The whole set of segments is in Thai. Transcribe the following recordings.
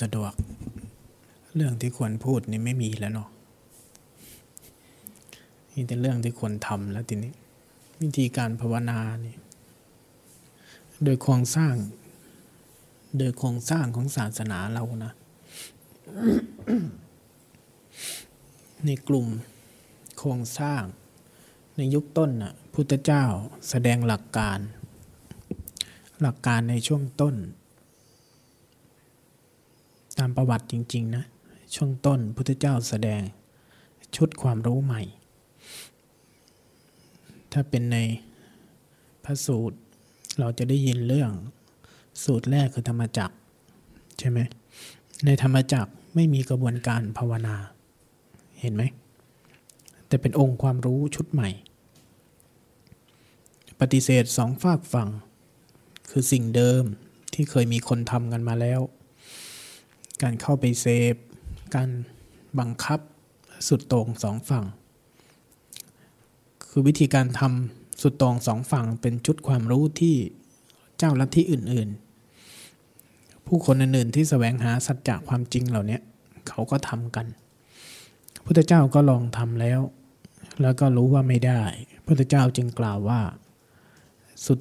สะดวก เรื่องที่ควรพูดนี่ไม่มีแล้วเนาะนี่แต่เรื่องที่ควรทำแล้วทีนี้ วิธีการภาวนานี่โดยโครงสร้าง โดยโครงสร้างของศาสนาเรานะในกลุ่มโครงสร้าง ในยุคต้นน่ะพุทธเจ้าแสดงหลักการ หลักการในช่วงต้น ตามประวัติจริง ๆ นะ ช่วงต้นพุทธเจ้าแสดงชุดความรู้ใหม่ ถ้าเป็นในพระสูตร เราจะได้ยินเรื่องสูตรแรกคือธรรมจักรใช่ไหมในธรรมจักรไม่มีกระบวนการภาวนา เห็นไหม แต่เป็นองค์ความรู้ชุดใหม่ ปฏิเสธสองฝากฝั่ง คือสิ่งเดิมที่เคยมีคนทำกันมาแล้ว การเข้าไปเสพการบังคับสุดต่งสองฝั่ง คือวิธีการทำสุดต่งสองฝั่งเป็นชุดความรู้ที่เจ้าลัทธิอื่น ๆ ผู้คนอื่น ๆ ที่แสวงหาสัจจะความจริงเหล่านี้เขาก็ทำกันพุทธเจ้าก็ลองทำแล้ว แล้วก็รู้ว่าไม่ได้พุทธเจ้าจึงกล่าวว่า สุด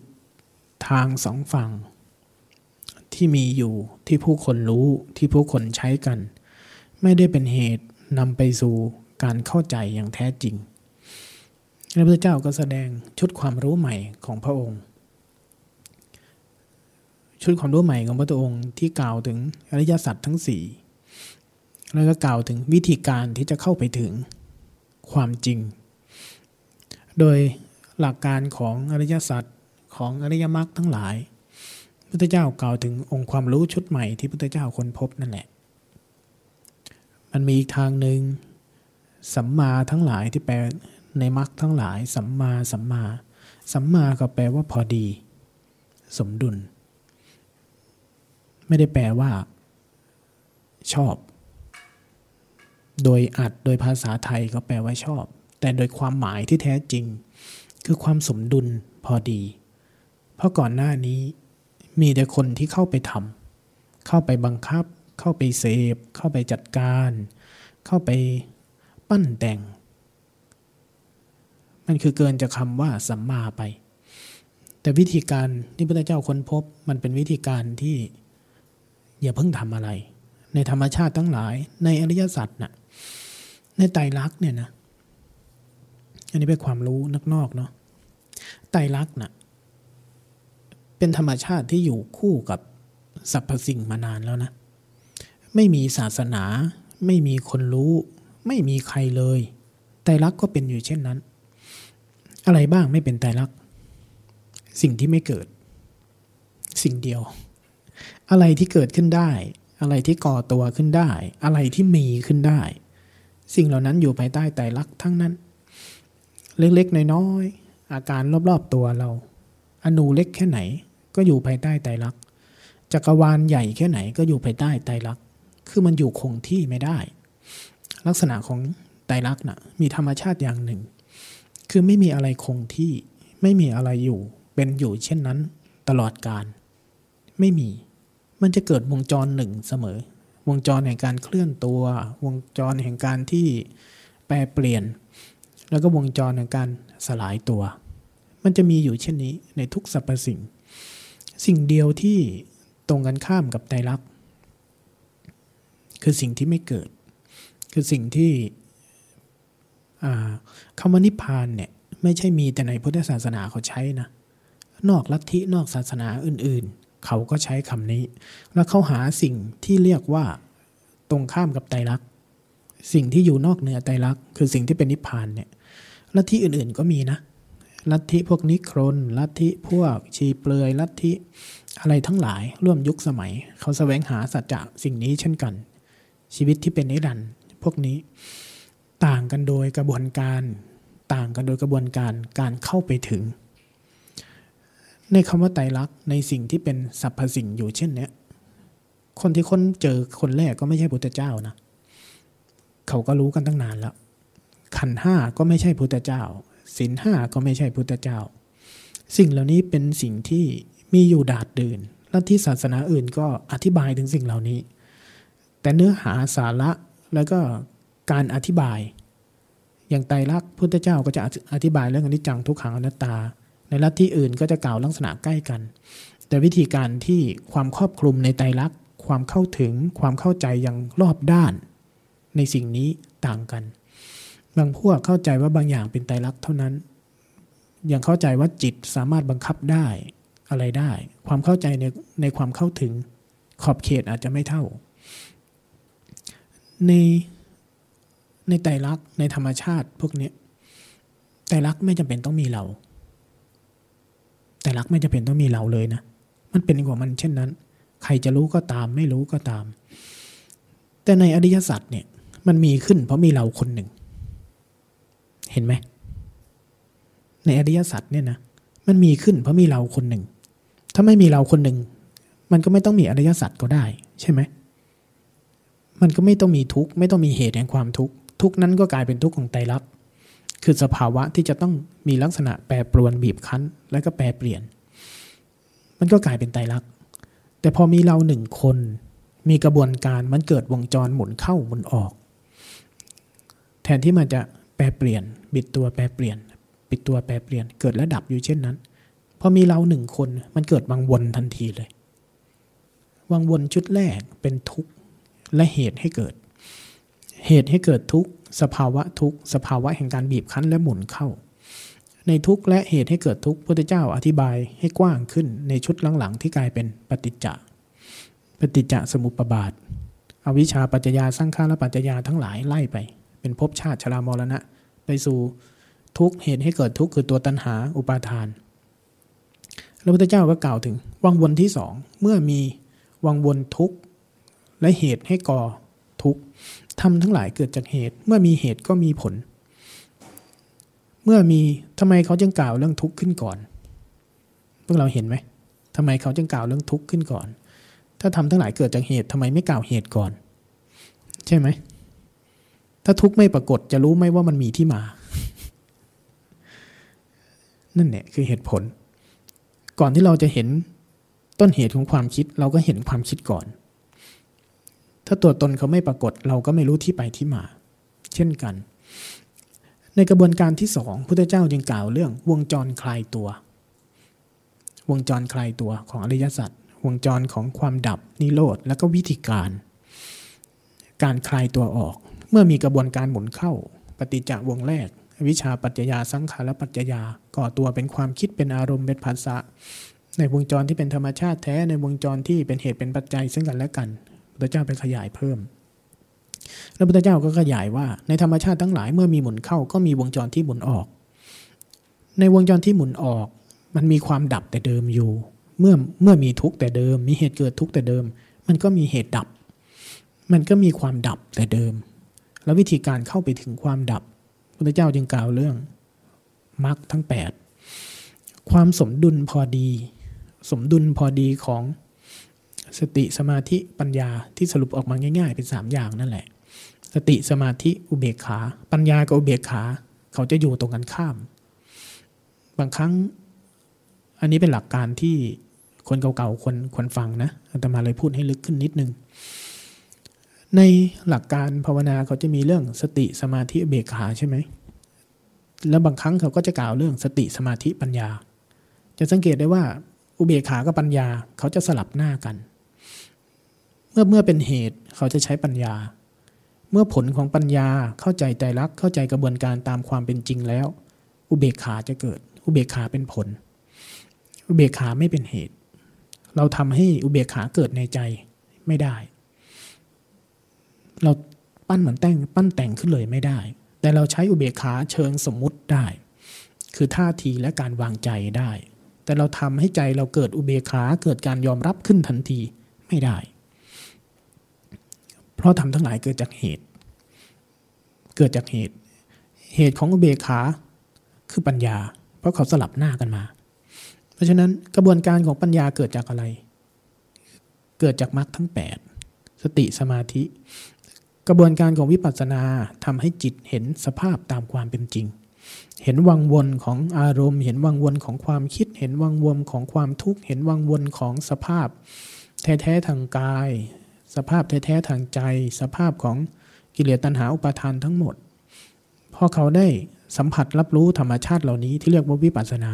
ทางสองฝั่ง ที่มีอยู่ที่ผู้คนรู้ที่ผู้คนใช้กัน ไม่ได้เป็นเหตุนำไปสู่การเข้าใจอย่างแท้จริงพระพุทธเจ้าก็แสดงชุดความรู้ใหม่ของพระองค์ ชุดความรู้ใหม่ของพระองค์ที่กล่าวถึงอริยสัจทั้งสี่แล้วก็กล่าวถึงวิธีการที่จะเข้าไปถึงความจริง โดยหลักการของอริยสัจของอริยมรรคทั้งหลาย พุทธเจ้ากล่าวถึงองค์ความรู้ชุดใหม่ที่พุทธเจ้าค้นพบนั่นแหละ มันมีอีกทางหนึ่งสัมมาทั้งหลายที่แปลในมรรคทั้งหลาย สัมมาสัมมา สัมมาก็แปลว่าพอดี สมดุล ไม่ได้แปลว่า ชอบ โดยอัดโดยภาษาไทยก็แปลว่าชอบ แต่โดยความหมายที่แท้จริง คือความสมดุลพอดี เพราะก่อนหน้านี้ มีแต่คนที่เข้าไปทำเข้าไปบังคับ เข้าไปเสพ เข้าไปจัดการ เข้าไปปั้นแต่ง มันคือเกินจากคำว่าสัมมาไป แต่วิธีการที่พระเจ้าค้นพบมันเป็นวิธีการที่อย่าเพิ่งทำอะไร ในธรรมชาติทั้งหลาย ในอริยสัจน่ะในไตรลักษณ์เนี่ยนะ อันนี้เป็นความรู้นักนอกเนาะไตรลักษณ์น่ะ เป็นธรรมชาติที่อยู่คู่กับสรรพสิ่งมานานแล้วนะ ไม่มีศาสนา ไม่มีคนรู้ ไม่มีใครเลยไตรลักษณ์ก็เป็นอยู่เช่นนั้น อะไรบ้างไม่เป็นไตรลักษณ์สิ่งที่ไม่เกิด สิ่งเดียว อะไรที่เกิดขึ้นได้ อะไรที่ก่อตัวขึ้นได้ อะไรที่มีขึ้นได้ สิ่งเหล่านั้นอยู่ภายใต้ไตรลักษณ์ทั้งนั้น เล็กๆน้อยๆอาการรอบๆตัวเรา อนูเล็กแค่ไหน ก็อยู่ภายใต้ไตรลักษณ์จักรวาลใหญ่แค่ไหนก็อยู่ภายใต้ไตรลักษณ์คือมันอยู่คงที่ไม่ได้ ลักษณะของไตรลักษณ์นะมีธรรมชาติอย่างหนึ่ง คือไม่มีอะไรคงที่ไม่มีอะไรอยู่เป็นอยู่เช่นนั้นตลอดกาลไม่มี มันจะเกิดวงจรหนึ่งเสมอ วงจรแห่งการเคลื่อนตัว วงจรแห่งการที่แปรเปลี่ยน แล้วก็วงจรแห่งการสลายตัว มันจะมีอยู่เช่นนี้ในทุกสรรพสิ่ง สิ่งเดียวที่ตรงกันข้ามกับไตรลักษณ์คือสิ่งที่ไม่เกิด คือสิ่งที่คำว่านิพพานเนี่ยไม่ใช่มีแต่ในพุทธศาสนาเขาใช้นะ นอกลัทธินอกศาสนาอื่นๆ เขาก็ใช้คำนี้ แล้วเขาหาสิ่งที่เรียกว่าตรงข้ามกับไตรลักษณ์สิ่งที่อยู่นอกเหนือไตรลักษณ์คือสิ่งที่เป็นนิพพานเนี่ยลัทธิอื่นๆก็มีนะ ลัทธิพวกนิครนลัทธิพวกชีเปลือยลัทธิอะไรทั้งหลายร่วมยุคสมัย เขาแสวงหาสัจจะสิ่งนี้เช่นกัน ชีวิตที่เป็นนิรันดร์พวกนี้ต่างกันโดยกระบวนการ ต่างกันโดยกระบวนการการเข้าไปถึง ในคำว่าไตรลักษณ์ในสิ่งที่เป็นสรรพสิ่งอยู่เช่นเนี้ยคนที่ค้นเจอคนแรกก็ไม่ใช่พุทธเจ้านะ เขาก็รู้กันตั้งนานแล้วขันห้าก็ไม่ใช่พุทธเจ้า ศีลห้าก็ไม่ใช่พุทธเจ้า สิ่งเหล่านี้เป็นสิ่งที่มีอยู่ดาดเดินลัทธิศาสนาอื่นก็อธิบายถึงสิ่งเหล่านี้ แต่เนื้อหาสาระแล้วก็การอธิบาย อย่างไตรลักษณ์พุทธเจ้าก็จะอธิบายเรื่องอนิจจังทุกขังอนัตตา ในลัทธิอื่นก็จะกล่าวลักษณะใกล้กัน แต่วิธีการที่ความครอบคลุมในไตรลักษณ์ความเข้าถึงความเข้าใจอย่างรอบด้าน ในสิ่งนี้ต่างกัน บางพวกเข้าใจว่าบางอย่างเป็นไตรลักษณ์เท่านั้น ยังเข้าใจว่าจิตสามารถบังคับได้อะไรได้ ความเข้าใจในในความเข้าถึงขอบเขตอาจจะไม่เท่า ในในไตรลักษณ์ในธรรมชาติพวกนี้ไตรลักษณ์ไม่จำเป็นต้องมีเราไตรลักษณ์ไม่จำเป็นต้องมีเราเลยนะ มันเป็นของมันเช่นนั้น ใครจะรู้ก็ตาม ไม่รู้ก็ตาม แต่ในอริยสัจเนี่ยมันมีขึ้นเพราะมีเราคนหนึ่ง เห็นไหม ในอริยสัจเนี่ยนะมันมีขึ้นเพราะมีเราคนหนึ่ง ถ้าไม่มีเราคนหนึ่ง มันก็ไม่ต้องมีอริยสัจก็ได้ ใช่ไหมมันก็ไม่ต้องมีทุกข์ไม่ต้องมีเหตุแห่งความทุกข์ทุกนั้นก็กลายเป็นทุกข์ของไตรลักษณ์คือสภาวะที่จะต้องมีลักษณะแปรปรวนบีบคั้น แล้วก็แปรเปลี่ยน มันก็กลายเป็นไตรลักษณ์แต่พอมีเราหนึ่งคน มีกระบวนการมันเกิดวงจรหมุนเข้าหมุนออก แทนที่มันจะแปรเปลี่ยน บิดตัวแปรเปลี่ยนปิดตัวแปรเปลี่ยนเกิดและดับอยู่เช่นนั้น พอมีเราหนึ่งคนมันเกิดวังวนทันทีเลย วังวนชุดแรกเป็นทุกข์และเหตุให้เกิด เหตุให้เกิดทุกข์สภาวะทุกข์สภาวะแห่งการบีบคั้นและหมุนเข้า ในทุกข์และเหตุให้เกิดทุกข์พระเจ้าอธิบายให้กว้างขึ้นในชุดหลังๆ ที่กลายเป็นปฏิจจะปฏิจจสมุปบาทอวิชชาปัจจยาสร้างข้าและปัจจยาทั้งหลายไล่ไป เป็นภพชาติชรามรณะ ไปสู่ทุกเหตุให้เกิดทุกข์คือตัวตัณหาอุปาทานพระพุทธเจ้าก็กล่าวถึง วังวนที่สองเมื่อมีวังวนทุกข์และเหตุให้ก่อทุกข์ทำทั้งหลายเกิดจากเหตุ เมื่อมีเหตุก็มีผล เมื่อมีทำไมเขาจึงกล่าวเรื่องทุกข์ขึ้นก่อนพวกเราเห็นไหมทำไมเขาจึงกล่าวเรื่องทุกข์ขึ้นก่อน ถ้าทำทั้งหลายเกิดจากเหตุทำไมไม่กล่าวเหตุก่อน ใช่ไหม ถ้าทุกข์ไม่ปรากฏจะรู้ไหมว่ามันมีที่มา นั่นแหละคือเหตุผล ก่อนที่เราจะเห็นต้นเหตุของความคิดเราก็เห็นความคิดก่อน ถ้าตัวตนเขาไม่ปรากฏ เราก็ไม่รู้ที่ไปที่มา เช่นกัน ในกระบวนการที่สองพุทธเจ้าจึงกล่าวเรื่อง วงจรคลายตัว วงจรคลายตัวของอริยสัจวงจรของความดับนิโรธและก็วิธีการ การคลายตัวออก เมื่อมีกระบวนการหมุนเข้า ปฏิจจวงแรก วิชาปัจจยาสังขารปัจจยาก่อตัวเป็นความคิดเป็นอารมณ์เป็นภาษาในวงจรที่เป็นธรรมชาติแท้ในวงจรที่เป็นเหตุเป็นปัจจัยซึ่งกันและกันพุทธเจ้าไปขยายเพิ่มแล้วพุทธเจ้าก็ขยายว่าในธรรมชาติทั้งหลายเมื่อมีหมุนเข้าก็มีวงจรที่หมุนออก ในวงจรที่หมุนออก มันมีความดับแต่เดิมอยู่ เมื่อเมื่อมีทุกข์แต่เดิม มีเหตุเกิดทุกข์แต่เดิม มันก็มีเหตุดับ มันก็มีความดับแต่เดิม แล้ววิธีการเข้าไปถึงความดับพุทธเจ้าจึงกล่าวเรื่องมรรคทั้ง 8 ความสมดุลพอดี สมดุลพอดีของสติสมาธิปัญญาที่สรุปออกมาง่าย ๆ เป็น 3 อย่างนั่นแหละ สติสมาธิอุเบกขา ปัญญากับอุเบกขาเขาจะอยู่ตรงกันข้าม บางครั้งอันนี้เป็นหลักการที่คนเก่าๆคนควรฟังนะอาตมาเลยพูดให้ลึกขึ้นนิดนึง ในหลักการภาวนาเขาจะมีเรื่องสติสมาธิเบกขาใช่ไหม แล้วบางครั้งเขาก็จะกล่าวเรื่องสติสมาธิปัญญา จะสังเกตได้ว่าอุเบกขากับปัญญาเขาจะสลับหน้ากัน เมื่อเมื่อเป็นเหตุเขาจะใช้ปัญญา เมื่อผลของปัญญาเข้าใจใจรักเข้าใจกระบวนการตามความเป็นจริงแล้ว อุเบกขาจะเกิด อุเบกขาเป็นผล อุเบกขาไม่เป็นเหตุ เราทำให้อุเบกขาเกิดในใจไม่ได้ เราปั้นเหมือนแต่งปั้นแต่งขึ้นเลยไม่ได้ แต่เราใช้อุเบกขาเชิงสมมุติได้ คือท่าทีและการวางใจได้ แต่เราทำให้ใจเราเกิดอุเบกขาเกิดการยอมรับขึ้นทันทีไม่ได้ เพราะทำทั้งหลายเกิดจากเหตุ เกิดจากเหตุ เหตุของอุเบกขาคือปัญญา เพราะเขาสลับหน้ากันมา เพราะฉะนั้นกระบวนการของปัญญาเกิดจากอะไร เกิดจากมรรคทั้ง 8 สติสมาธิ กระบวนการของวิปัสสนาทำให้จิตเห็นสภาพตามความเป็นจริง เห็นวังวนของอารมณ์ เห็นวังวนของความคิด เห็นวังวนของความทุกข์ เห็นวังวนของสภาพ แท้ๆทางกาย สภาพแท้ๆทางใจ สภาพของกิเลสตัณหาอุปาทานทั้งหมด พอเขาได้สัมผัสรับรู้ธรรมชาติเหล่านี้ที่เรียกว่าวิปัสสนา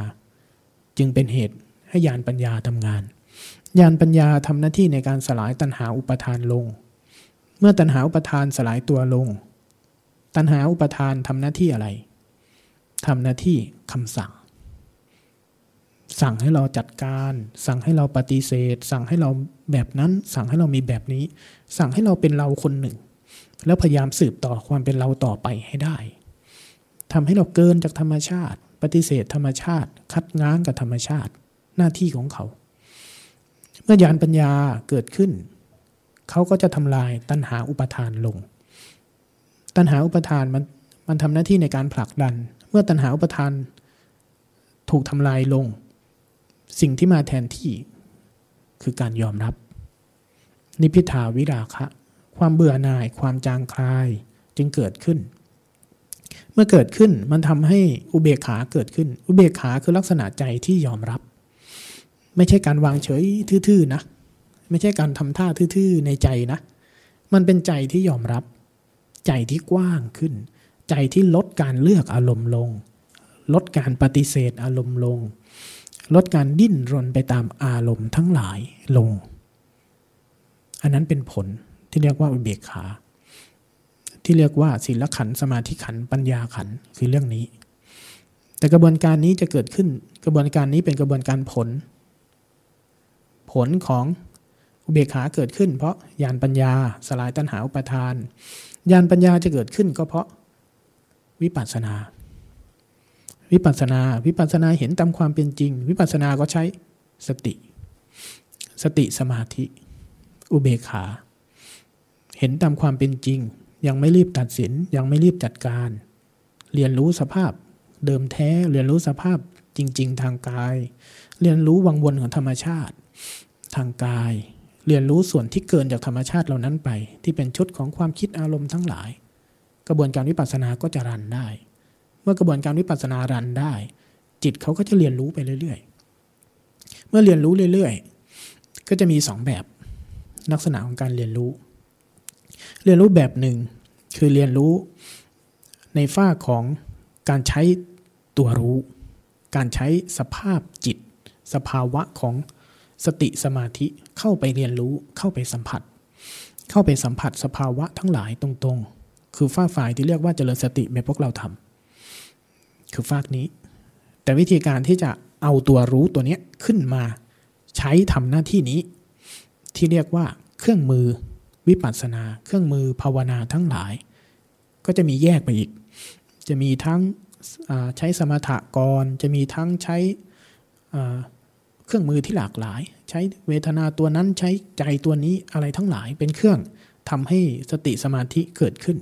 จึงเป็นเหตุให้ญาณปัญญาทำงาน ญาณปัญญาทำหน้าที่ในการสลายตัณหาอุปาทานลง มื่อตัณหาอุปทานสลายตัวลง ตัณหาอุปทานทำหน้าที่อะไรทำหน้าที่คำสั่ง สั่งให้เราจัดการ สั่งให้เราปฏิเสธ สั่งให้เราแบบนั้น สั่งให้เรามีแบบนี้ สั่งให้เราเป็นเราคนหนึ่ง แล้วพยายามสืบต่อความเป็นเราต่อไปให้ได้ทำให้เราเกินจากธรรมชาติ ปฏิเสธธรรมชาติ คัดง้างกับธรรมชาติ หน้าที่ของเขา เมื่อยานปัญญาเกิดขึ้น เขาก็จะทำลายตัณหาอุปทานลง ตัณหาอุปทานมันมันทำหน้าที่ในการผลักดัน เมื่อตัณหาอุปทานถูกทำลายลง สิ่งที่มาแทนที่คือการยอมรับ นิพิทาวิราคะ ความเบื่อหน่าย ความจางคลายจึงเกิดขึ้น เมื่อเกิดขึ้นมันทำให้อุเบกขาเกิดขึ้น อุเบกขาคือลักษณะใจที่ยอมรับ ไม่ใช่การวางเฉยทื่อๆนะ ไม่ใช่การทำท่าทื่อๆในใจนะ มันเป็นใจที่ยอมรับ ใจที่กว้างขึ้น ใจที่ลดการเลือกอารมณ์ลง ลดการปฏิเสธอารมณ์ลง ลดการดิ้นรนไปตามอารมณ์ทั้งหลายลง อันนั้นเป็นผลที่เรียกว่าอุเบกขา ที่เรียกว่าศีลขันสมาธิขันปัญญาขันคือเรื่องนี้ แต่กระบวนการนี้จะเกิดขึ้นกระบวนการนี้เป็นกระบวนการผล ผลของ อุเบกขาเกิดขึ้น เพราะญาณปัญญาสลายตัณหาอุปทานญาณปัญญาจะเกิดขึ้นก็เพราะวิปัสสนา วิปัสสนา วิปัสสนาเห็นตามความเป็นจริง วิปัสสนาก็ใช้สติ สติสมาธิ อุเบกขา เห็นตามความเป็นจริง ยังไม่รีบตัดสินยังไม่รีบจัดการ เรียนรู้สภาพเดิมแท้เรียนรู้สภาพจริง ๆ ทางกาย เรียนรู้วังวนของธรรมชาติ ทางกาย เรียนรู้ส่วนที่เกินจากธรรมชาติเหล่านั้นไป ที่เป็นชุดของความคิดอารมณ์ทั้งหลาย กระบวนการวิปัสสนาก็จะรันได้ เมื่อกระบวนการวิปัสสนารันได้ จิตเขาก็จะเรียนรู้ไปเรื่อยๆ เมื่อเรียนรู้เรื่อยๆ ก็จะมีสองแบบลักษณะของการเรียนรู้ เรียนรู้แบบหนึ่งคือเรียนรู้ในฝ้าของการใช้ตัวรู้ การใช้สภาพจิต สภาวะของ สติสมาธิเข้าไปเรียนรู้เข้าไปสัมผัส เข้าไปสัมผัสสภาวะทั้งหลายตรงๆ คือฝ้าฝ่ายที่เรียกว่าเจริญสติแบบพวกเราทำคือฟากนี้ แต่วิธีการที่จะเอาตัวรู้ตัวนี้ขึ้นมาใช้ทำหน้าที่นี้ ที่เรียกว่าเครื่องมือวิปัสสนา เครื่องมือภาวนาทั้งหลาย ก็จะมีแยกไปอีก จะมีทั้งใช้สมถะกร จะมีทั้งใช้เครื่องมือที่หลากหลาย ใช้เวทนาตัวนั้นใช้ใจตัวนี้อะไรทั้งหลายเป็นเครื่องทำให้สติสมาธิเกิดขึ้น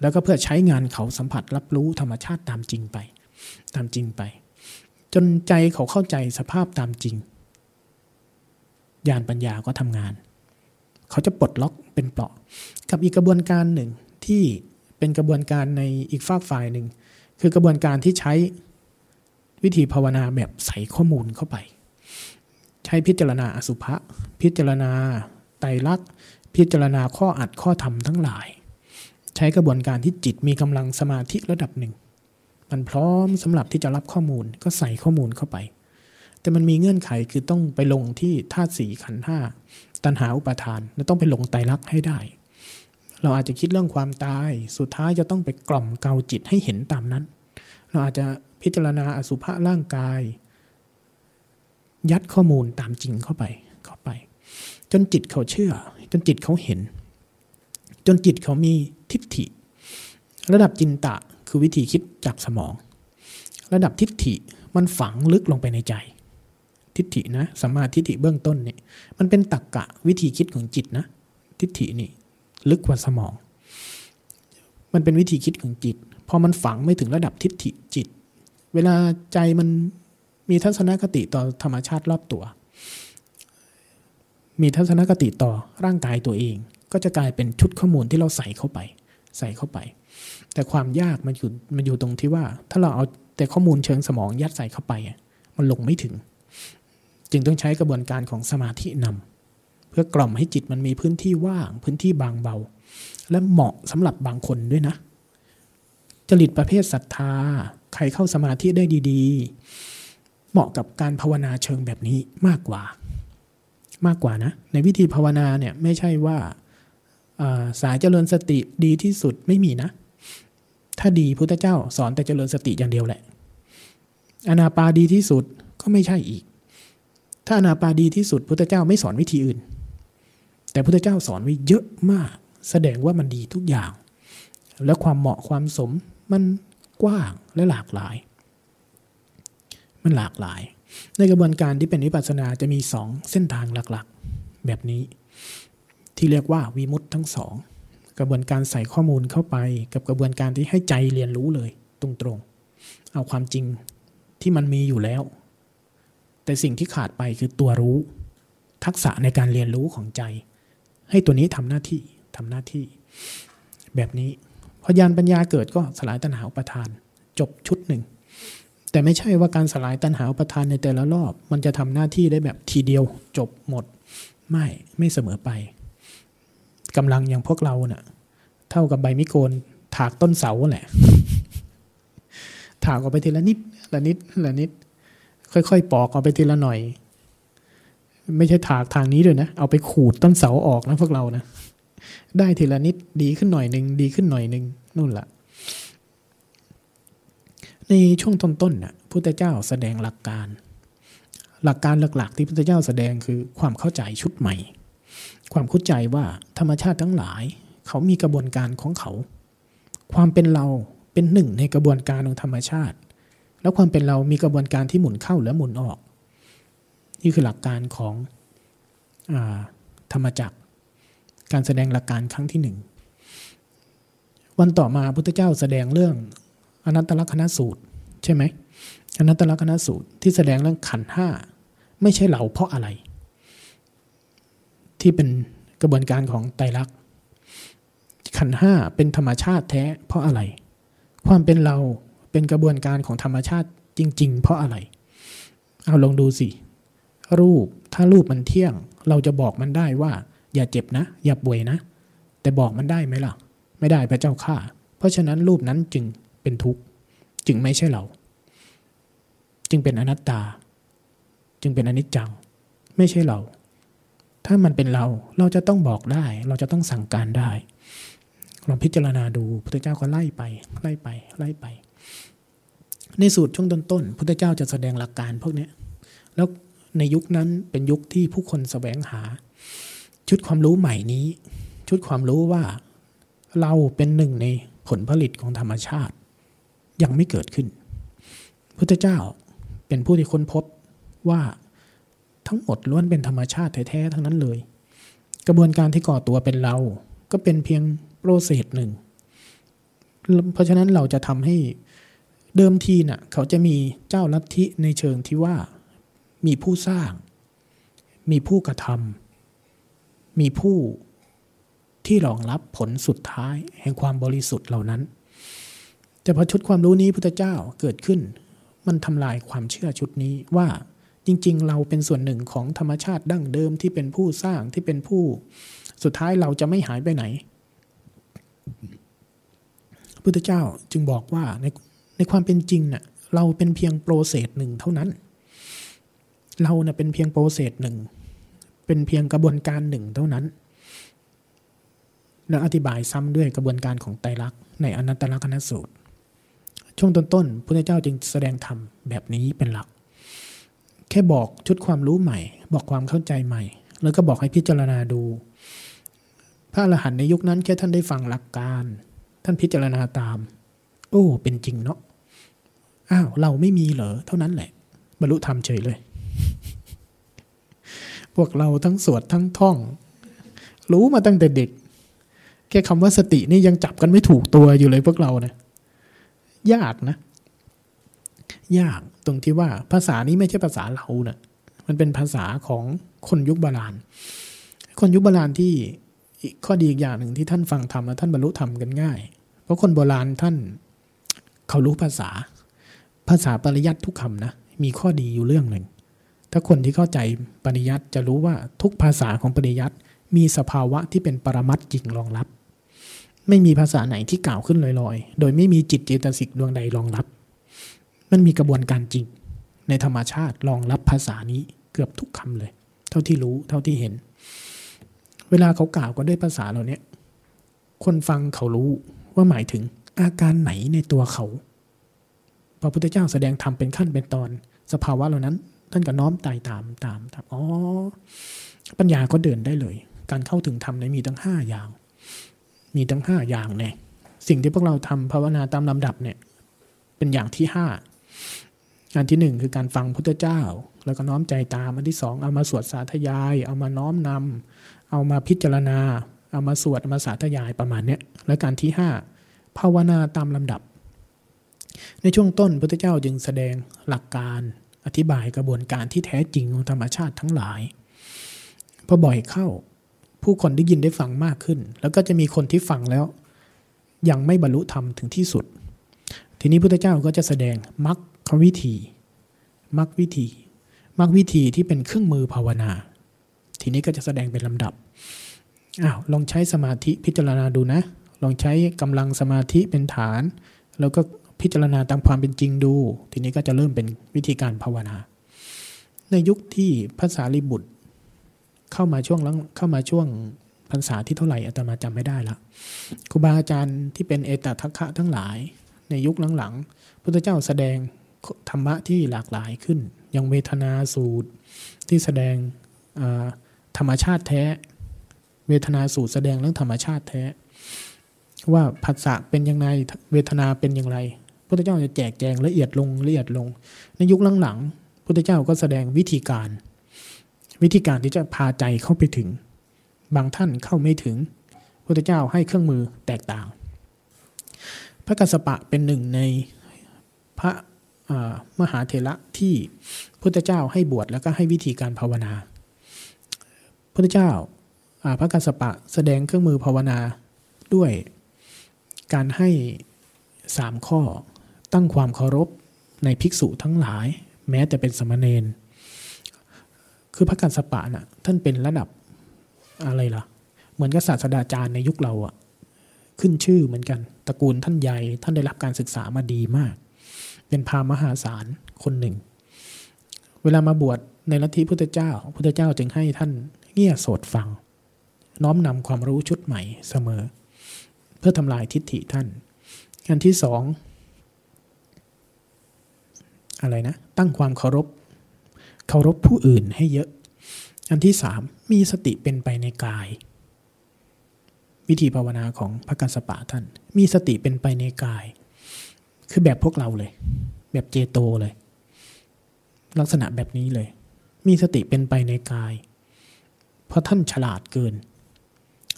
แล้วก็เพื่อใช้งานเขาสัมผัสรับรู้ธรรมชาติตามจริงไป ตามจริงไป จนใจเขาเข้าใจสภาพตามจริงญาณปัญญาก็ทำงาน เขาจะปลดล็อกเป็นเปราะ กับอีกกระบวนการหนึ่งที่เป็นกระบวนการในอีกฝากฝ่ายหนึ่งคือกระบวนการที่ใช้วิธีภาวนาแบบใส่ข้อมูลเข้าไป ใช้พิจารณาอสุภะพิจารณาไตรลักษณ์พิจารณาข้ออัดข้อธรรมทั้งหลาย ใช้กระบวนการที่จิตมีกำลังสมาธิระดับหนึ่ง มันพร้อมสำหรับที่จะรับข้อมูลก็ใส่ข้อมูลเข้าไป แต่มันมีเงื่อนไขคือต้องไปลงที่ธาตุสีขันห้าตัณหาอุปาทานเราต้องไปลงไตรลักษณ์ให้ได้ เราอาจจะคิดเรื่องความตาย สุดท้ายจะต้องไปกล่อมเกาจิตให้เห็นตามนั้น เราอาจจะพิจารณาอสุภะร่างกาย ยัดข้อมูลตามจริงเข้าไปเข้าไป จนจิตเขาเชื่อ จนจิตเขาเห็น จนจิตเขามีทิฏฐิ ระดับจินตะคือวิธีคิดจากสมอง ระดับทิฏฐิมันฝังลึกลงไปในใจ ทิฏฐินะสัมมาทิฏฐิเบื้องต้นเนี่ยมันเป็นตักกะวิธีคิดของจิตนะ ทิฏฐินี่ลึกกว่าสมอง มันเป็นวิธีคิดของจิต พอมันฝังไม่ถึงระดับทิฏฐิจิต เวลาใจมัน มีทัศนคติต่อธรรมชาติรอบตัว มีทัศนคติต่อร่างกายตัวเอง ก็จะกลายเป็นชุดข้อมูลที่เราใส่เข้าไป ใส่เข้าไป แต่ความยากมันอยู่มันอยู่ตรงที่ว่า ถ้าเราเอาแต่ข้อมูลเชิงสมองยัดใส่เข้าไป มันลงไม่ถึง จึงต้องใช้กระบวนการของสมาธินำพื่อกล่อมให้จิตมันมีพื้นที่ว่าง พื้นที่บางเบา และเหมาะสำหรับบางคนด้วยนะจริตประเภทศรัทธา ใครเข้าสมาธิได้ดี ๆ เหมาะกับการภาวนาเชิงแบบนี้มากกว่า มากกว่านะ ในวิธีภาวนาเนี่ยไม่ใช่ว่าสายเจริญสติดีที่สุดไม่มีนะ ถ้าดีพุทธเจ้าสอนแต่เจริญสติอย่างเดียวแหละ อนาปาดีที่สุดก็ไม่ใช่อีก ถ้าอนาปาดีที่สุดพุทธเจ้าไม่สอนวิธีอื่น แต่พุทธเจ้าสอนไว้เยอะมาก แสดงว่ามันดีทุกอย่าง และความเหมาะความสมมันกว้างและหลากหลาย มันหลากหลาย ในกระบวนการที่เป็นวิปัสสนาจะมีสองเส้นทางหลักๆ แบบนี้ ที่เรียกว่าวิมุตทั้งสองกระบวนการใส่ข้อมูลเข้าไป กับกระบวนการที่ให้ใจเรียนรู้เลยตรงๆ เอาความจริงที่มันมีอยู่แล้ว แต่สิ่งที่ขาดไปคือตัวรู้ ทักษะในการเรียนรู้ของใจ ให้ตัวนี้ทำหน้าที่ทำหน้าที่ แบบนี้พอยานปัญญาเกิดก็สลายตัณหาอุปทาน จบชุดหนึ่ง แต่ไม่ใช่ว่าการสลายตัณหาอุปทานในแต่ละรอบ มันจะทำหน้าที่ได้แบบทีเดียวจบหมด ไม่ไม่เสมอไปกำลังอย่างพวกเราเนะ่ะ เท่ากับใบมิโกนถากต้นเสาแหละ ถากออกไปทีละนิดละนิดละนิด ค่อยๆ ปอกออกไปทีละหน่อย ไม่ใช่ถากทางนี้เลยนะ เอาไปขูดต้นเสาออกนะพวกเรานะ ได้ทีละนิดดีขึ้นหน่อยหนึ่งดีขึ้นหน่อยหนึ่งนู่นล่ะ ในช่วงต้นๆน่ะพุทธเจ้าแสดงหลักการ หลักการหลักๆ ที่พุทธเจ้าแสดงคือความเข้าใจชุดใหม่ ความเข้าใจว่าธรรมชาติทั้งหลาย เขามีกระบวนการของเขา ความเป็นเราเป็นหนึ่งในกระบวนการของธรรมชาติ แล้วความเป็นเรามีกระบวนการที่หมุนเข้าและหมุนออก นี่คือหลักการของอธรรมจักร การแสดงหลักการครั้งที่หนึ่งวันต่อมาพุทธเจ้าแสดงเรื่อง อนัตตลกนสูตร ใช่ไหมอนัตตลกนสูตรที่แสดงเรื่องขันห้าไม่ใช่เราเพราะอะไร ที่เป็นกระบวนการของไตรลักษณ์ขันห้าเป็นธรรมชาติแท้เพราะอะไร ความเป็นเราเป็นกระบวนการของธรรมชาติจริง ๆ เพราะอะไร เอาลองดูสิ รูปถ้ารูปมันเที่ยง เราจะบอกมันได้ว่า อย่าเจ็บนะ อย่าป่วยนะ แต่บอกมันได้ไหมล่ะ ไม่ได้พระเจ้าข้าเพราะฉะนั้นรูปนั้นจึง เป็นทุกข์ จึงไม่ใช่เรา จึงเป็นอนัตตา จึงเป็นอนิจจัง ไม่ใช่เรา ถ้ามันเป็นเราเราจะต้องบอกได้ เราจะต้องสั่งการได้ลองพิจารณาดูพระเจ้าก็ไล่ไปไล่ไปไล่ไป ในสูตรช่วงต้นๆพระเจ้าจะแสดงหลักการพวกนี้แล้วในยุคนั้นเป็นยุคที่ผู้คนแสวงหา ชุดความรู้ใหม่นี้ ชุดความรู้ว่าเราเป็นหนึ่งในผลผลิตของธรรมชาติ ยังไม่เกิดขึ้นพุทธเจ้าเป็นผู้ที่ค้นพบว่าทั้งหมดล้วนเป็นธรรมชาติแท้ๆทั้งนั้นเลย กระบวนการที่ก่อตัวเป็นเรา ก็เป็นเพียงโปรเซสหนึ่ง เพราะฉะนั้นเราจะทำให้เดิมทีนะ่ะเขาจะมีเจ้าลัทธิในเชิงที่ว่า มีผู้สร้าง มีผู้กระทำมีผู้ที่รองรับผลสุดท้ายแห่งความบริสุทธิ์เหล่านั้น แต่พอชุดความรู้นี้พุทธเจ้าเกิดขึ้น มันทำลายความเชื่อชุดนี้ว่าจริง ๆ เราเป็นส่วนหนึ่งของธรรมชาติดั้งเดิมที่เป็นผู้สร้างที่เป็นผู้สุดท้ายเราจะไม่หายไปไหนพุทธเจ้าจึงบอกว่าในในความเป็นจริงนะ่ะเราเป็นเพียงโปรเซสหนึ่งเท่านั้น เราเนะ่ยเป็นเพียงโปรเซสหนึ่งเป็นเพียงกระบวนการหนึ่งเท่านั้นแล้วอธิบายซ้ำด้วยกระบวนการของไตรลักษณ์ในอนัตตลักษณสูตร ช่วงต้นๆพระเจ้าจึงแสดงธรรมแบบนี้เป็นหลัก แค่บอกชุดความรู้ใหม่ บอกความเข้าใจใหม่ แล้วก็บอกให้พิจารณาดู พระอรหันต์ในยุคนั้นแค่ท่านได้ฟังหลักการ ท่านพิจารณาตาม โอ้ เป็นจริงเนาะอ้าวเราไม่มีเหรอเท่านั้นแหละ บรรลุธรรมเฉยเลย พวกเราทั้งสวดทั้งท่อง รู้มาตั้งแต่เด็ก แค่คำว่าสตินี่ยังจับกันไม่ถูกตัวอยู่เลยพวกเราเนะย ยากนะ ยากตรงที่ว่าภาษานี้ไม่ใช่ภาษาเราเนะ่ะมันเป็นภาษาของคนยุคโบราณ คนยุคโบราณที่ข้อดีอีกอย่างหนึ่งที่ท่านฟังธรรมแล้วท่านบรรลุธรรมกันง่าย เพราะคนโบราณท่านเขารู้ภาษา ภาษาปริยัติทุกคำนะ มีข้อดีอยู่เรื่องหนึ่ง ถ้าคนที่เข้าใจปริยัติจะรู้ว่าทุกภาษาของปริยัติมีสภาวะที่เป็นปรมัตจริงรองรับ ไม่มีภาษาไหนที่กล่าวขึ้นลอยๆ โดยไม่มีจิตเจตสิกดวงใดรองรับ มันมีกระบวนการจริง ในธรรมชาติรองรับภาษานี้เกือบทุกคำเลย เท่าที่รู้เท่าที่เห็น เวลาเขากล่าวกันด้วยภาษาเหล่านี้คนฟังเขารู้ว่าหมายถึงอาการไหนในตัวเขา พระพุทธเจ้าแสดงธรรมเป็นขั้นเป็นตอน สภาวะเหล่านั้น ท่านก็น้อมตายตามตามตามอ๋อปัญญาก็เดินได้เลย การเข้าถึงธรรมเนี่ยมีตั้งห้าอย่าง มีตั้งห้าอย่างเนี่ยสิ่งที่พวกเราทำภาวนาตามลำดับเนี่ยเป็นอย่างที่ห้าอันที่หนึ่งคือการฟังพุทธเจ้า แล้วก็น้อมใจตามอันที่สองเอามาสวดสาธยาย เอามาน้อมนำเอามาพิจารณา เอามาสวดเอามาสาธยายประมาณเนี้ยและการที่ห้าภาวนาตามลำดับ ในช่วงต้นพุทธเจ้าจึงแสดงหลักการอธิบายกระบวนการที่แท้จริงของธรรมชาติทั้งหลายพอบ่อยเข้า ผู้คนได้ยินได้ฟังมากขึ้น แล้วก็จะมีคนที่ฟังแล้ว ยังไม่บรรลุธรรมถึงที่สุด ทีนี้พุทธเจ้าก็จะแสดงมรรควิธีมรรควิธีมรรควิธีที่เป็นเครื่องมือภาวนา ทีนี้ก็จะแสดงเป็นลำดับอ้าวลองใช้สมาธิพิจารณาดูนะ ลองใช้กำลังสมาธิเป็นฐาน แล้วก็พิจารณาตามความเป็นจริงดู ทีนี้ก็จะเริ่มเป็นวิธีการภาวนา ในยุคที่ภาษาลิบุตร เข้ามาช่วงลังเข้ามาช่วงพรรษาที่เท่าไหร่อาตมาจำไม่ได้ละครูบาอาจารย์ที่เป็นเอตทัคคะทั้งหลาย ในยุคหลังๆพุทธเจ้าแสดงธรรมะที่หลากหลายขึ้นอย่างเวทนาสูตรที่แสดงธรรมชาติแท้ เวทนาสูตรแสดงเรื่องธรรมชาติแท้ ว่าผัสสะเป็นยังไงเวทนาเป็นอย่างไรพุทธเจ้าจะแจกแจงละเอียดลงละเอียดลง ในยุคหลังๆพุทธเจ้าก็แสดงวิธีการ วิธีการที่จะพาใจเข้าไปถึง บางท่านเข้าไม่ถึงพุทธเจ้าให้เครื่องมือแตกต่าง พระกัสสปะเป็นหนึ่งในพระมหาเถระที่พุทธเจ้าให้บวชแล้วก็ให้วิธีการภาวนา พุทธเจ้าพระกัสสปะแสดงเครื่องมือภาวนาด้วยการให้สามข้อตั้งความเคารพในภิกษุทั้งหลาย แม้แต่เป็นสมณเณร คือพระกัสสปะนะ่ะท่านเป็นระดับอะไรล่ะ เหมือนกับศาสดาจารย์ในยุคเราอะขึ้นชื่อเหมือนกันตระกูลท่านใหญ่ท่านได้รับการศึกษามาดีมาก เป็นพามหาศาลคนหนึ่ง เวลามาบวชในลัทธิพุทธเจ้าพุทธเจ้าจึงให้ท่านเงี่ยโสดฟัง น้อมนำความรู้ชุดใหม่เสมอ เพื่อทำลายทิฏฐิท่านอันที่สองอะไรนะ ตั้งความเคารพ เคารพผู้อื่นให้เยอะ อันที่สามมีสติเป็นไปในกาย วิธีภาวนาของพระกัสสปะท่าน มีสติเป็นไปในกาย คือแบบพวกเราเลย แบบเจโตเลย ลักษณะแบบนี้เลย มีสติเป็นไปในกาย เพราะท่านฉลาดเกิน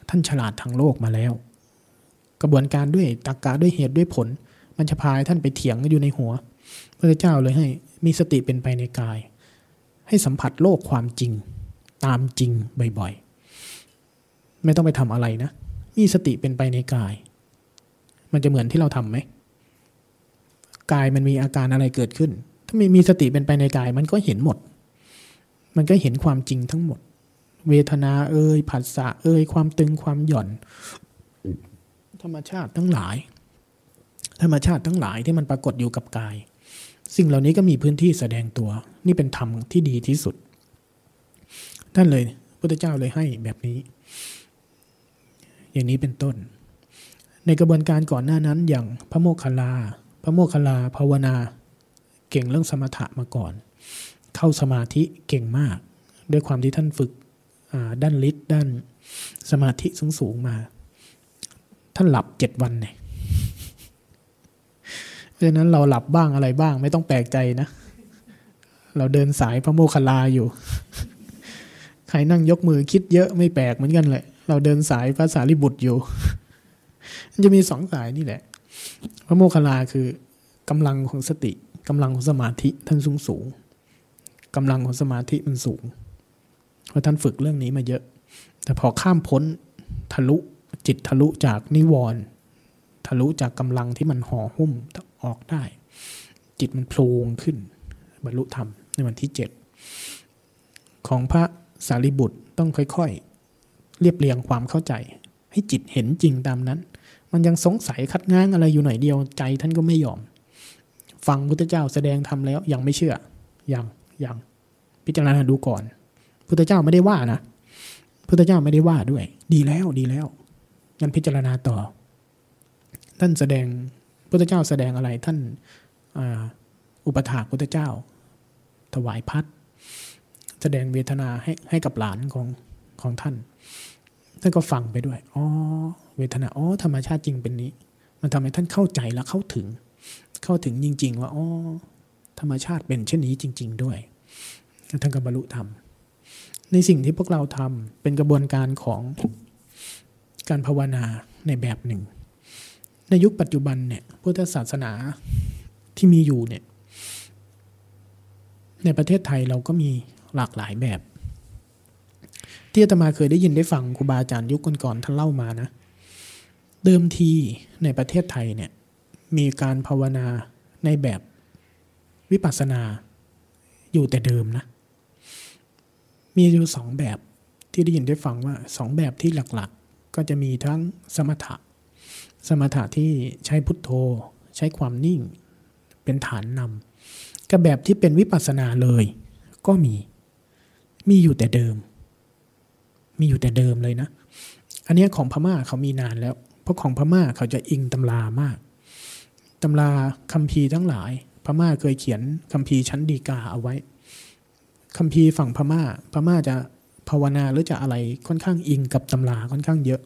ท่านฉลาดทางโลกมาแล้ว กระบวนการด้วยตรกกะด้วยเหตุด้วยผล มันจะพาท่านไปเถียงอยู่ในหัวพระเจ้าเลยให้มีสติเป็นไปในกาย ให้สัมผัสโลกความจริง ตามจริงบ่อยๆ ไม่ต้องไปทำอะไรนะ มีสติเป็นไปในกาย มันจะเหมือนที่เราทำไหม กายมันมีอาการอะไรเกิดขึ้น ถ้าไม่มีสติเป็นไปในกาย มันก็เห็นหมด มันก็เห็นความจริงทั้งหมด เวทนาเอ่ยผัสสะเอ่ยความตึงความหย่อน ธรรมชาติทั้งหลาย ธรรมชาติทั้งหลายที่มันปรากฏอยู่กับกาย สิ่งเหล่านี้ก็มีพื้นที่แสดงตัว นี่เป็นธรรมที่ดีที่สุดท่านเลยพุทธเจ้าเลยให้แบบนี้ อย่างนี้เป็นต้น ในกระบวนการก่อนหน้านั้นอย่างพระโมคคัลลา พระโมคคัลลาภาวนา เก่งเรื่องสมถะมาก่อน เข้าสมาธิเก่งมาก ด้วยความที่ท่านฝึกด้านฤทธิ์ด้านสมาธิสูงสูงมา ท่านหลับเจ็ดวันเนี่ย เพราะฉะนั้นเราหลับบ้างอะไรบ้าง ไม่ต้องแปลกใจนะ เราเดินสายพระโมคคัลลาอยู่ ใครนั่งยกมือคิดเยอะไม่แปลกเหมือนกันแหละ เราเดินสายภาษาลิบุตรอยู่มันจะมีสองสายนี่แหละ พระโมคคัลลาคือกำลังของสติกำลังของสมาธิท่านสูงสูงกำลังของสมาธิมันสูง เพราะท่านฝึกเรื่องนี้มาเยอะ แต่พอข้ามพ้นทะลุจิตทะลุจากนิวรณ์ทะลุจากกำลังที่มันห่อหุ้ม ออกได้ จิตมันโพลงขึ้น บรรลุธรรมในวันที่เจ็ดของพระสารีบุตรต้องค่อยๆ เรียบเรียงความเข้าใจ ให้จิตเห็นจริงตามนั้น มันยังสงสัยคัดง้างอะไรอยู่หน่อยเดียวใจท่านก็ไม่ยอม ฟังพุทธเจ้าแสดงทำแล้วยังไม่เชื่อ ยังยังพิจารณาดูก่อนพุทธเจ้าไม่ได้ว่านะพุทธเจ้าไม่ได้ว่าด้วย ดีแล้วดีแล้วงั้นพิจารณาต่อ ท่านแสดง พุทธเจ้าแสดงอะไรท่านอุปถากพุทธเจ้า ถวายพัดแสดงเวทนาให้ให้กับหลานของของท่าน ท่านก็ฟังไปด้วยอ๋อเวทนาอ๋อธรรมชาติจริงเป็นนี้ มันทำให้ท่านเข้าใจและเข้าถึง เข้าถึงจริง ๆ ว่าอ๋อธรรมชาติเป็นเช่นนี้จริง ๆ ด้วยท่านก็บรรลุธรรมในสิ่งที่พวกเราทำเป็นกระบวนการของการภาวนาในแบบหนึ่ง ในยุคปัจจุบันเนี่ยพุทธศาสนาที่มีอยู่เนี่ย ในประเทศไทยเราก็มีหลากหลายแบบ ที่อาตมาเคยได้ยินได้ฟังครูบาอาจารย์ยุคก่อนๆท่านเล่ามานะ เดิมทีในประเทศไทยเนี่ย มีการภาวนาในแบบวิปัสสนาอยู่แต่เดิมนะ มีอยู่สองแบบที่ได้ยินได้ฟังว่าสองแบบที่หลักๆก็จะมีทั้งสมถะ สมถะที่ใช้พุทโธ ใช้ความนิ่ง เป็นฐานนำกับแบบที่เป็นวิปัสสนาเลย ก็มี มีอยู่แต่เดิม มีอยู่แต่เดิมเลยนะ อันนี้ของพม่าเขามีนานแล้ว เพราะของพม่าเขาจะอิงตำรามากตำราคัมภีร์ทั้งหลาย พม่าเคยเขียนคัมภีร์ชั้นดีกาเอาไว้คัมภีร์ฝั่งพม่า พม่าจะภาวนาหรือจะอะไรค่อนข้างอิงกับตำราค่อนข้างเยอะ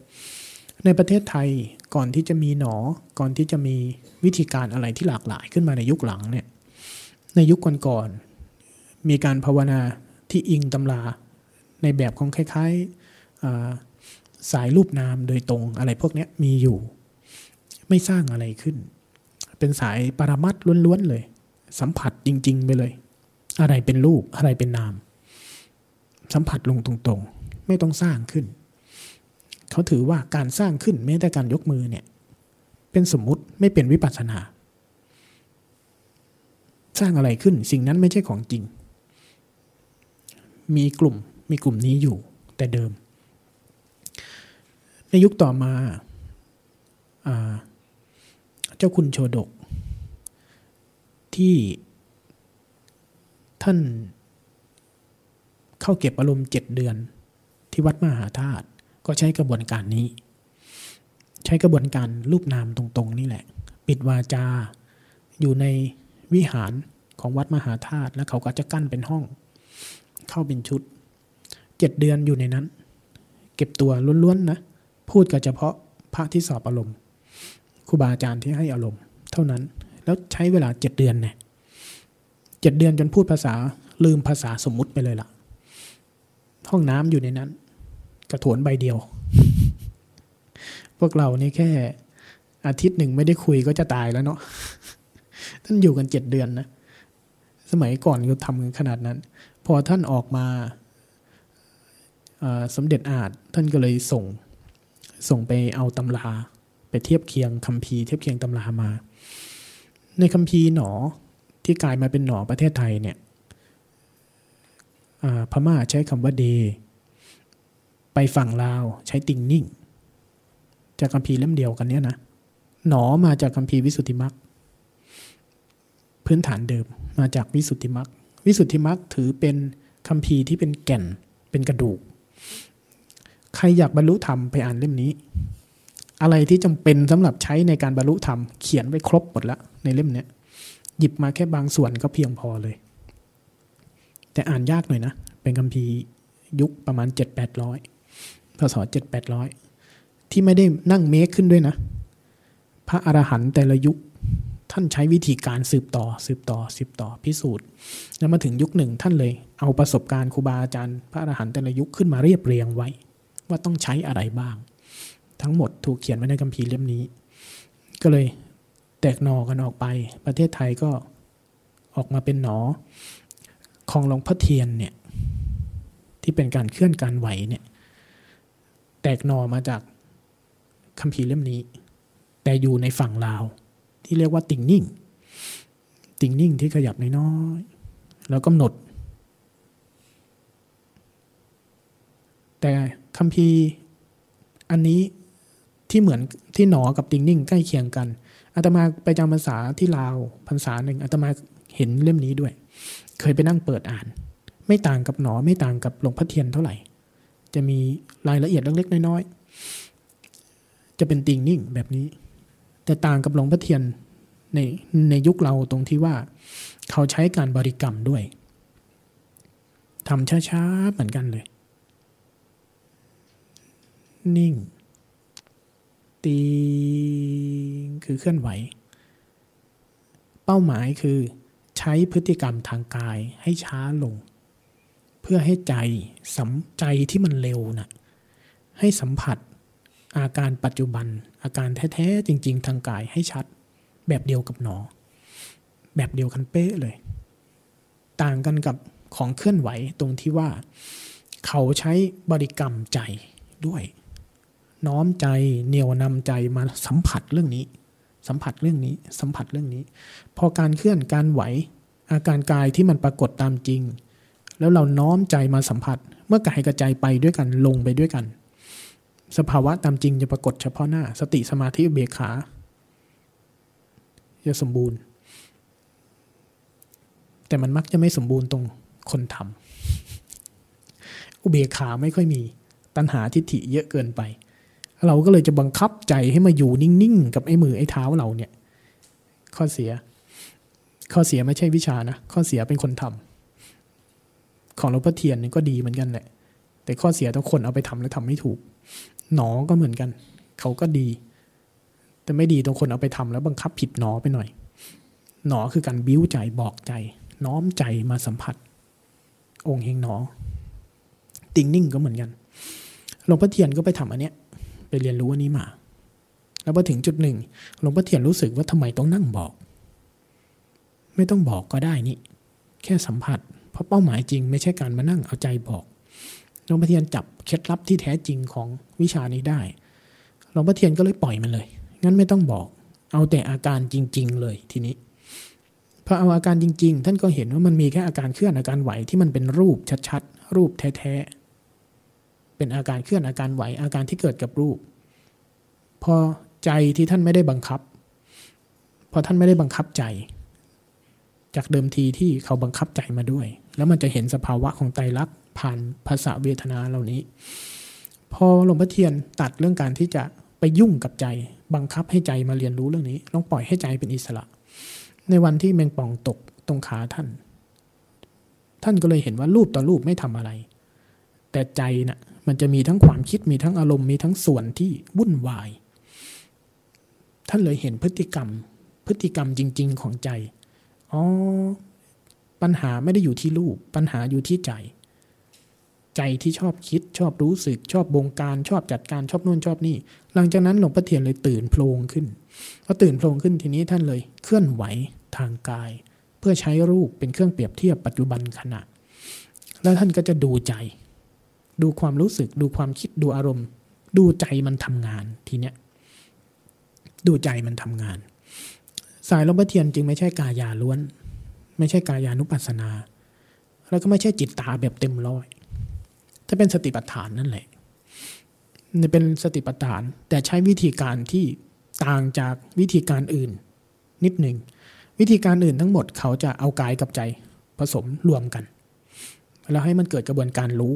ในประเทศไทยก่อนที่จะมีหนอ ก่อนที่จะมีวิธีการอะไรที่หลากหลายขึ้นมาในยุคหลังเนี่ย ในยุคก่อนๆมีการภาวนาที่อิงตำราในแบบของคล้ายๆสายรูปนามโดยตรงอะไรพวกนี้มีอยู่ ไม่สร้างอะไรขึ้น เป็นสายปรมัตล้วนๆเลย สัมผัสจริง ๆ ไปเลย อะไรเป็นรูปอะไรเป็นนาม สัมผัสลงตรงๆ ไม่ต้องสร้างขึ้น เขาถือว่าการสร้างขึ้นแม้แต่การยกมือเนี่ยเป็นสมมุติไม่เป็นวิปัสสนา สร้างอะไรขึ้นสิ่งนั้นไม่ใช่ของจริง มีกลุ่มมีกลุ่มนี้อยู่แต่เดิม ในยุคต่อมาเจ้าคุณโชดก ที่ท่านเข้าเก็บอารมณ์เจ็ดเดือนที่วัดมหาธาตุ ก็ใช้กระบวนการนี้ ใช้กระบวนการรูปนามตรงๆ นี่แหละ ปิดวาจา อยู่ในวิหารของวัดมหาธาตุแล้วเขาก็จะกั้นเป็นห้อง เข้าเป็นชุดเจ็ดเดือนอยู่ในนั้น เก็บตัวล้วนๆนะพูดกับเฉพาะพระที่สอบอารมณ์ครูบาอาจารย์ที่ให้อารมณ์ เท่านั้นแล้วใช้เวลาเจ็ดเดือนเนี่ยเจ็ดเดือนจนพูดภาษาลืมภาษาสมมุติไปเลยล่ะ ห้องน้ำอยู่ในนั้น กระถวนใบเดียว พวกเรานี่แค่อาทิตย์หนึ่งไม่ได้คุยก็จะตายแล้วเนาะท่านอยู่กันเจ็ดเดือนนะ สมัยก่อนก็ทำกันขนาดนั้น พอท่านออกมาสมเด็จอาจท่านก็เลยส่งส่งไปเอาตำรา ไปเทียบเคียงคัมภีร์เทียบเคียงตำรามา ในคัมภีร์หนอที่กลายมาเป็นหนอประเทศไทยเนี่ยพม่าใช้คำว่าเด ไปฝั่งลาวใช้ติงนิ่ง จากคัมภีร์เล่มเดียวกันเนี่ยนะหนอมาจากคัมภีร์วิสุทธิมรรคพื้นฐานเดิมมาจากวิสุทธิมรรควิสุทธิมรรคถือเป็นคำพีที่เป็นแก่นเป็นกระดูก ใครอยากบรรลุธรรมไปอ่านเล่มนี้ อะไรที่จำเป็นสำหรับใช้ในการบรรลุธรรมเขียนไว้ครบหมดแล้วในเล่มนี้หยิบมาแค่บางส่วนก็เพียงพอเลย แต่อ่านยากหน่อยนะ เป็นคำพียุคประมาณเจ็ดแปดร้อย พศเจ็ดแปดร้อยที่ไม่ได้นั่งเมคขึ้นด้วยนะ พระอรหันต์แต่ละยุคท่านใช้วิธีการสืบต่อ สืบต่อสืบต่อพิสูจน์แล้วมาถึงยุคหนึ่งท่านเลย เอาประสบการณ์ครูบาอาจารย์พระอรหันต์แต่ละยุคขึ้นมาเรียบเรียงไว้ ว่าต้องใช้อะไรบ้าง ทั้งหมดถูกเขียนไว้ในคัมภีร์เล่มนี้ ก็เลยแตกหนอกันออกไป ประเทศไทยก็ออกมาเป็นหนอของหลวงพ่อเทียนเนี่ยที่เป็นการเคลื่อนการไหวเนี่ย แตกหนอมาจากคัมภีร์เล่มนี้ แต่อยู่ในฝั่งลาว ที่เรียกว่าติ่งนิ่ง ติ่งนิ่งที่ขยับน้อยๆแล้วกำหนด แต่คัมภีร์อันนี้ที่เหมือนที่หนอกับติงนิ่งใกล้เคียงกันอาตมาไปจำภาษาที่ลาวภาษาหนึ่งอาตมาเห็นเล่มนี้ด้วย เคยไปนั่งเปิดอ่าน ไม่ต่างกับหนอไม่ต่างกับหลวงพ่อเทียนเท่าไหร่ จะมีรายละเอียดเล็กๆน้อยๆจะเป็นติงนิ่งแบบนี้ แต่ต่างกับหลวงพ่อเทียนในในยุคเราตรงที่ว่า เขาใช้การบริกรรมด้วยทำช้าๆเหมือนกันเลย นิ่ง ตีคือเคลื่อนไหว เป้าหมายคือใช้พฤติกรรมทางกายให้ช้าลง เพื่อให้ใจสัมใจที่มันเร็วนะ่ะให้สัมผัสอาการปัจจุบัน อาการแท้ๆจริง ๆ ทางกายให้ชัด แบบเดียวกับหนอ แบบเดียวกันเป๊ะเลย ต่างกันกับของเคลื่อนไหวตรงที่ว่า เขาใช้บริกรรมใจด้วย น้อมใจเหนียวนำใจมาสัมผัสเรื่องนี้ สัมผัสเรื่องนี้สัมผัสเรื่องนี้ พอการเคลื่อนการไหว อาการกายที่มันปรากฏตามจริง แล้วเราน้อมใจมาสัมผัส เมื่อกายกับใจไปด้วยกันลงไปด้วยกัน สภาวะตามจริงจะปรากฏเฉพาะหน้า สติสมาธิเบขาจะสมบูรณ์ แต่มันมักจะไม่สมบูรณ์ตรงคนทำอุเบกขาไม่ค่อยมี ตัณหาทิฏฐิเยอะเกินไป เราก็เลยจะบังคับใจให้มาอยู่นิ่งๆ กับไอ้มือไอ้เท้าเราเนี่ย ข้อเสีย ข้อเสียไม่ใช่วิชานะ ข้อเสียเป็นคนทำ ของหลวงพ่อเทียนนี่ก็ดีเหมือนกันแหละ แต่ข้อเสียทุกคนเอาไปทำแล้วทำไม่ถูก หนอก็เหมือนกัน เขาก็ดี แต่ไม่ดีตรงคนเอาไปทำแล้วบังคับผิดหนอไปหน่อย หนอคือการบิ้วใจบอกใจ น้อมใจมาสัมผัส องค์เฮงหนอ ติงนิ่งก็เหมือนกันหลวงพ่อเทียนก็ไปทำอันเนี้ย ไปเรียนรู้อันนี้มา แล้วพอถึงจุดหนึ่งหลวงพ่อเทียนรู้สึกว่าทำไมต้องนั่งบอก ไม่ต้องบอกก็ได้นี่ แค่สัมผัส เพราเป้าหมายจริง ไม่ใช่การมานั่งเอาใจบอกหลวงพ่อเทียนจับเคล็ดลับที่แท้จริงของวิชานี้ได้หลวงพ่อเทียนก็เลยปล่อยมันเลย งั้นไม่ต้องบอก เอาแต่อาการจริง ๆ เลยทีนี้พอเอาอาการจริง ๆ ท่านก็เห็นว่ามันมีแค่อาการเคลื่อนอาการไหวที่มันเป็นรูปชัดๆ รูปแท้ๆ เป็นอาการเคลื่อนอาการไหวอาการที่เกิดกับรูป พอใจที่ท่านไม่ได้บังคับ พอท่านไม่ได้บังคับใจ จากเดิมทีที่เขาบังคับใจมาด้วย แล้วมันจะเห็นสภาวะของไตรลักษณ์ผ่านภาษาเวทนาเหล่านี้ พอหลวงพ่อเทียนตัดเรื่องการที่จะไปยุ่งกับใจ บังคับให้ใจมาเรียนรู้เรื่องนี้ลองปล่อยให้ใจเป็นอิสระ ในวันที่แมงป่องตกตรงขาท่าน ท่านก็เลยเห็นว่ารูปต่อรูปไม่ทำอะไร แต่ใจนะ่ะมันจะมีทั้งความคิดมีทั้งอารมณ์มีทั้งส่วนที่วุ่นวาย ท่านเลยเห็นพฤติกรรม พฤติกรรมจริง ๆ ของใจ อ๋อ ปัญหาไม่ได้อยู่ที่รูปปัญหาอยู่ที่ใจ ใจที่ชอบคิดชอบรู้สึกชอบบงการชอบจัดการชอบนู่นชอบนี่ หลังจากนั้นหลวงพ่อเทียนเลยตื่นโพลงขึ้นพอตื่นโพลงขึ้นทีนี้ท่านเลยเคลื่อนไหวทางกาย เพื่อใช้รูปเป็นเครื่องเปรียบเทียบปัจจุบันขณะ แล้วท่านก็จะดูใจ ดูความรู้สึก ดูความคิดดูอารมณ์ ดูใจมันทำงานทีเนี้ยดูใจมันทำงาน สายลมพเทียนจึงไม่ใช่กายาล้วน ไม่ใช่กายานุปัสสนา แล้วก็ไม่ใช่จิตตาแบบเต็มร้อยถ้าเป็นสติปัฏฐานนั่นแหละเป็นสติปัฏฐาน แต่ใช้วิธีการที่ต่างจากวิธีการอื่น นิดหนึ่งวิธีการอื่นทั้งหมดเขาจะเอากายกับใจผสมรวมกัน แล้วให้มันเกิดกระบวนการรู้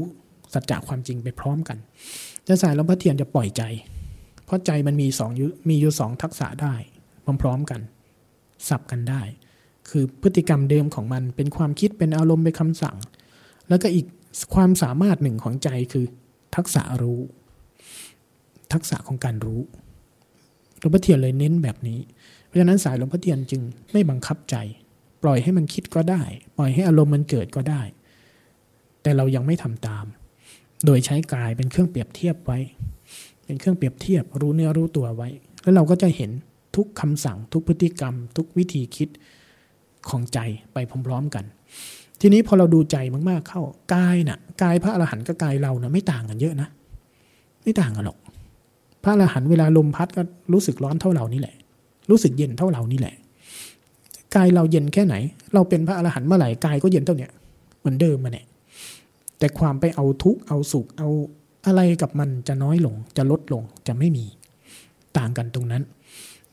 สัจจะความจริงไปพร้อมกันจะสายลมพระเทียนจะปล่อยใจ เพราะใจมันมีสองมีอยู่สองทักษะได้พร้อมๆกัน สับกันได้ คือพฤติกรรมเดิมของมันเป็นความคิดเป็นอารมณ์เป็นคำสั่ง แล้วก็อีกความสามารถหนึ่งของใจคือ ทักษะรู้ ทักษะของการรู้หลวงพ่อเทียนเลยเน้นแบบนี้ เพราะฉะนั้นสายหลวงพ่อเทียนจึงไม่บังคับใจ ปล่อยให้มันคิดก็ได้ ปล่อยให้อารมณ์มันเกิดก็ได้ แต่เรายังไม่ทำตาม โดยใช้กายเป็นเครื่องเปรียบเทียบไว้ เป็นเครื่องเปรียบเทียบรู้เนื้อรู้ตัวไว้ แล้วเราก็จะเห็น ทุกคำสั่งทุกพฤติกรรม ทุกวิธีคิดของใจไปพร้อมๆกัน ทีนี้พอเราดูใจมากๆเข้ากายนะ่ะกายพระอรหันต์กับกายเรานะ่ะไม่ต่างกันเยอะนะ ไม่ต่างกันหรอก พระอรหันต์เวลาลมพัดก็รู้สึกร้อนเท่าเรานี่แหละ รู้สึกเย็นเท่าเรานี่แหละกายเราเย็นแค่ไหน เราเป็นพระอรหันต์เมื่อไหร่กายก็เย็นเท่าเนี้ยเหมือนเดิมมาเนี่ยแต่ความไปเอาทุกเอาสุขเอาอะไรกับมันจะน้อยลง จะลดลงจะไม่มีต่างกันตรงนั้น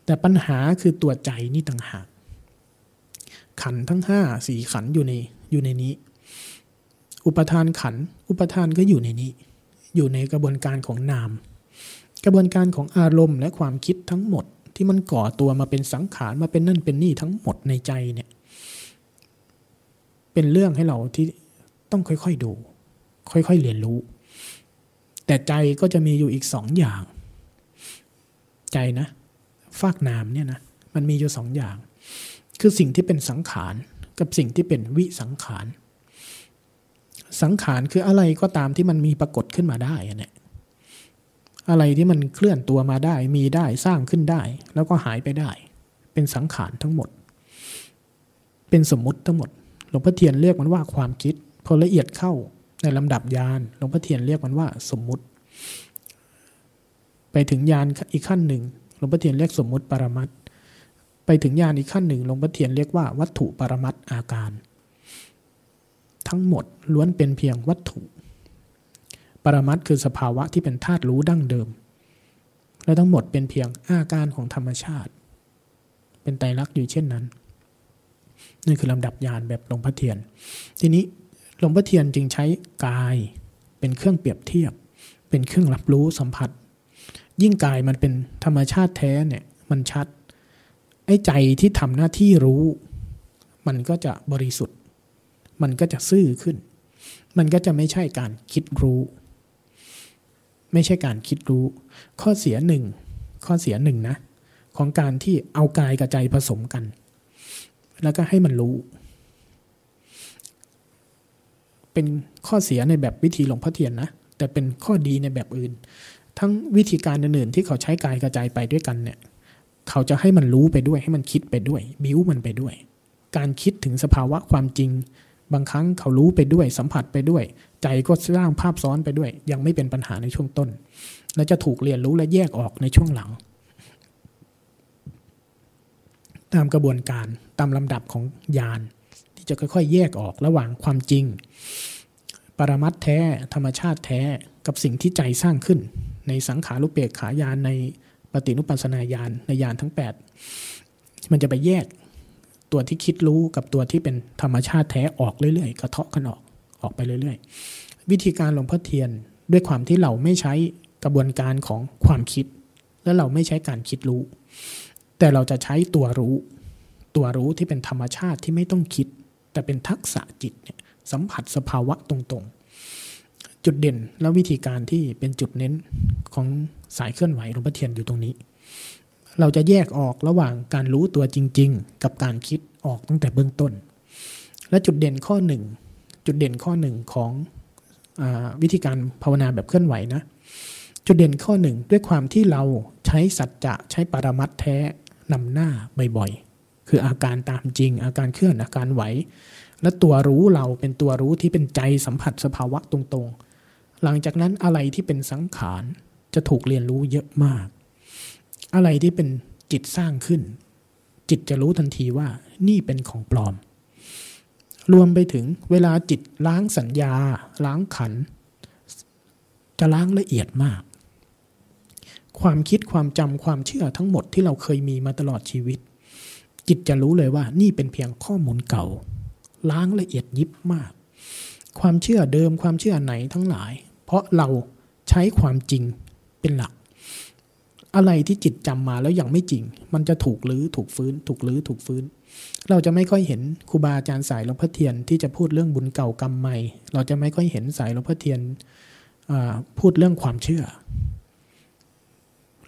แต่ปัญหาคือตัวใจนี่ต่างหาก ขันทั้งห้าสี่ขันอยู่ในอยู่ในนี้ อุปทานขัน อุปทานก็อยู่ในนี้ อยู่ในกระบวนการของนาม กระบวนการของอารมณ์และความคิดทั้งหมดที่มันก่อตัวมาเป็นสังขารมาเป็นนั่นเป็นนี่ทั้งหมดในใจเนี่ย เป็นเรื่องให้เราที่ต้องค่อยๆดู ค่อยๆเรียนรู้ แต่ใจก็จะมีอยู่อีกสองอย่าง ใจนะ ฟากนามเนี่ยนะมันมีอยู่สองอย่าง คือสิ่งที่เป็นสังขารกับสิ่งที่เป็นวิสังขาร สังขารคืออะไรก็ตามที่มันมีปรากฏขึ้นมาได้เนี่ยอะไรที่มันเคลื่อนตัวมาได้ มีได้สร้างขึ้นได้ แล้วก็หายไปได้ เป็นสังขารทั้งหมด เป็นสมมุติทั้งหมดหลวงพ่อเทียนเรียกมันว่าความคิด พอละเอียดเข้าในลำดับยานหลวงพ่อเทียนเรียกมันว่าสมมุติ ไปถึงยานอีกขั้นหนึ่ง ลวงพ่อเทียนเรียกสมมุติปรมัตไปถึงยานอีกขั้นหนึ่งหลวงพ่อเทียนเรียกว่าวัตถุปรมัตอาการ ทั้งหมดล้วนเป็นเพียงวัตถุ ปรมัตคือสภาวะที่เป็นธาตุรู้ดั้งเดิม และทั้งหมดเป็นเพียงอาการของธรรมชาติ เป็นไตรลักษณ์อยู่เช่นนั้นนี่คือลำดับญาณแบบหลวงพ่อเทียน ทีนี้หลวงพ่อเทียนจึงใช้กายเป็นเครื่องเปรียบเทียบ เป็นเครื่องรับรู้สัมผัส ยิ่งกายมันเป็นธรรมชาติแท้เนี่ยมันชัด ไอ้ใจที่ทำหน้าที่รู้ มันก็จะบริสุทธิ์ มันก็จะซื่อขึ้น มันก็จะไม่ใช่การคิดรู้ ไม่ใช่การคิดรู้ ข้อเสียหนึ่งข้อเสียหนึ่งนะ ของการที่เอากายกับใจผสมกัน แล้วก็ให้มันรู้ เป็นข้อเสียในแบบวิธีหลวงพ่อเทียนนะแต่เป็นข้อดีในแบบอื่น ทั้งวิธีการอื่นๆที่เขาใช้กายกระจายไปด้วยกันเนี่ย เขาจะให้มันรู้ไปด้วย ให้มันคิดไปด้วย บิ้วมันไปด้วย การคิดถึงสภาวะความจริง บางครั้งเขารู้ไปด้วย สัมผัสไปด้วย ใจก็สร้างภาพซ้อนไปด้วย ยังไม่เป็นปัญหาในช่วงต้น และจะถูกเรียนรู้และแยกออกในช่วงหลัง ตามกระบวนการตามลำดับของญาณที่จะค่อยๆ แยกออกระหว่างความจริง ปรมัตแท้ ธรรมชาติแท้กับสิ่งที่ใจสร้างขึ้น ในสังขารุเปกขายานในปฏินุปัสนาญาณในญาณทั้ง 8 มันจะไปแยกตัวที่คิดรู้กับตัวที่เป็นธรรมชาติแท้ออกเรื่อยๆกระเทาะกันออกออกไปเรื่อยๆ วิธีการหลวงพ่อเทียนด้วยความที่เราไม่ใช้กระบวนการของความคิด และเราไม่ใช้การคิดรู้ แต่เราจะใช้ตัวรู้ ตัวรู้ที่เป็นธรรมชาติที่ไม่ต้องคิด แต่เป็นทักษะจิตเนี่ยสัมผัสสภาวะตรงๆ จุดเด่นและวิธีการที่เป็นจุดเน้นของสายเคลื่อนไหวหลวงพ่อเทียนอยู่ตรงนี้ เราจะแยกออกระหว่างการรู้ตัวจริง ๆ กับการคิดออกตั้งแต่เบื้องต้น และจุดเด่นข้อหนึ่งจุดเด่นข้อหนึ่งของอวิธีการภาวนาแบบเคลื่อนไหวนะ จุดเด่นข้อหนึ่งด้วยความที่เราใช้สัจจะใช้ปรมัตแท้นำหน้าบ่อยๆ คืออาการตามจริง อาการเคลื่อนอาการไหว และตัวรู้เราเป็นตัวรู้ที่เป็นใจสัมผัสสภาวะตรงๆ หลังจากนั้นอะไรที่เป็นสังขารจะถูกเรียนรู้เยอะมาก อะไรที่เป็นจิตสร้างขึ้น จิตจะรู้ทันทีว่านี่เป็นของปลอม รวมไปถึงเวลาจิตล้างสัญญา ล้างขัน จะล้างละเอียดมาก ความคิดความจำความเชื่อทั้งหมดที่เราเคยมีมาตลอดชีวิต จิตจะรู้เลยว่านี่เป็นเพียงข้อมูลเก่า ล้างละเอียดยิบมาก ความเชื่อเดิมความเชื่อไหนทั้งหลาย เพราะเราใช้ความจริงเป็นหลัก อะไรที่จิตจำมาแล้วยังไม่จริง มันจะถูกลื้อถูกฟื้น ถูกลื้อถูกฟื้น เราจะไม่ค่อยเห็นครูบาอาจารย์สายหลวงพ่อเทียนที่จะพูดเรื่องบุญเก่ากรรมใหม่ เราจะไม่ค่อยเห็นสายหลวงพ่อเทียนพูดเรื่องความเชื่อ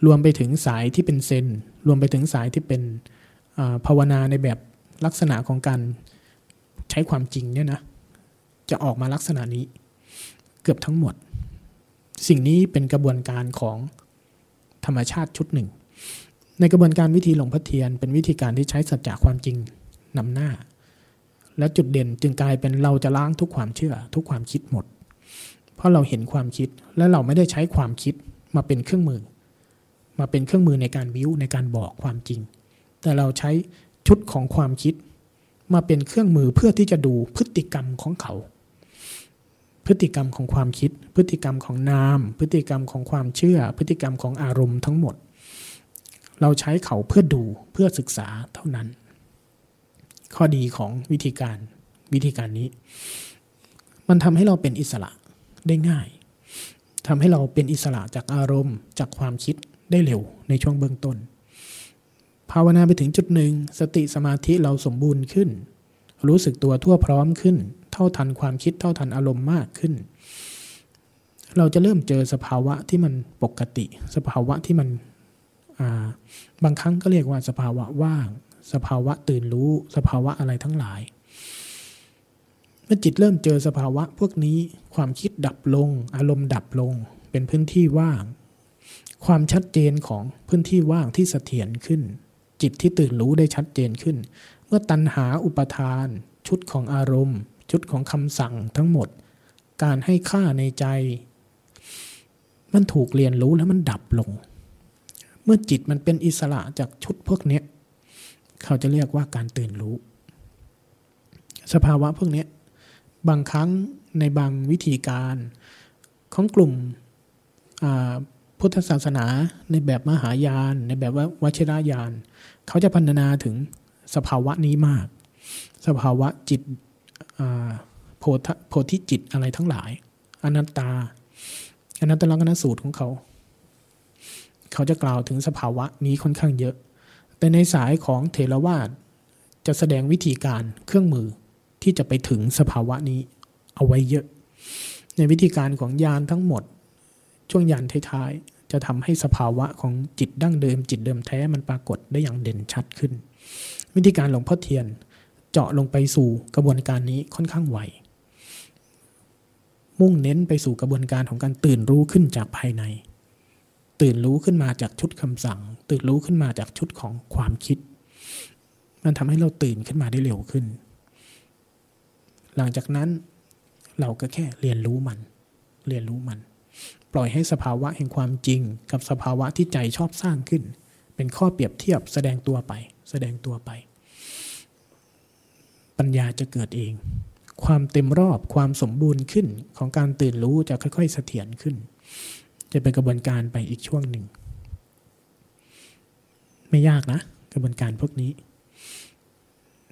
รวมไปถึงสายที่เป็นเซนรวมไปถึงสายที่เป็นภาวนาในแบบลักษณะของการใช้ความจริงเนี่ยนะ จะออกมาลักษณะนี้ เกือบทั้งหมด สิ่งนี้เป็นกระบวนการของธรรมชาติชุดหนึ่ง ในกระบวนการวิธีหลงพ่อเทียน เป็นวิธีการที่ใช้สัจจะความจริงนำหน้า และจุดเด่นจึงกลายเป็นเราจะล้างทุกความเชื่อ ทุกความคิดหมด เพราะเราเห็นความคิดและเราไม่ได้ใช้ความคิดมาเป็นเครื่องมือ มาเป็นเครื่องมือในการวิวในการบอกความจริง แต่เราใช้ชุดของความคิดมาเป็นเครื่องมือเพื่อที่จะดูพฤติกรรมของเขา พฤติกรรมของความคิด พฤติกรรมของนาม พฤติกรรมของความเชื่อ พฤติกรรมของอารมณ์ทั้งหมด เราใช้เขาเพื่อดูเพื่อศึกษาเท่านั้น ข้อดีของวิธีการวิธีการนี้ มันทำให้เราเป็นอิสระได้ง่ายทำให้เราเป็นอิสระจากอารมณ์จากความคิดได้เร็วในช่วงเบื้องต้น ภาวนาไปถึงจุดหนึ่ง สติสมาธิเราสมบูรณ์ขึ้น รู้สึกตัวทั่วพร้อมขึ้น เท่าทันความคิดเท่าทันอารมณ์มากขึ้น เราจะเริ่มเจอสภาวะที่มันปกติ สภาวะที่มันบางครั้งก็เรียกว่าสภาวะว่าง สภาวะตื่นรู้ สภาวะอะไรทั้งหลาย เมื่อจิตเริ่มเจอสภาวะพวกนี้ความคิดดับลง อารมณ์ดับลง เป็นพื้นที่ว่าง ความชัดเจนของพื้นที่ว่างที่เสถียรขึ้น จิตที่ตื่นรู้ได้ชัดเจนขึ้น เมื่อตัณหาอุปทาน ชุดของอารมณ์ ชุดของคำสั่งทั้งหมด การให้ค่าในใจ มันถูกเรียนรู้แล้วมันดับลง เมื่อจิตมันเป็นอิสระจากชุดพวกนี้เขาจะเรียกว่าการตื่นรู้ สภาวะพวกนี้บางครั้งในบางวิธีการของกลุ่มพุทธศาสนาในแบบมหายาน ในแบบว่าวชิรยาน เขาจะพัฒนาถึงสภาวะนี้มาก สภาวะจิต โพธิจิตอะไรทั้งหลาย อนัตตา อนัตตลักษณสูตรของเขา เขาจะกล่าวถึงสภาวะนี้ค่อนข้างเยอะ แต่ในสายของเทรวาสจะแสดงวิธีการเครื่องมือที่จะไปถึงสภาวะนี้เอาไว้เยอะ ในวิธีการของยานทั้งหมด ช่วงยานท้ายๆจะทำให้สภาวะของจิตดั้งเดิม จิตเดิมแท้มันปรากฏได้อย่างเด่นชัดขึ้น วิธีการหลวงพ่อเทียน เจาะลงไปสู่กระบวนการนี้ค่อนข้างไวมุ่งเน้นไปสู่กระบวนการของการตื่นรู้ขึ้นจากภายใน ตื่นรู้ขึ้นมาจากชุดคำสั่ง ตื่นรู้ขึ้นมาจากชุดของความคิด มันทำให้เราตื่นขึ้นมาได้เร็วขึ้น หลังจากนั้นเราก็แค่เรียนรู้มัน เรียนรู้มัน ปล่อยให้สภาวะแห่งความจริง กับสภาวะที่ใจชอบสร้างขึ้น เป็นข้อเปรียบเทียบแสดงตัวไป แสดงตัวไป ปัญญาจะเกิดเอง ความเต็มรอบความสมบูรณ์ขึ้นของการตื่นรู้จะค่อยๆเสถียรขึ้น จะเป็นกระบวนการไปอีกช่วงหนึ่ง ไม่ยากนะ กระบวนการพวกนี้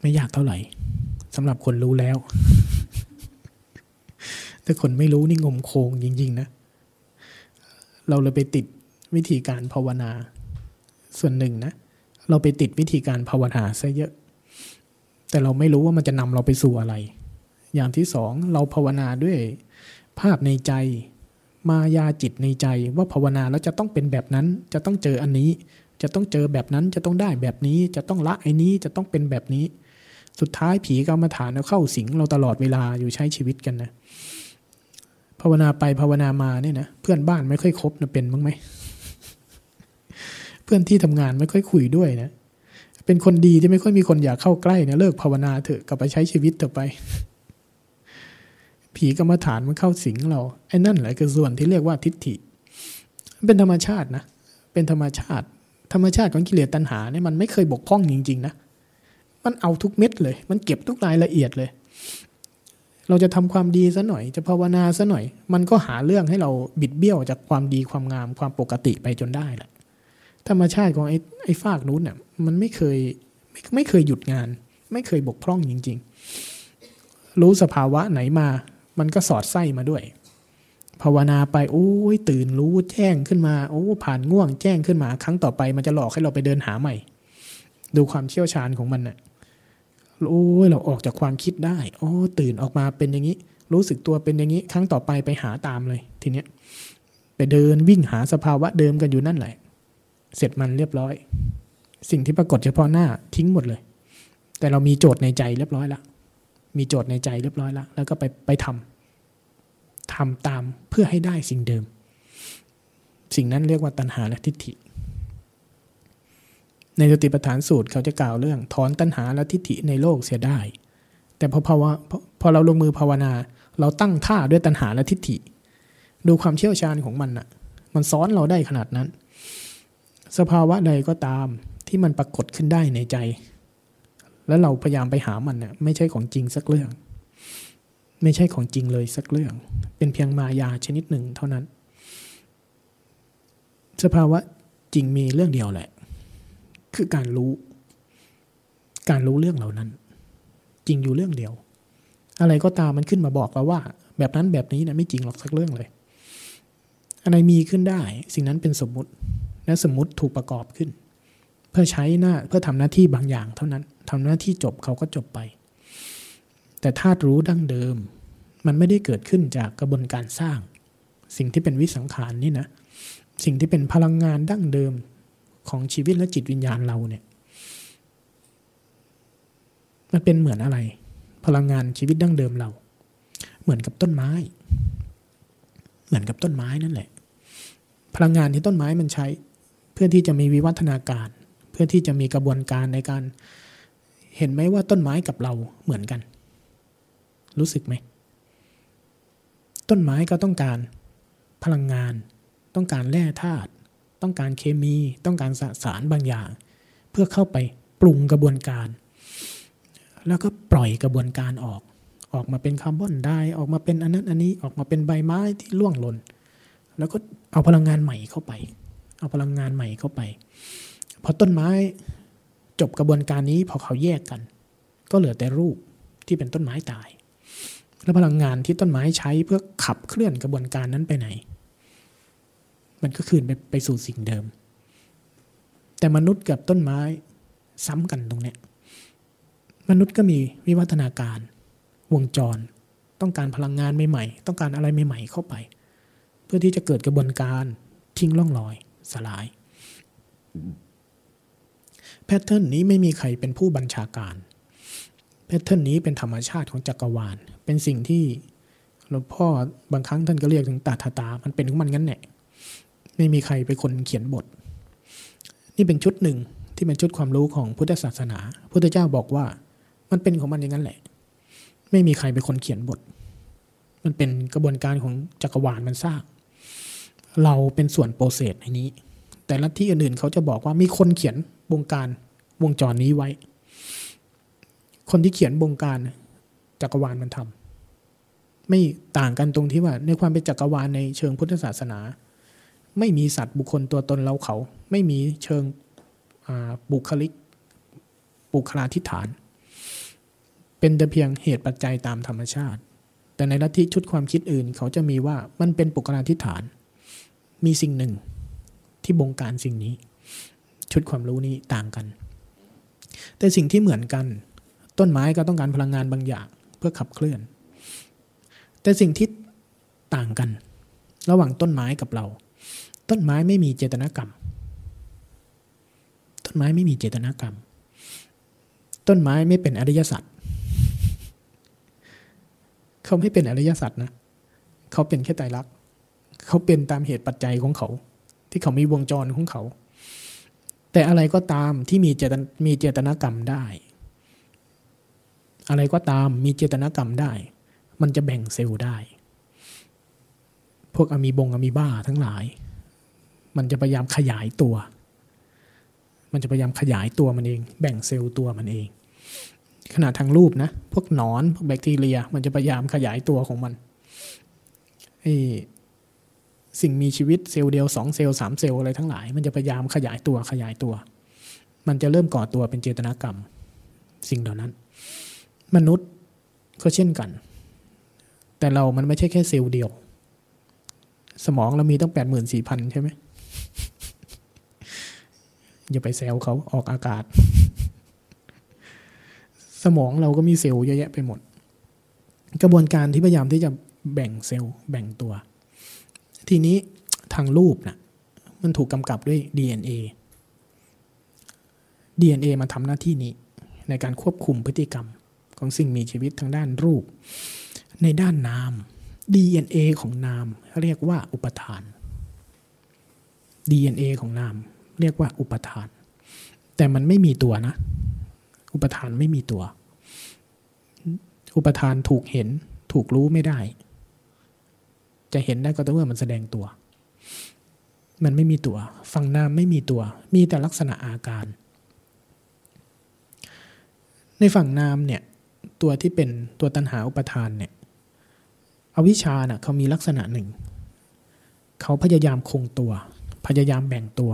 ไม่ยากเท่าไหร่สำหรับคนรู้แล้ว แต่คนไม่รู้นี่งมโคงจริงๆนะ เราเลยไปติดวิธีการภาวนา ส่วนหนึ่งนะ เราไปติดวิธีการภาวนาซะเยอะ แต่เราไม่รู้ว่ามันจะนำเราไปสู่อะไร อย่างที่สองเราภาวนาด้วยภาพในใจ มายาจิตในใจ ว่าภาวนาแล้วจะต้องเป็นแบบนั้น จะต้องเจออันนี้ จะต้องเจอแบบนั้น จะต้องได้แบบนี้ จะต้องละไอ้นี้ จะต้องเป็นแบบนี้ สุดท้ายผีกรรมฐานเราเข้าสิงเราตลอดเวลาอยู่ใช้ชีวิตกันนะ ภาวนาไปภาวนามาเนี่ยนะ เพื่อนบ้านไม่ค่อยคบนะเป็นบ้างไหม เพื่อนที่ทำงานไม่ค่อยคุยด้วยนะ เป็นคนดีที่ไม่ค่อยมีคนอยากเข้าใกล้เนี่ยเลิกภาวนาเถอะกลับไปใช้ชีวิตต่อไป ผีกรรมฐานมันเข้าสิงเราไอ้นั่นแหละคือส่วนที่เรียกว่าทิฏฐิ เป็นธรรมชาตินะ เป็นธรรมชาติ ธรรมชาติของกิเลสตัณหาเนี่ยมันไม่เคยบกพร่องจริง ๆ นะ มันเอาทุกเม็ดเลย มันเก็บทุกรายละเอียดเลย เราจะทำความดีซะหน่อย จะภาวนาซะหน่อย มันก็หาเรื่องให้เราบิดเบี้ยวจากความดีความงามความปกติไปจนได้แหละธรรมชาติของไอ้ไอ้ฟากนู้นเนี่ย มันไม่เคยไม่ไม่เคยหยุดงาน ไม่เคยบกพร่องจริง ๆ รู้สภาวะไหนมา มันก็สอดไส้มาด้วย ภาวนาไปโอ้ยตื่นรู้แจ้งขึ้นมาโอ้ผ่านง่วงแจ้งขึ้นมา ครั้งต่อไปมันจะหลอกให้เราไปเดินหาใหม่ ดูความเชี่ยวชาญของมันนะ่ะโอ้ยเราออกจากความคิดได้โอ้ตื่นออกมาเป็นอย่างนี้ รู้สึกตัวเป็นอย่างนี้ ครั้งต่อไปไปหาตามเลย ทีเนี้ยไปเดินวิ่งหาสภาวะเดิมกันอยู่นั่นแหละ เสร็จมันเรียบร้อย สิ่งที่ปรากฏเฉพาะหน้าทิ้งหมดเลย แต่เรามีโจทย์ในใจเรียบร้อยละมีโจทย์ในใจเรียบร้อยละแล้วก็ไปไปทำทำตามเพื่อให้ได้สิ่งเดิม สิ่งนั้นเรียกว่าตัณหาและทิฏฐิ ในสติปัฏฐานสูตรเขาจะกล่าวเรื่อง ถอนตัณหาและทิฏฐิในโลกเสียได้ แต่พอภาวะพอเราลงมือภาวนา เราตั้งท่าด้วยตัณหาและทิฏฐิ ดูความเชี่ยวชาญของมันน่ะ มันซ้อนเราได้ขนาดนั้น สภาวะใดก็ตาม ที่มันปรากฏขึ้นได้ในใจ แล้วเราพยายามไปหามันเนี่ยไม่ใช่ของจริงสักเรื่อง ไม่ใช่ของจริงเลยสักเรื่อง เป็นเพียงมายาชนิดหนึ่งเท่านั้น สภาวะจริงมีเรื่องเดียวแหละ คือการรู้ การรู้เรื่องเหล่านั้น จริงอยู่เรื่องเดียว อะไรก็ตามมันขึ้นมาบอกเราว่า แบบนั้นแบบนี้นะไม่จริงหรอกสักเรื่องเลยอะไรมีขึ้นได้ สิ่งนั้นเป็นสมมุติ และสมมุติถูกประกอบขึ้น เพื่อใช้หน้าเพื่อทำหน้าที่บางอย่างเท่านั้นทำหน้าที่จบเขาก็จบไป แต่ธาตุรู้ดั้งเดิม มันไม่ได้เกิดขึ้นจากกระบวนการสร้าง สิ่งที่เป็นวิสังขารนี่นะ สิ่งที่เป็นพลังงานดั้งเดิมของชีวิตและจิตวิญญาณเราเนี่ย มันเป็นเหมือนอะไร พลังงานชีวิตดั้งเดิมเรา เหมือนกับต้นไม้ เหมือนกับต้นไม้นั่นแหละ พลังงานที่ต้นไม้มันใช้ เพื่อที่จะมีวิวัฒนาการ เพื่อที่จะมีกระบวนการในการ เห็นไหมว่าต้นไม้กับเราเหมือนกัน รู้สึกไหม ต้นไม้ก็ต้องการพลังงาน ต้องการแร่ธาตุต้องการเคมีต้องการสสารบางอย่าง เพื่อเข้าไปปรุงกระบวนการ แล้วก็ปล่อยกระบวนการออก ออกมาเป็นคาร์บอนไดออกมาเป็นอันนั้นอันนี้ออกมาเป็นใบไม้ที่ร่วงหล่นแล้วก็เอาพลังงานใหม่เข้าไป เอาพลังงานใหม่เข้าไป พอต้นไม้จบกระบวนการนี้พอเขาแยกกัน ก็เหลือแต่รูปที่เป็นต้นไม้ตาย แล้วพลังงานที่ต้นไม้ใช้เพื่อขับเคลื่อนกระบวนการนั้นไปไหน มันก็คืนไปไปสู่สิ่งเดิม แต่มนุษย์กับต้นไม้ซ้ำกันตรงเนี้ยมนุษย์ก็มีวิวัฒนาการ วงจร ต้องการพลังงานใหม่ๆ ต้องการอะไรใหม่ๆเข้าไป เพื่อที่จะเกิดกระบวนการทิ้งล่องลอย สลาย แพทเทิร์นนี้ไม่มีใครเป็นผู้บัญชาการแพทเทิร์นนี้เป็นธรรมชาติของจักรวาล เป็นสิ่งที่หลวงพ่อบางครั้งท่านก็เรียกถึงตาตาตา มันเป็นของมันงั้นแหละไม่มีใครเป็นคนเขียนบท นี่เป็นชุดหนึ่งที่เป็นชุดความรู้ของพุทธศาสนาพุทธเจ้าบอกว่า มันเป็นของมันอย่างนั้นแหละ ไม่มีใครเป็นคนเขียนบท มันเป็นกระบวนการของจักรวาลมันสร้าง เราเป็นส่วนโปรเซสในนี้ แต่ละที่อื่นๆเขาจะบอกว่ามีคนเขียน วงการวงจรนี้ไว้ คนที่เขียนวงการจักรวาลมันทำไม่ต่างกันตรงที่ว่า ในความเป็นจักรวาลในเชิงพุทธศาสนา ไม่มีสัตว์บุคคลตัวตนเราเขา ไม่มีเชิงบุคลิกบุคลาธิฐาน เป็นแต่เพียงเหตุปัจจัยตามธรรมชาติ แต่ในลัทธิชุดความคิดอื่น เขาจะมีว่ามันเป็นบุคลาธิฐาน มีสิ่งหนึ่งที่บงการสิ่งนี้ ชุดความรู้นี้ต่างกัน แต่สิ่งที่เหมือนกัน ต้นไม้ก็ต้องการพลังงานบางอย่างเพื่อขับเคลื่อน แต่สิ่งที่ต่างกัน ระหว่างต้นไม้กับเรา ต้นไม้ไม่มีเจตนากรรม ต้นไม้ไม่มีเจตนากรรม ต้นไม้ไม่เป็นอริยสัจเขาไม่เป็นอริยสัจนะ เขาเป็นแค่ไตรลักษณ์เขาเป็นตามเหตุปัจจัยของเขา ที่เขามีวงจรของเขา แต่อะไรก็ตามที่มีเจตมีเจตนากรรมได้ อะไรก็ตามมีเจตนากรรมได้ มันจะแบ่งเซลล์ได้ พวกอะมีบงอะมีบ้าทั้งหลาย มันจะพยายามขยายตัว มันจะพยายามขยายตัวมันเอง แบ่งเซลล์ตัวมันเอง ขนาดทางรูปนะ พวกหนอนพวกแบคทีเรีย มันจะพยายามขยายตัวของมันไอ้ สิ่งมีชีวิตเซลล์เดียวสองเซลล์สามเซลล์อะไรทั้งหลาย มันจะพยายามขยายตัวขยายตัว มันจะเริ่มก่อตัวเป็นเจตนากรรม สิ่งเหล่านั้น มนุษย์ก็เช่นกัน แต่เรามันไม่ใช่แค่เซลล์เดียว สมองเรามีตั้งแปดหมื่นสี่พันใช่ไหมอย่าไปแซวเขาออกอากาศ สมองเราก็มีเซลล์เยอะแยะไปหมด กระบวนการที่พยายามที่จะแบ่งเซลล์แบ่งตัว ทีนี้ทางรูปนะ่ะมันถูกกำกับด้วย DNA DNA มาทำหน้าที่นี้ ในการควบคุมพฤติกรรมของสิ่งมีชีวิตทางด้านรูป ในด้านนาม DNA ของนามเรียกว่าอุปทาน DNA ของนาม เรียกว่าอุปทาน แต่มันไม่มีตัวนะ อุปทานไม่มีตัว อุปทานถูกเห็นถูกรู้ไม่ได้ จะเห็นได้ก็ต่อเมื่อมันแสดงตัว มันไม่มีตัวฝั่งนามไม่มีตัว มีแต่ลักษณะอาการ ในฝั่งนามเนี่ย ตัวที่เป็นตัวตัณหาอุปทานเนี่ยอวิชชาน่ะเขามีลักษณะหนึ่ง เขาพยายามคงตัว พยายามแบ่งตัว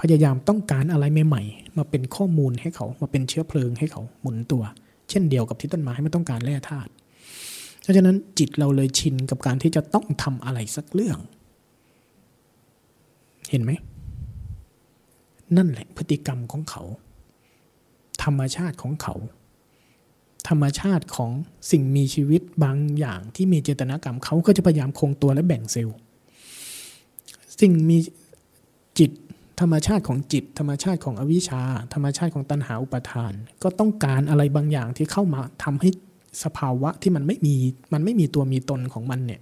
พยายามต้องการอะไรใหม่ๆ มาเป็นข้อมูลให้เขา มาเป็นเชื้อเพลิงให้เขาหมุนตัว เช่นเดียวกับที่ต้นไม้ไม่ต้องการแร่ธาตุ ราะฉะนั้นจิตเราเลยชินกับการที่จะต้องทำอะไรสักเรื่อง เห็นไหม นั่นแหละพฤติกรรมของเขา ธรรมชาติของเขา ธรรมชาติของสิ่งมีชีวิตบางอย่างที่มีเจตนากรรมเขาก็จะพยายามคงตัวและแบ่งเซลล์สิ่งมีจิตธรรมชาติของจิต ธรรมชาติของอวิชชา ธรรมชาติของตัณหาอุปาทาน ก็ต้องการอะไรบางอย่างที่เข้ามาทำให้ สภาวะที่มันไม่มีมันไม่มีตัวมีตนของมันเนี่ย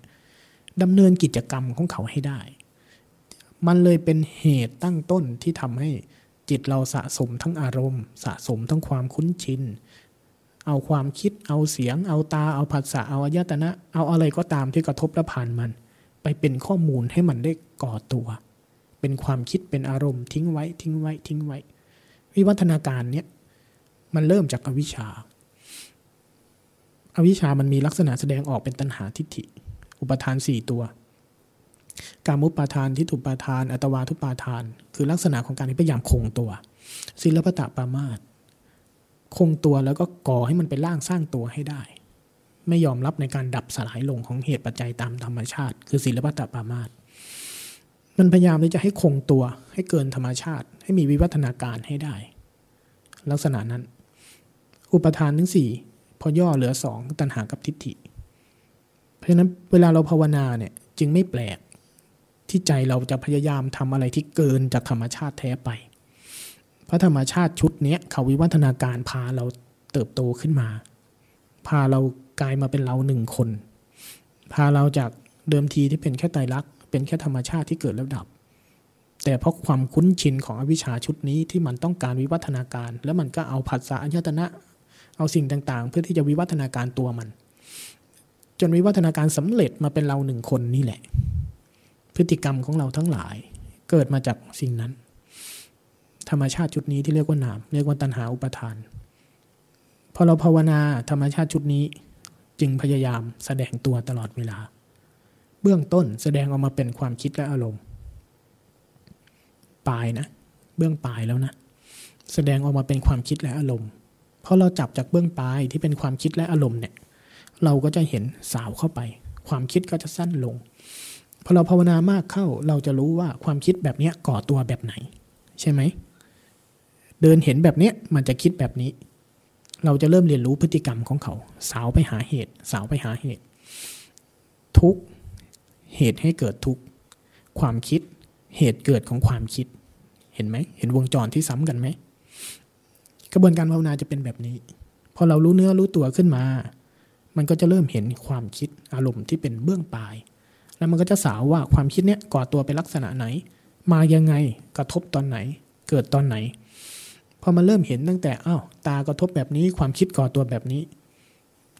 ดำเนินกิจกรรมของเขาให้ได้ มันเลยเป็นเหตุตั้งต้นที่ทำให้จิตเราสะสมทั้งอารมณ์ สะสมทั้งความคุ้นชิน เอาความคิด เอาเสียง เอาตา เอาผัสสะ เอาอายตนะ เอาอะไรก็ตามที่กระทบและผ่านมัน ไปเป็นข้อมูลให้มันได้ก่อตัว เป็นความคิด เป็นอารมณ์ทิ้งไว้ ทิ้งไว้ ทิ้งไว้ วิวัฒนาการเนี้ยมันเริ่มจากอวิชชา อวิชามันมีลักษณะแสดงออกเป็นตัณหาทิฏฐิ อุปทานสี่ตัว กามุปาทานทิฏฐุปาทาน อัตวาทุปาทาน คือลักษณะของการที่พยายามคงตัว ศิลปตะปามาตคงตัวแล้วก็ก่อให้มันเป็นร่างสร้างตัวให้ได้ ไม่ยอมรับในการดับสลายลงของเหตุปัจจัยตามธรรมชาติ คือศิลปตะปามาตมันพยายามที่จะให้คงตัวให้เกินธรรมชาติ ให้มีวิวัฒนาการให้ได้ ลักษณะนั้น อุปทานทั้งสี่ พอย่อเหลือสองตัณหากับทิฏฐิ เพราะฉะนั้นเวลาเราภาวนาเนี่ยจึงไม่แปลกที่ใจเราจะพยายามทำอะไรที่เกินจากธรรมชาติแท้ไป เพราะธรรมชาติชุดนี้เขาวิวัฒนาการพาเราเติบโตขึ้นมา พาเรากลายมาเป็นเราหนึ่งคน พาเราจากเดิมทีที่เป็นแค่ไตรลักษณ์เป็นแค่ธรรมชาติที่เกิดแล้วดับ แต่เพราะความคุ้นชินของอวิชชาชุดนี้ที่มันต้องการวิวัฒนาการ แล้วมันก็เอาผัสสะอัญตนะ เอาสิ่งต่างๆ เพื่อที่จะวิวัฒนาการตัวมัน จนวิวัฒนาการสำเร็จมาเป็นเราหนึ่งคนนี่แหละ พฤติกรรมของเราทั้งหลาย เกิดมาจากสิ่งนั้น ธรรมชาติชุดนี้ที่เรียกว่านาม เรียกว่าตัณหาอุปทานพอเราภาวนาธรรมชาติชุดนี้จึงพยายามแสดงตัวตลอดเวลา เบื้องต้นแสดงออกมาเป็นความคิดและอารมณ์ปลายนะ เบื้องปลายแล้วนะ แสดงออกมาเป็นความคิดและอารมณ์ พอเราจับจากเบื้องปลายที่เป็นความคิดและอารมณ์เนี่ย เราก็จะเห็นสาวเข้าไป ความคิดก็จะสั้นลงพอเราภาวนามากเข้าเราจะรู้ว่าความคิดแบบนี้ก่อตัวแบบไหน ใช่ไหม เดินเห็นแบบนี้มันจะคิดแบบนี้ เราจะเริ่มเรียนรู้พฤติกรรมของเขา สาวไปหาเหตุ สาวไปหาเหตุ ทุกเหตุให้เกิดทุกความคิด เหตุเกิดของความคิด เห็นไหม เห็นวงจรที่ซ้ำกันไหม กระบวนการภาวนาจะเป็นแบบนี้ พอเรารู้เนื้อรู้ตัวขึ้นมา มันก็จะเริ่มเห็นความคิดอารมณ์ที่เป็นเบื้องปลาย แล้วมันก็จะสาวว่าความคิดเนี้ยก่อตัวเป็นลักษณะไหน มายังไงกระทบตอนไหน เกิดตอนไหน พอมาเริ่มเห็นตั้งแต่อ้าวตากระทบแบบนี้ความคิดก่อตัวแบบนี้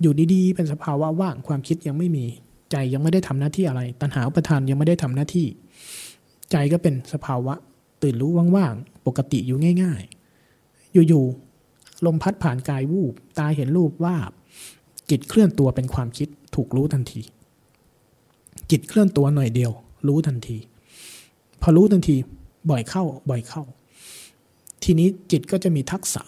อยู่ดีๆ เป็นสภาวะว่างความคิดยังไม่มี ใจยังไม่ได้ทำหน้าที่อะไร ตัณหาอุปทานยังไม่ได้ทำหน้าที่ ใจก็เป็นสภาวะตื่นรู้ว่างๆปกติอยู่ง่าย ๆ อยู่ๆ ลมพัดผ่านกายวูบ ตาเห็นรูปว่าจิตเคลื่อนตัวเป็นความคิดถูกรู้ทันที จิตเคลื่อนตัวหน่อยเดียว รู้ทันที พอรู้ทันทีบ่อยเข้า บ่อยเข้า ทีนี้จิตก็จะมีทักษะ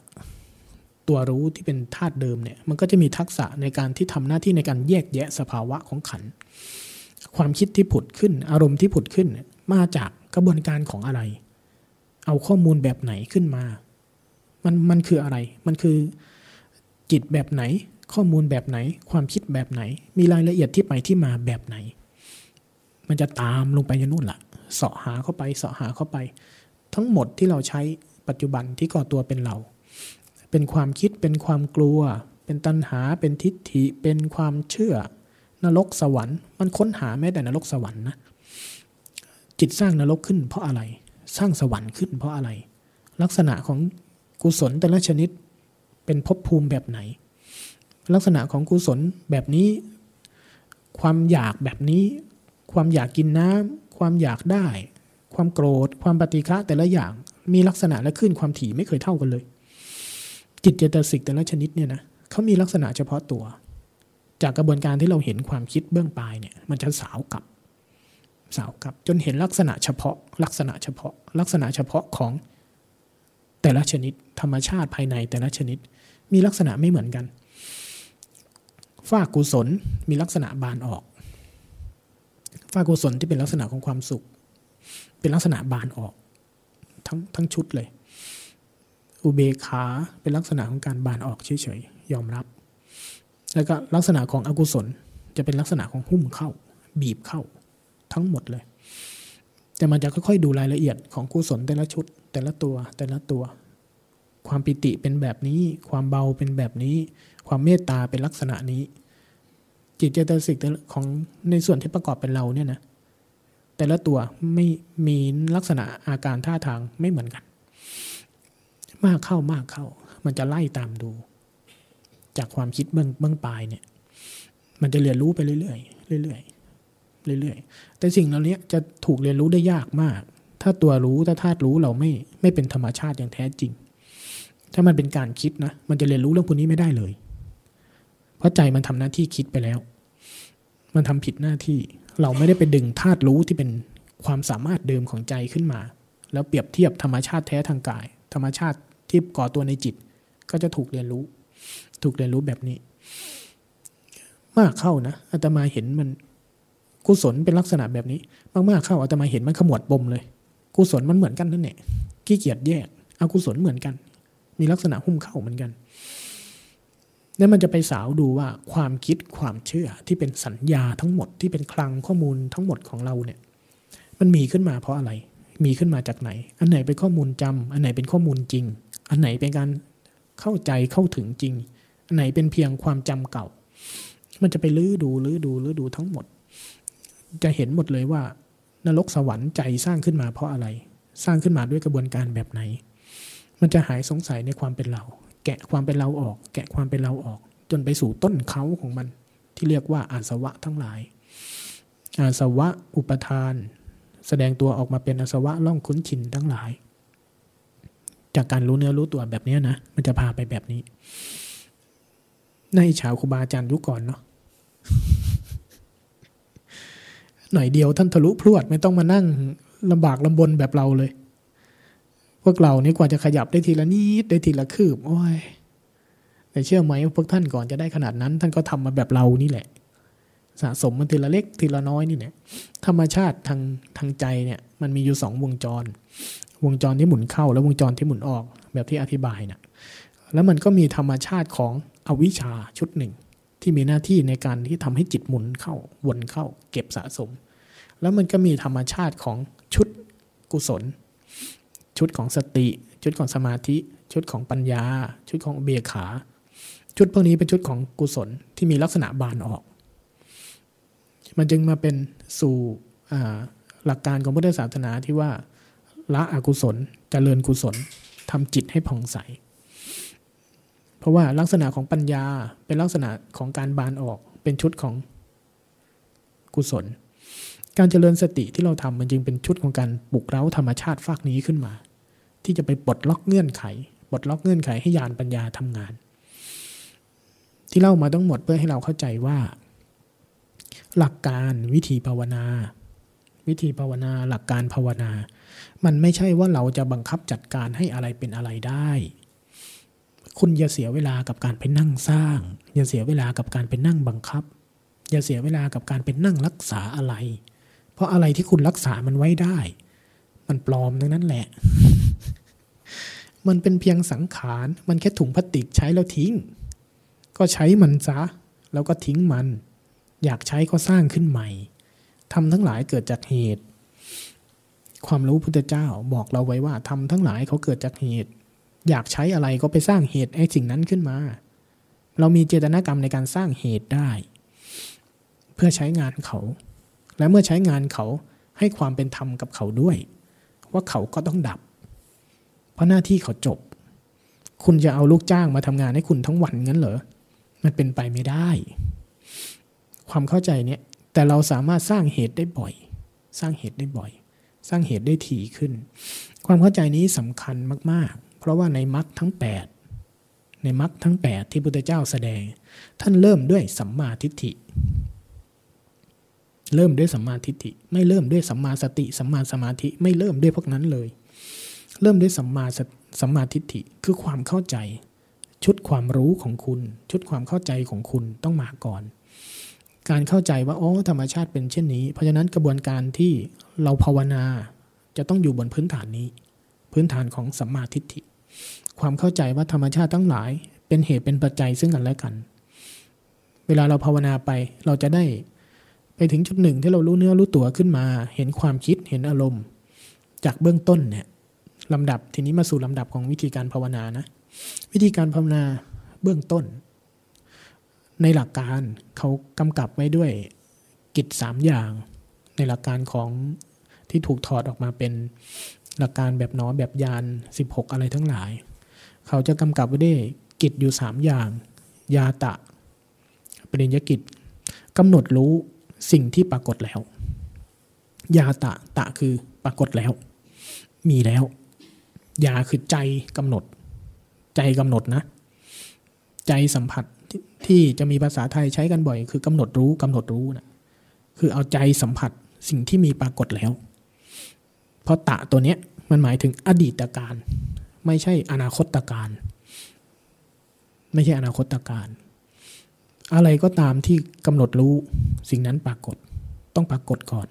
ตัวรู้ที่เป็นธาตุเดิมเนี่ย มันก็จะมีทักษะในการที่ทำหน้าที่ในการแยกแยะสภาวะของขัน ความคิดที่ผุดขึ้น อารมณ์ที่ผุดขึ้น มาจากกระบวนการของอะไร เอาข้อมูลแบบไหนขึ้นมา มันมันคืออะไร มันคือจิตแบบไหน ข้อมูลแบบไหน ความคิดแบบไหน มีรายละเอียดที่ไปที่มาแบบไหน มันจะตามลงไปยันนู่นละ่ะเสาะหาเข้าไปเสาะหาเข้าไป ทั้งหมดที่เราใช้ปัจจุบันที่ก่อตัวเป็นเรา เป็นความคิดเป็นความกลัว เป็นตัณหาเป็นทิฏฐิเป็นความเชื่อนรกสวรรค์ มันค้นหาแม้แต่นรกสวรรค์นะจิตสร้างนรกขึ้นเพราะอะไร สร้างสวรรค์ขึ้นเพราะอะไร ลักษณะของ กุศลแต่ละชนิดเป็นภพภูมิแบบไหน ลักษณะของกุศลแบบนี้ ความอยากแบบนี้ ความอยากกินน้ำความอยากได้ ความโกรธ ความปฏิฆะแต่ละอย่างมีลักษณะและขึ้นความถี่ไม่เคยเท่ากันเลย จิตเจตสิกแต่ละชนิดเนี่ยนะเขามีลักษณะเฉพาะตัว จากกระบวนการที่เราเห็นความคิดเบื้องปลายเนี่ยมันจะสาวกลับสาวกลับ จนเห็นลักษณะเฉพาะ ลักษณะเฉพาะ ลักษณะเฉพาะของ แต่ละชนิด ธรรมชาติภายในแต่ละชนิด มีลักษณะไม่เหมือนกันฝ้ากุศลมีลักษณะบานออกฝ้ากุศลที่เป็นลักษณะของความสุข เป็นลักษณะบานออก ทั้งทั้งชุดเลย อุเบกขาเป็นลักษณะของการบานออกเฉยๆยอมรับ แล้วก็ลักษณะของอกุศลจะเป็นลักษณะของหุ้มเข้า บีบเข้าทั้งหมดเลย แต่มันจะค่อยๆดูรายละเอียดของกุศลแต่ละชุด แต่ละตัวแต่ละตัว ความปิติเป็นแบบนี้ ความเบาเป็นแบบนี้ ความเมตตาเป็นลักษณะนี้ จิตเจตสิกของในส่วนที่ประกอบเป็นเราเนี่ยนะแต่ละตัวไม่มีลักษณะอาการท่าทางไม่เหมือนกัน มากเข้ามากเข้า มันจะไล่ตามดู จากความคิดเบื้องเบื้องปลายเนี่ย มันจะเรียนรู้ไปเรื่อยๆเรื่อยๆเรื่อยๆแต่สิ่งเหล่านี้จะถูกเรียนรู้ได้ยากมาก ถ้าตัวรู้ถ้าธาตุรู้เราไม่ไม่เป็นธรรมชาติอย่างแท้จริง ถ้ามันเป็นการคิดนะมันจะเรียนรู้เรื่องพวกนี้ไม่ได้เลย เพราะใจมันทำหน้าที่คิดไปแล้ว มันทำผิดหน้าที่ เราไม่ได้ไปดึงธาตุรู้ที่เป็นความสามารถเดิมของใจขึ้นมา แล้วเปรียบเทียบธรรมชาติแท้ทางกาย ธรรมชาติที่ก่อตัวในจิต ก็จะถูกเรียนรู้ ถูกเรียนรู้แบบนี้ มากเข้านะอาตมาเห็นมันกุศลเป็นลักษณะแบบนี้ มากๆเข้าอาตมาเห็นมันขมวดปมเลย กุศลมันเหมือนกันนั่นแหละขี้เกียจแยกอกุศลเหมือนกัน มีลักษณะหุ้มเข้าเหมือนกันแล้วมันจะไปสาวดูว่าความคิดความเชื่อที่เป็นสัญญาทั้งหมดที่เป็นคลังข้อมูลทั้งหมดของเราเนี่ย มันมีขึ้นมาเพราะอะไร มีขึ้นมาจากไหน อันไหนเป็นข้อมูลจำอันไหนเป็นข้อมูลจริง อันไหนเป็นการเข้าใจเข้าถึงจริง อันไหนเป็นเพียงความจำเก่า มันจะไปลื้อดูลื้อดูลื้อดูทั้งหมด จะเห็นหมดเลยว่า นรกสวรรค์ใจสร้างขึ้นมาเพราะอะไร สร้างขึ้นมาด้วยกระบวนการแบบไหน มันจะหายสงสัยในความเป็นเรา แกะความเป็นเราออก แกะความเป็นเราออก จนไปสู่ต้นเขาของมัน ที่เรียกว่าอาสวะทั้งหลาย อาสวะอุปทาน แสดงตัวออกมาเป็นอาสวะล่องคุ้นชินทั้งหลาย จากการรู้เนื้อรู้ตัวแบบนี้นะ มันจะพาไปแบบนี้ในชาวครูบาอาจารย์ยุคก่อนเนาะ หน่อยเดียวท่านทะลุพรวดไม่ต้องมานั่งลำบากลำบนแบบเราเลย พวกเรานี่กว่าจะขยับได้ทีละนิดได้ทีละคืบโอ้ยแต่เชื่อไหมพวกท่านก่อนจะได้ขนาดนั้น ท่านก็ทำมาแบบเรานี่แหละ สะสมมันทีละเล็กทีละน้อยนี่เนี่ยธรรมชาติทางทางใจเนี่ยมันมีอยู่สองวงจร วงจรที่หมุนเข้าและวงจรที่หมุนออกแบบที่อธิบายนะ่ะแล้วมันก็มีธรรมชาติของอวิชชาชุดหนึ่ง ที่มีหน้าที่ในการที่ทำให้จิตหมุนเข้าวนเข้า เก็บสะสม แล้วมันก็มีธรรมชาติของชุดกุศล ชุดของสติ ชุดของสมาธิ ชุดของปัญญา ชุดของเบียขา ชุดพวกนี้เป็นชุดของกุศลที่มีลักษณะบานออก มันจึงมาเป็นสู่หลักการของพุทธศาสนาที่ว่าละอกุศลจเจริญกุศลทำจิตให้ผ่องใส เพราะว่าลักษณะของปัญญาเป็นลักษณะของการบานออกเป็นชุดของกุศล การเจริญสติที่เราทำมันจึงเป็นชุดของการปลุกเร้าธรรมชาติฟากนี้ขึ้นมา ที่จะไปปลดล็อกเงื่อนไขปลดล็อกเงื่อนไขให้ยานปัญญาทำงาน ที่เล่ามาทั้งหมดเพื่อให้เราเข้าใจว่า หลักการวิธีภาวนา วิธีภาวนาหลักการภาวนา มันไม่ใช่ว่าเราจะบังคับจัดการให้อะไรเป็นอะไรได้ คุณอย่าเสียเวลากับการไปนั่งสร้าง อย่าเสียเวลากับการไปนั่งบังคับ อย่าเสียเวลากับการไปนั่งรักษาอะไร เพราะอะไรที่คุณรักษามันไว้ได้ มันปลอมทั้งนั้นแหละ มันเป็นเพียงสังขาร มันแค่ถุงพลาสติกใช้แล้วทิ้ง ก็ใช้มันซะ แล้วก็ทิ้งมัน อยากใช้ก็สร้างขึ้นใหม่ทำทั้งหลายเกิดจากเหตุ ความรู้พุทธเจ้าบอกเราไว้ว่าทำทั้งหลายเขาเกิดจากเหตุ อยากใช้อะไรก็ไปสร้างเหตุไอ้สิ่งนั้นขึ้นมา เรามีเจตนากรรมในการสร้างเหตุได้ เพื่อใช้งานเขา และเมื่อใช้งานเขาให้ความเป็นธรรมกับเขาด้วย ว่าเขาก็ต้องดับ เพราะหน้าที่เขาจบ คุณจะเอาลูกจ้างมาทำงานให้คุณทั้งวันงั้นเหรอ มันเป็นไปไม่ได้ ความเข้าใจเนี้ยแต่เราสามารถสร้างเหตุได้บ่อย สร้างเหตุได้บ่อย สร้างเหตุได้ถี่ขึ้น ความเข้าใจนี้สำคัญมาก ๆ เพราะว่าในมรรคทั้ง 8 ในมรรคทั้ง 8 ที่พุทธเจ้าแสดง ท่านเริ่มด้วยสัมมาทิฏฐิ เริ่มด้วยสัมมาทิฏฐิ ไม่เริ่มด้วยสัมมาสติสัมมาสมาธิไม่เริ่มด้วยพวกนั้นเลย เริ่มด้วยสัมมาสัมมาทิฏฐิคือความเข้าใจ ชุดความรู้ของคุณ ชุดความเข้าใจของคุณต้องมาก่อน การเข้าใจว่าอ๋อธรรมชาติเป็นเช่นนี้ เพราะฉะนั้นกระบวนการที่เราภาวนาจะต้องอยู่บนพื้นฐานนี้ พื้นฐานของสัมมาทิฏฐิ ความเข้าใจว่าธรรมชาติทั้งหลาย เป็นเหตุเป็นปัจจัยซึ่งกันและกัน เวลาเราภาวนาไปเราจะได้ไปถึงจุดหนึ่งที่เรารู้เนื้อรู้ตัวขึ้นมา เห็นความคิดเห็นอารมณ์ จากเบื้องต้นเนี่ยลำดับทีนี้มาสู่ลำดับของวิธีการภาวนานะ วิธีการภาวนาเบื้องต้น ในหลักการเขากำกับไว้ด้วยกิจสามอย่าง ในหลักการของที่ถูกถอดออกมาเป็น หลักการแบบน้อแบบยาน 16 อะไรทั้งหลาย เขาจะกำกับไว้ด้วยกิจอยู่ 3 อย่าง ยาตะ ปริญญกิจกำหนดรู้สิ่งที่ปรากฏแล้ว ยาตะตะคือปรากฏแล้ว มีแล้ว ยาคือใจกำหนด ใจกำหนดนะ ใจสัมผัสที่จะมีภาษาไทยใช้กันบ่อย คือกำหนดรู้กำหนดรู้นะคือเอาใจสัมผัสสิ่งที่มีปรากฏแล้ว เพราะตะตัวเนี้ยมันหมายถึงอดีตการ ไม่ใช่อนาคตการ ไม่ใช่อนาคตการ อะไรก็ตามที่กำหนดรู้สิ่งนั้นปรากฏ ต้องปรากฏก่อน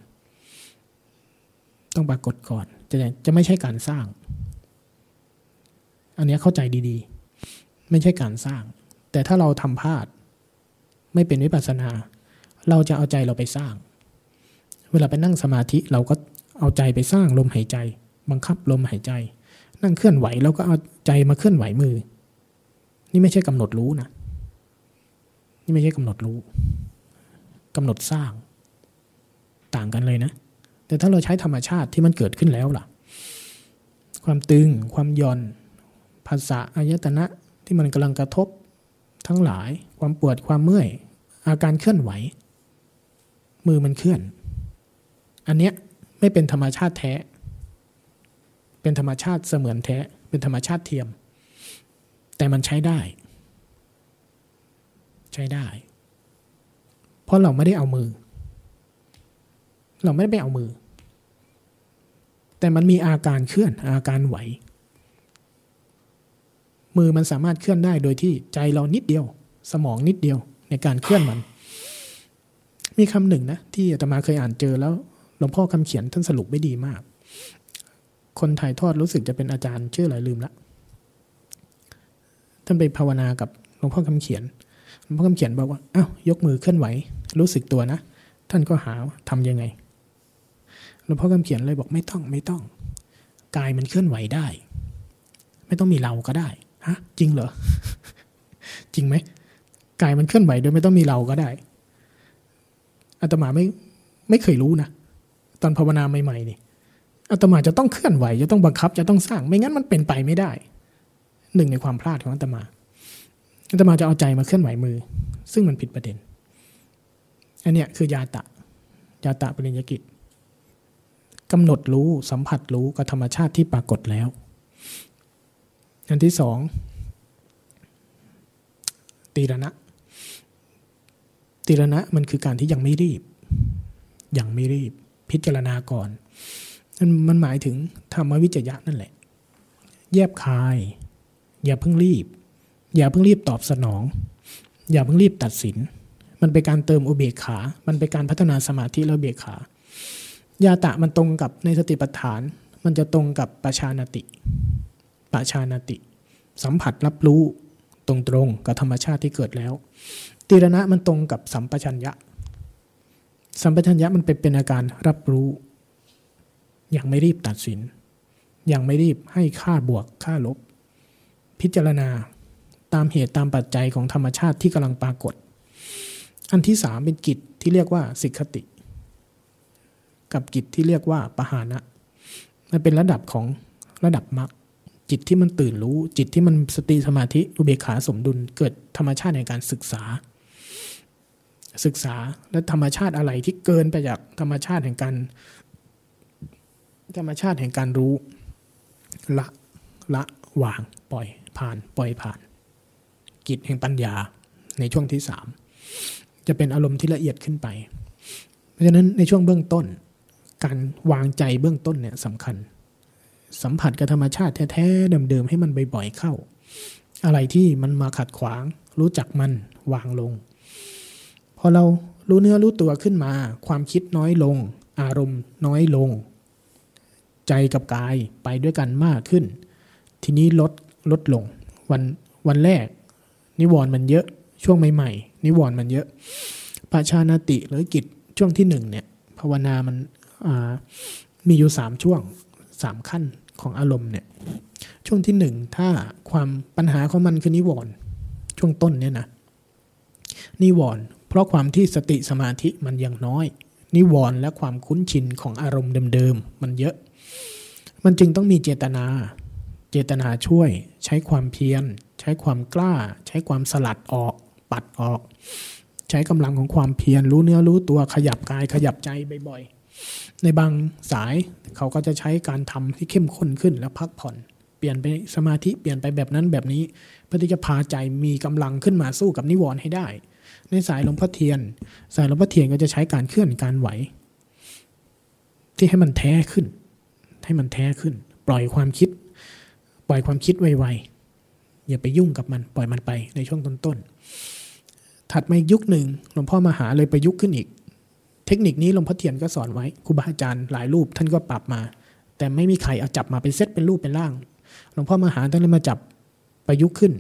ต้องปรากฏก่อน จะจะไม่ใช่การสร้าง อันนี้เข้าใจดีๆ ไม่ใช่การสร้าง แต่ถ้าเราทำพลาด ไม่เป็นวิปัสสนา เราจะเอาใจเราไปสร้าง เวลาไปนั่งสมาธิเราก็ เอาใจไปสร้างลมหายใจ บังคับลมหายใจ นั่งเคลื่อนไหวเราก็เอาใจมาเคลื่อนไหวมือ นี่ไม่ใช่กำหนดรู้นะนี่ไม่ใช่กำหนดรู้กำหนดสร้าง ต่างกันเลยนะ แต่ถ้าเราใช้ธรรมชาติที่มันเกิดขึ้นแล้วล่ะ ความตึง ความย่อน ภาษาอายตนะที่มันกำลังกระทบทั้งหลาย ความปวดความเมื่อย อาการเคลื่อนไหว มือมันเคลื่อน อันเนี้ย ไม่เป็นธรรมชาติแท้ เป็นธรรมชาติเสมือนแท้ เป็นธรรมชาติเทียม แต่มันใช้ได้ ใช้ได้ เพราะเราไม่ได้เอามือ เราไม่ได้ไปเอามือ แต่มันมีอาการเคลื่อน อาการไหว มือมันสามารถเคลื่อนได้โดยที่ใจเรานิดเดียว สมองนิดเดียวในการเคลื่อนมัน มีคำหนึ่งนะที่อาตมาเคยอ่านเจอแล้ว หลวงพ่อคำเขียนท่านสรุปไม่ดีมาก คนถ่ายทอดรู้สึกจะเป็นอาจารย์ชื่ออะไรลืมละท่านไปภาวนากับหลวงพ่อคำเขียนหลวงพ่อคำเขียนบอกว่าอ้าวยกมือเคลื่อนไหว รู้สึกตัวนะ ท่านก็หาทํำยังไงหลวงพ่อคำเขียนเลยบอกไม่ต้องไม่ต้อง กายมันเคลื่อนไหวได้ ไม่ต้องมีเราก็ได้ฮะจริงเหรอจริงไหมกายมันเคลื่อนไหวโดยไม่ต้องมีเราก็ได้อาตมาไม่ไม่เคยรู้นะ ตอนภาวนาใหม่ๆนี่อาตมาจะต้องเคลื่อนไหวจะต้องบังคับจะต้องสร้างไม่งั้นมันเป็นไปไม่ได้ หนึ่งในความพลาดของอาตมาอาตมาจะเอาใจมาเคลื่อนไหวมือ ซึ่งมันผิดประเด็น อันเนี้ยคือยาตะ ยาตะปริญญกิจกำหนดรู้สัมผัสรู้กับธรรมชาติที่ปรากฏแล้ว อันที่สองตีรณะตีรณะมันคือการที่ยังไม่รีบ ยังไม่รีบ พิจารณาก่อนมันมันหมายถึงธรรมวิจยะนั่นแหละ แยบคาย อย่าเพิ่งรีบ อย่าเพิ่งรีบตอบสนอง อย่าเพิ่งรีบตัดสิน มันเป็นการเติมอุเบกขา มันเป็นการพัฒนาสมาธิแล้วเบกขายาตะมันตรงกับในสติปัฏฐาน มันจะตรงกับปชานติปชานติ สัมผัสรับรู้ตรงๆกับธรรมชาติที่เกิดแล้วตีรณะมันตรงกับสัมปชัญญะ สัมปชัญญะมันเป็นเป็นอาการรับรู้ ยังไม่รีบตัดสิน ยังไม่รีบให้ค่าบวกค่าลบ พิจารณาตามเหตุตามปัจจัยของธรรมชาติที่กำลังปรากฏ อันที่สามเป็นกิจที่เรียกว่าสิกขติ กับกิจที่เรียกว่าปหานะมันเป็นระดับของระดับมรรคจิตที่มันตื่นรู้ จิตที่มันสติสมาธิอุเบกขาสมดุลเกิดธรรมชาติในการศึกษา ศึกษาและธรรมชาติอะไรที่เกินไปจากธรรมชาติแห่งการธรรมชาติแห่งการรู้ ละละวางปล่อยผ่าน ปล่อยผ่าน กิจแห่งปัญญาในช่วงที่สามจะเป็นอารมณ์ที่ละเอียดขึ้นไป เพราะฉะนั้นในช่วงเบื้องต้น การวางใจเบื้องต้นเนี่ยสำคัญ สัมผัสกับธรรมชาติแท้ๆเดิมๆให้มันบ่อยๆเข้า อะไรที่มันมาขัดขวาง รู้จักมันวางลง พอเรารู้เนื้อรู้ตัวขึ้นมา ความคิดน้อยลง อารมณ์น้อยลง ใจกับกายไปด้วยกันมากขึ้น ทีนี้ลดลดลง วันวันแรก นิวรณ์มันเยอะช่วงใหม่ๆ นิวรณ์มันเยอะปาชานาติหรือกิจช่วงที่หนึ่งเนี่ยภาวนามันมีอยู่สามช่วงสามขั้นของอารมณ์เนี่ยช่วงที่หนึ่งถ้าความปัญหาของมันคือนิวรณ์ช่วงต้นเนี่ยนะนิวรณ์ เพราะความที่สติสมาธิมันยังน้อย นิวรณ์และความคุ้นชินของอารมณ์เดิมๆมันเยอะ มันจึงต้องมีเจตนา เจตนาช่วย ใช้ความเพียร ใช้ความกล้า ใช้ความสลัดออก ปัดออก ใช้กำลังของความเพียรรู้เนื้อรู้ตัวขยับกายขยับใจบ่อยๆ ในบางสายเขาก็จะใช้การทำที่เข้มข้นขึ้นแล้วพักผ่อนเปลี่ยนไปสมาธิเปลี่ยนไปแบบนั้นแบบนี้ เพื่อที่จะพาใจมีกำลังขึ้นมาสู้กับนิวรณ์ให้ได้ ในสายหลวงพ่อเทียน สายหลวงพ่อเทียนก็จะใช้การเคลื่อนการไหว ที่ให้มันแท้ขึ้น ให้มันแท้ขึ้น ปล่อยความคิด ปล่อยความคิดไวๆอย่าไปยุ่งกับมัน ปล่อยมันไปในช่วงต้นๆถัดมายุคหนึ่งหลวงพ่อมาหาเลยประยุกต์ขึ้นอีก เทคนิคนี้หลวงพ่อเทียนก็สอนไว้ครูบาอาจารย์หลายรูปท่านก็ปรับมา แต่ไม่มีใครเอาจับมาเป็นเซตเป็นรูปเป็นร่างหลวงพ่อมาหาท่านเลยมาจับประยุกต์ขึ้น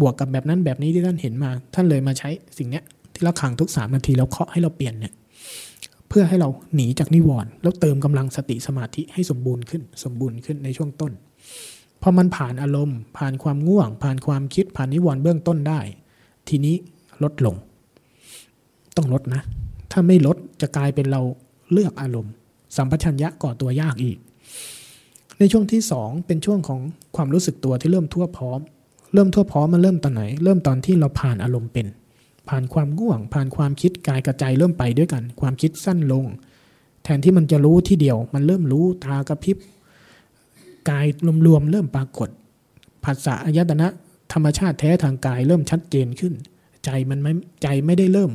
บวกกับแบบนั้นแบบนี้ที่ท่านเห็นมา ท่านเลยมาใช้สิ่งเนี้ยที่เราขังทุกสามนาทีแล้วเคาะให้เราเปลี่ยนเนี่ยเพื่อให้เราหนีจากนิวรณ์แล้วเติมกำลังสติสมาธิให้สมบูรณ์ขึ้น สมบูรณ์ขึ้นในช่วงต้นพอมันผ่านอารมณ์ ผ่านความง่วง ผ่านความคิดผ่านนิวรณ์เบื้องต้นได้ ทีนี้ลดลง ต้องลดนะ ถ้าไม่ลดจะกลายเป็นเราเลือกอารมณ์ สัมปชัญญะก่อตัวยากอีก ในช่วงที่สองเป็นช่วงของความรู้สึกตัวที่เริ่มทั่วพร้อม เริ่มทั่วพร้อมมันเริ่มตอนไหน เริ่มตอนที่เราผ่านอารมณ์เป็น ผ่านความง่วง ผ่านความคิดกายกระใจเริ่มไปด้วยกัน ความคิดสั้นลง แทนที่มันจะรู้ที่เดียว มันเริ่มรู้ตากระพริบกายรวมๆเริ่มปรากฏผัสสะอายตนะธรรมชาติแท้ทางกายเริ่มชัดเจนขึ้น ใจมันไม่ใจไม่ได้เริ่ม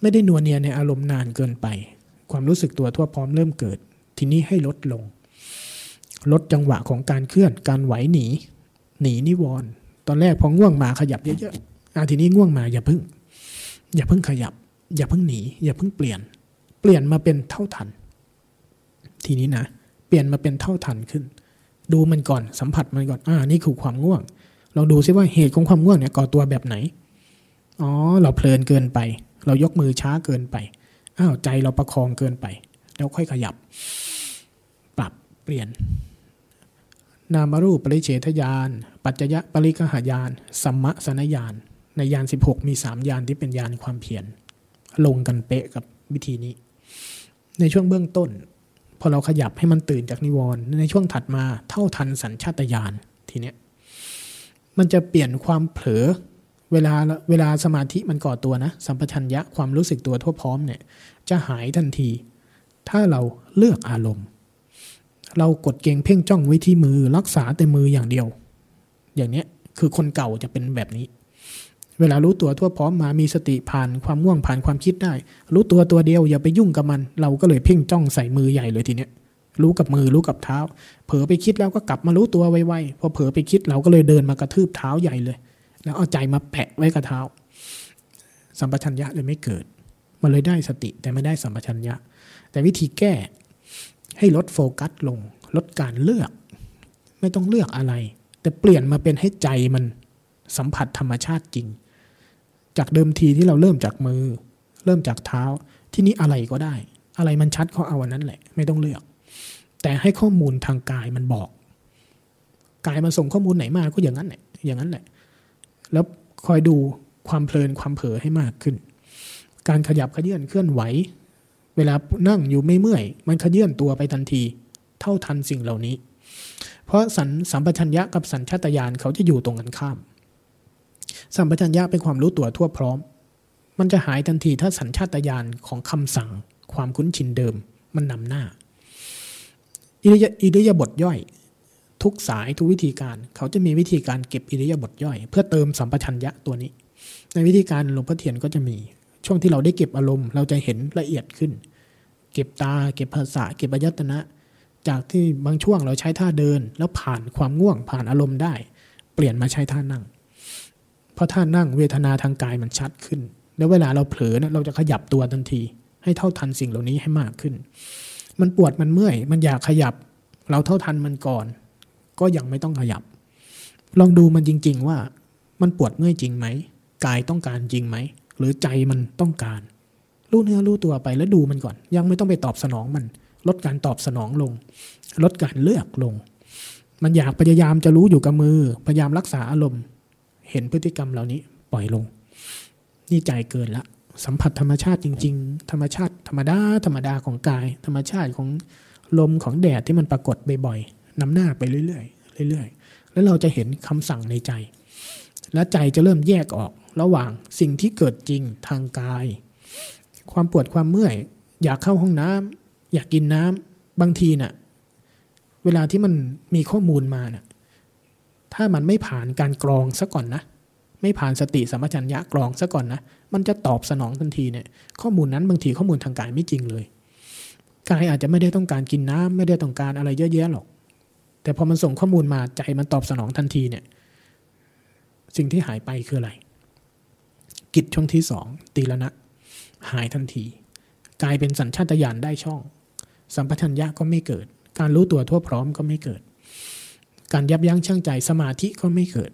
ไม่ได้นัวเนียในอารมณ์นานเกินไป ความรู้สึกตัวทั่วพร้อมเริ่มเกิด ทีนี้ให้ลดลง ลดจังหวะของการเคลื่อนการไหวหนี หนีนิวรณ์ตอนแรกพอง่วงมาขยับเยอะๆอาทีนี้ง่วงมาอย่าพึ่ง อย่าพึ่งขยับ อย่าพึ่งหนี อย่าพึ่งเปลี่ยน เปลี่ยนมาเป็นเท่าทัน ทีนี้นะเปลี่ยนมาเป็นเท่าทันขึ้น ดูมันก่อนสัมผัสมันก่อนอ่านี่คือความง่วงเราดูซิว่าเหตุของความง่วงเนี่ยก่อตัวแบบไหนอ๋อเราเพลินเกินไป เรายกมือช้าเกินไปอ้าวใจเราประคองเกินไป แล้วค่อยขยับ ปรับเปลี่ยน นามรูปปริเฉทยานปัจจยะปริกหายาน สัมมะสนญาณ ในยาน16 มี3ยานที่เป็นยานความเพียร ลงกันเป๊ะกับวิธีนี้ ในช่วงเบื้องต้น พอเราขยับให้มันตื่นจากนิวรณ์ในช่วงถัดมาเท่าทันสัญชาตญาณทีเนี้ยมันจะเปลี่ยนความเผลอเวลาเวลาสมาธิมันก่อตัวนะ สัมปชัญญะความรู้สึกตัวทั่วพร้อมเนี่ยจะหายทันที ถ้าเราเลือกอารมณ์ เรากดเกงเพ่งจ้องไว้ที่มือรักษาแต่มืออย่างเดียว อย่างเนี้ยคือคนเก่าจะเป็นแบบนี้ เวลารู้ตัวทั่วพร้อมมามีสติผ่านความง่วงผ่านความคิดได้ รู้ตัวตัวเดียวอย่าไปยุ่งกับมัน เราก็เลยเพ่งจ้องใส่มือใหญ่เลยทีเนี้ยรู้กับมือรู้กับเท้า เผลอไปคิดแล้วก็กลับมารู้ตัวไวๆพอเผลอไปคิดเราก็เลยเดินมากระทืบเท้าใหญ่เลย แล้วเอาใจมาแปะไว้กับเท้า สัมปชัญญะเลยไม่เกิด มันเลยได้สติแต่ไม่ได้สัมปชัญญะ แต่วิธีแก้ ให้ลดโฟกัสลง ลดการเลือก ไม่ต้องเลือกอะไร แต่เปลี่ยนมาเป็นให้ใจมันสัมผัสธรรมชาติจริง จากเดิมทีที่เราเริ่มจากมือ เริ่มจากเท้า ที่นี้อะไรก็ได้ อะไรมันชัดเขาเอาวันนั้นแหละ ไม่ต้องเลือก แต่ให้ข้อมูลทางกายมันบอก กายมันส่งข้อมูลไหนมาก็อย่างนั้นแหละอย่างนั้นแหละ แล้วคอยดูความเพลินความเผลอให้มากขึ้น การขยับขยื่นเคลื่อนไหว เวลานั่งอยู่ไม่เมื่อย มันขยื่นตัวไปทันที เท่าทันสิ่งเหล่านี้ เพราะสันสัมปชัญญะกับสัญชาตญาณเขาจะอยู่ตรงกันข้าม สัมปชัญญะเป็นความรู้ตัวทั่วพร้อม มันจะหายทันทีถ้าสัญชาตญาณของคำสั่ง ความคุ้นชินเดิม มันนำหน้าอิริยาบทย่อย ทุกสายทุกวิธีการ เขาจะมีวิธีการเก็บอิริยาบถย่อย เพื่อเติมสัมปชัญญะตัวนี้ ในวิธีการหลวงพ่อเทียนก็จะมี ช่วงที่เราได้เก็บอารมณ์ เราจะเห็นละเอียดขึ้น เก็บตา เก็บภาษา เก็บอายตนะ จากที่บางช่วงเราใช้ท่าเดิน แล้วผ่านความง่วงผ่านอารมณ์ได้ เปลี่ยนมาใช้ท่านั่ง เพราะท่านั่งเวทนาทางกายมันชัดขึ้น แล้วเวลาเราเผลอเนี่ยเราจะขยับตัวทันที ให้เท่าทันสิ่งเหล่านี้ให้มากขึ้น มันปวดมันเมื่อย มันอยากขยับ เราเท่าทันมันก่อน ก็ยังไม่ต้องขยับ ลองดูมันจริง ๆ ว่ามันปวดเมื่อยจริงไหมกายต้องการจริงไหม รือใจมันต้องการ รู้เนื้อรู้ตัวไปแล้วดูมันก่อน ยังไม่ต้องไปตอบสนองมัน ลดการตอบสนองลง ลดการเลือกลง มันอยากพยายามจะรู้อยู่กับมือ พยายามรักษาอารมณ์ เห็นพฤติกรรมเหล่านี้ปล่อยลง นี่ใจเกินละสัมผัสธรรมชาติจริง ๆ ธรรมชาติธรรมดาธรรมดาของกาย ธรรมชาติของลมของแดดที่มันปรากฏบ่อยๆนำหน้าไปเรื่อยๆเรื่อยๆ แล้วเราจะเห็นคำสั่งในใจ และใจจะเริ่มแยกออก ระหว่างสิ่งที่เกิดจริงทางกาย ความปวดความเมื่อย อยากเข้าห้องน้ำอยากกินน้ำบางทีน่ะ เวลาที่มันมีข้อมูลมาน่ะถ้ามันไม่ผ่านการกรองซะก่อนนะ ไม่ผ่านสติสัมปชัญญะกรองซะก่อนนะ มันจะตอบสนองทันทีเนี่ย ข้อมูลนั้นบางทีข้อมูลทางกายไม่จริงเลย กายอาจจะไม่ได้ต้องการกินน้ำไม่ได้ต้องการอะไรเยอะแยะหรอก แต่พอมันส่งข้อมูลมาใจมันตอบสนองทันทีเนี่ย สิ่งที่หายไปคืออะไร กิจช่วงที่สองตีละนะหายทันที กลายเป็นสัญชาตญาณได้ช่อง สัมปชัญญะก็ไม่เกิด การรู้ตัวทั่วพร้อมก็ไม่เกิด การยับยั้งชั่งใจสมาธิก็ไม่เกิด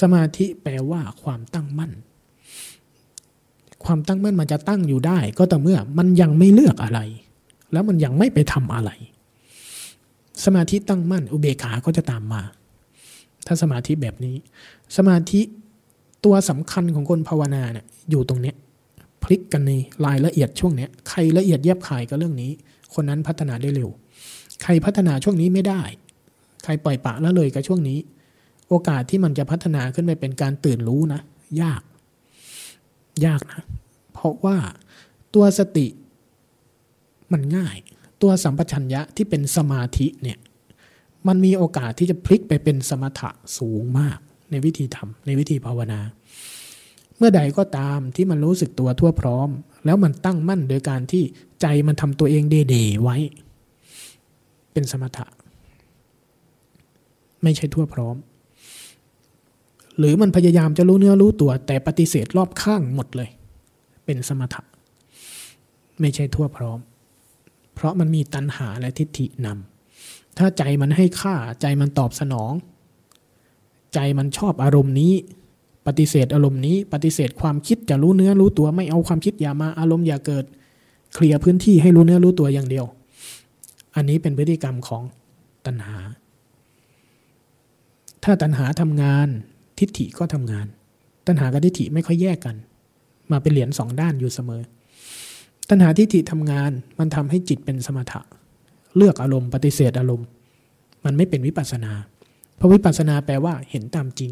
สมาธิแปลว่าความตั้งมั่น ความตั้งมั่นมันจะตั้งอยู่ได้ ก็ต่อเมื่อมันยังไม่เลือกอะไร แล้วมันยังไม่ไปทำอะไร สมาธิตั้งมั่น อุเบกขาก็จะตามมา ถ้าสมาธิแบบนี้ สมาธิ ตัวสำคัญของคนภาวนาเนี่ยอยู่ตรงเนี้ยพลิกกันในรายละเอียดช่วงเนี้ยใครละเอียดแยบขายกับเรื่องนี้ คนนั้นพัฒนาได้เร็ว ใครพัฒนาช่วงนี้ไม่ได้ ใครปล่อยปะละเลยกับช่วงนี้ โอกาสที่มันจะพัฒนาขึ้นไปเป็นการตื่นรู้นะ ยาก ยากนะ เพราะว่าตัวสติมันง่าย ตัวสัมปชัญญะที่เป็นสมาธิเนี่ยมันมีโอกาสที่จะพลิกไปเป็นสมถะสูงมาก ในวิธีทำในวิธีภาวนา เมื่อใดก็ตามที่มันรู้สึกตัวทั่วพร้อม แล้วมันตั้งมั่นโดยการที่ใจมันทำตัวเองเดๆไว้ เป็นสมถะ ไม่ใช่ทั่วพร้อม หรือมันพยายามจะรู้เนื้อรู้ตัว แต่ปฏิเสธรอบข้างหมดเลย เป็นสมถะ ไม่ใช่ทั่วพร้อม เพราะมันมีตัณหาและทิฏฐินำถ้าใจมันให้ค่าใจมันตอบสนอง ใจมันชอบอารมณ์นี้ ปฏิเสธอารมณ์นี้ ปฏิเสธความคิดจะรู้เนื้อรู้ตัวไม่เอาความคิดอย่ามาอารมณ์อย่าเกิด เคลียร์พื้นที่ให้รู้เนื้อรู้ตัวอย่างเดียว อันนี้เป็นพฤติกรรมของตัณหา ถ้าตัณหาทำงานทิฏฐิก็ทำงาน ตัณหากับทิฏฐิไม่ค่อยแยกกัน มาเป็นเหรียญสองด้านอยู่เสมอ ตัณหาทิฏฐิทำงานมันทำให้จิตเป็นสมถะ เลือกอารมณ์ปฏิเสธอารมณ์ มันไม่เป็นวิปัสสนา เพราะวิปัสสนาแปลว่าเห็นตามจริง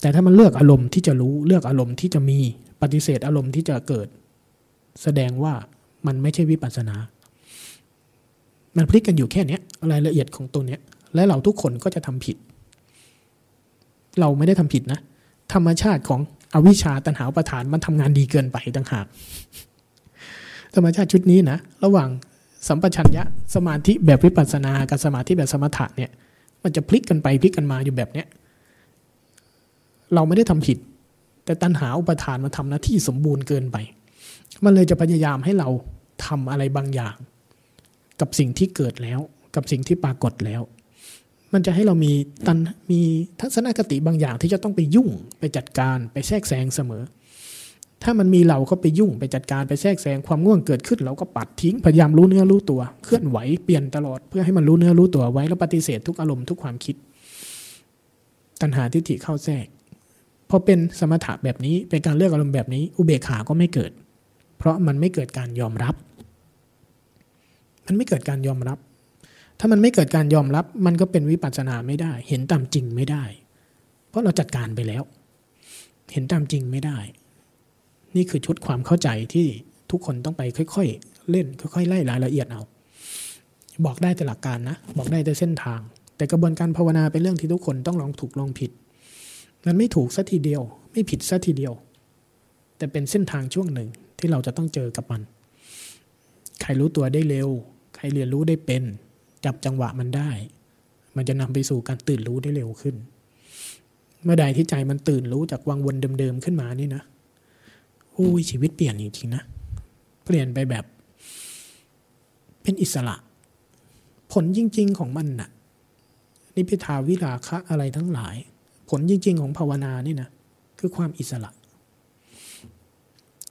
แต่ถ้ามันเลือกอารมณ์ที่จะรู้เลือกอารมณ์ที่จะมีปฏิเสธอารมณ์ที่จะเกิด แสดงว่ามันไม่ใช่วิปัสสนา มันพลิกกันอยู่แค่นี้รายละเอียดของตัวเนี้ย และเราทุกคนก็จะทำผิด เราไม่ได้ทำผิดนะ ธรรมชาติของอวิชชาตัณหาอุปทานมันทำงานดีเกินไปต่างหาก ธรรมชาติชุดนี้นะ ระหว่างสัมปชัญญะสมาธิแบบวิปัสสนา กับสมาธิแบบสมถะเนี่ย มันจะพลิกกันไปพลิกกันมาอยู่แบบเนี้ย เราไม่ได้ทำผิด แต่ตัณหาอุปทานมาทำหน้าที่สมบูรณ์เกินไป มันเลยจะพยายามให้เราทำอะไรบางอย่าง กับสิ่งที่เกิดแล้ว กับสิ่งที่ปรากฏแล้ว มันจะให้เรามีตันมีทัศนคติบางอย่างที่จะต้องไปยุ่งไปจัดการไปแทรกแซงเสมอ ถ้ามันมีเราก็ไปยุ่งไปจัดการไปแทรกแซงความง่วงเกิดขึ้นเราก็ปัดทิ้งพยายามรู้เนื้อรู้ตัว เคลื่อนไหวเปลี่ยนตลอดเพื่อให้มันรู้เนื้อรู้ตัวไว้แล้วปฏิเสธทุกอารมณ์ทุกความคิด ตัณหาทิฏฐิเข้าแทรกพอเป็นสมถะแบบนี้เป็นการเลือกอารมณ์แบบนี้ อุเบกขาก็ไม่เกิด เพราะมันไม่เกิดการยอมรับ มันไม่เกิดการยอมรับ ถ้ามันไม่เกิดการยอมรับ มันก็เป็นวิปัสสนาไม่ได้ เห็นตามจริงไม่ได้ เพราะเราจัดการไปแล้ว เห็นตามจริงไม่ได้ นี่คือชุดความเข้าใจที่ทุกคนต้องไปค่อยๆ เล่นค่อยๆไล่รายละเอียดเอา บอกได้แต่หลักการนะ บอกได้แต่เส้นทาง แต่กระบวนการภาวนาเป็นเรื่องที่ทุกคนต้องลองถูกลองผิด มันไม่ถูกสัทีเดียว ไม่ผิดสัทีเดียว แต่เป็นเส้นทางช่วงหนึ่งที่เราจะต้องเจอกับมัน ใครรู้ตัวได้เร็ว ใครเรียนรู้ได้เป็น จับจังหวะมันได้ มันจะนำไปสู่การตื่นรู้ได้เร็วขึ้น เมื่อใดที่ใจมันตื่นรู้จากวังวนเดิมๆขึ้นมานี่นะ อ้ยชีวิตเปลี่ยนจริงๆนะ เปลี่ยนไปแบบ เป็นอิสระ ผลจริง ๆ ของมันนะ่ะ นิพิทาวิราคะอะไรทั้งหลาย ผลจริง ๆ ของภาวนานี่นะคือความอิสระ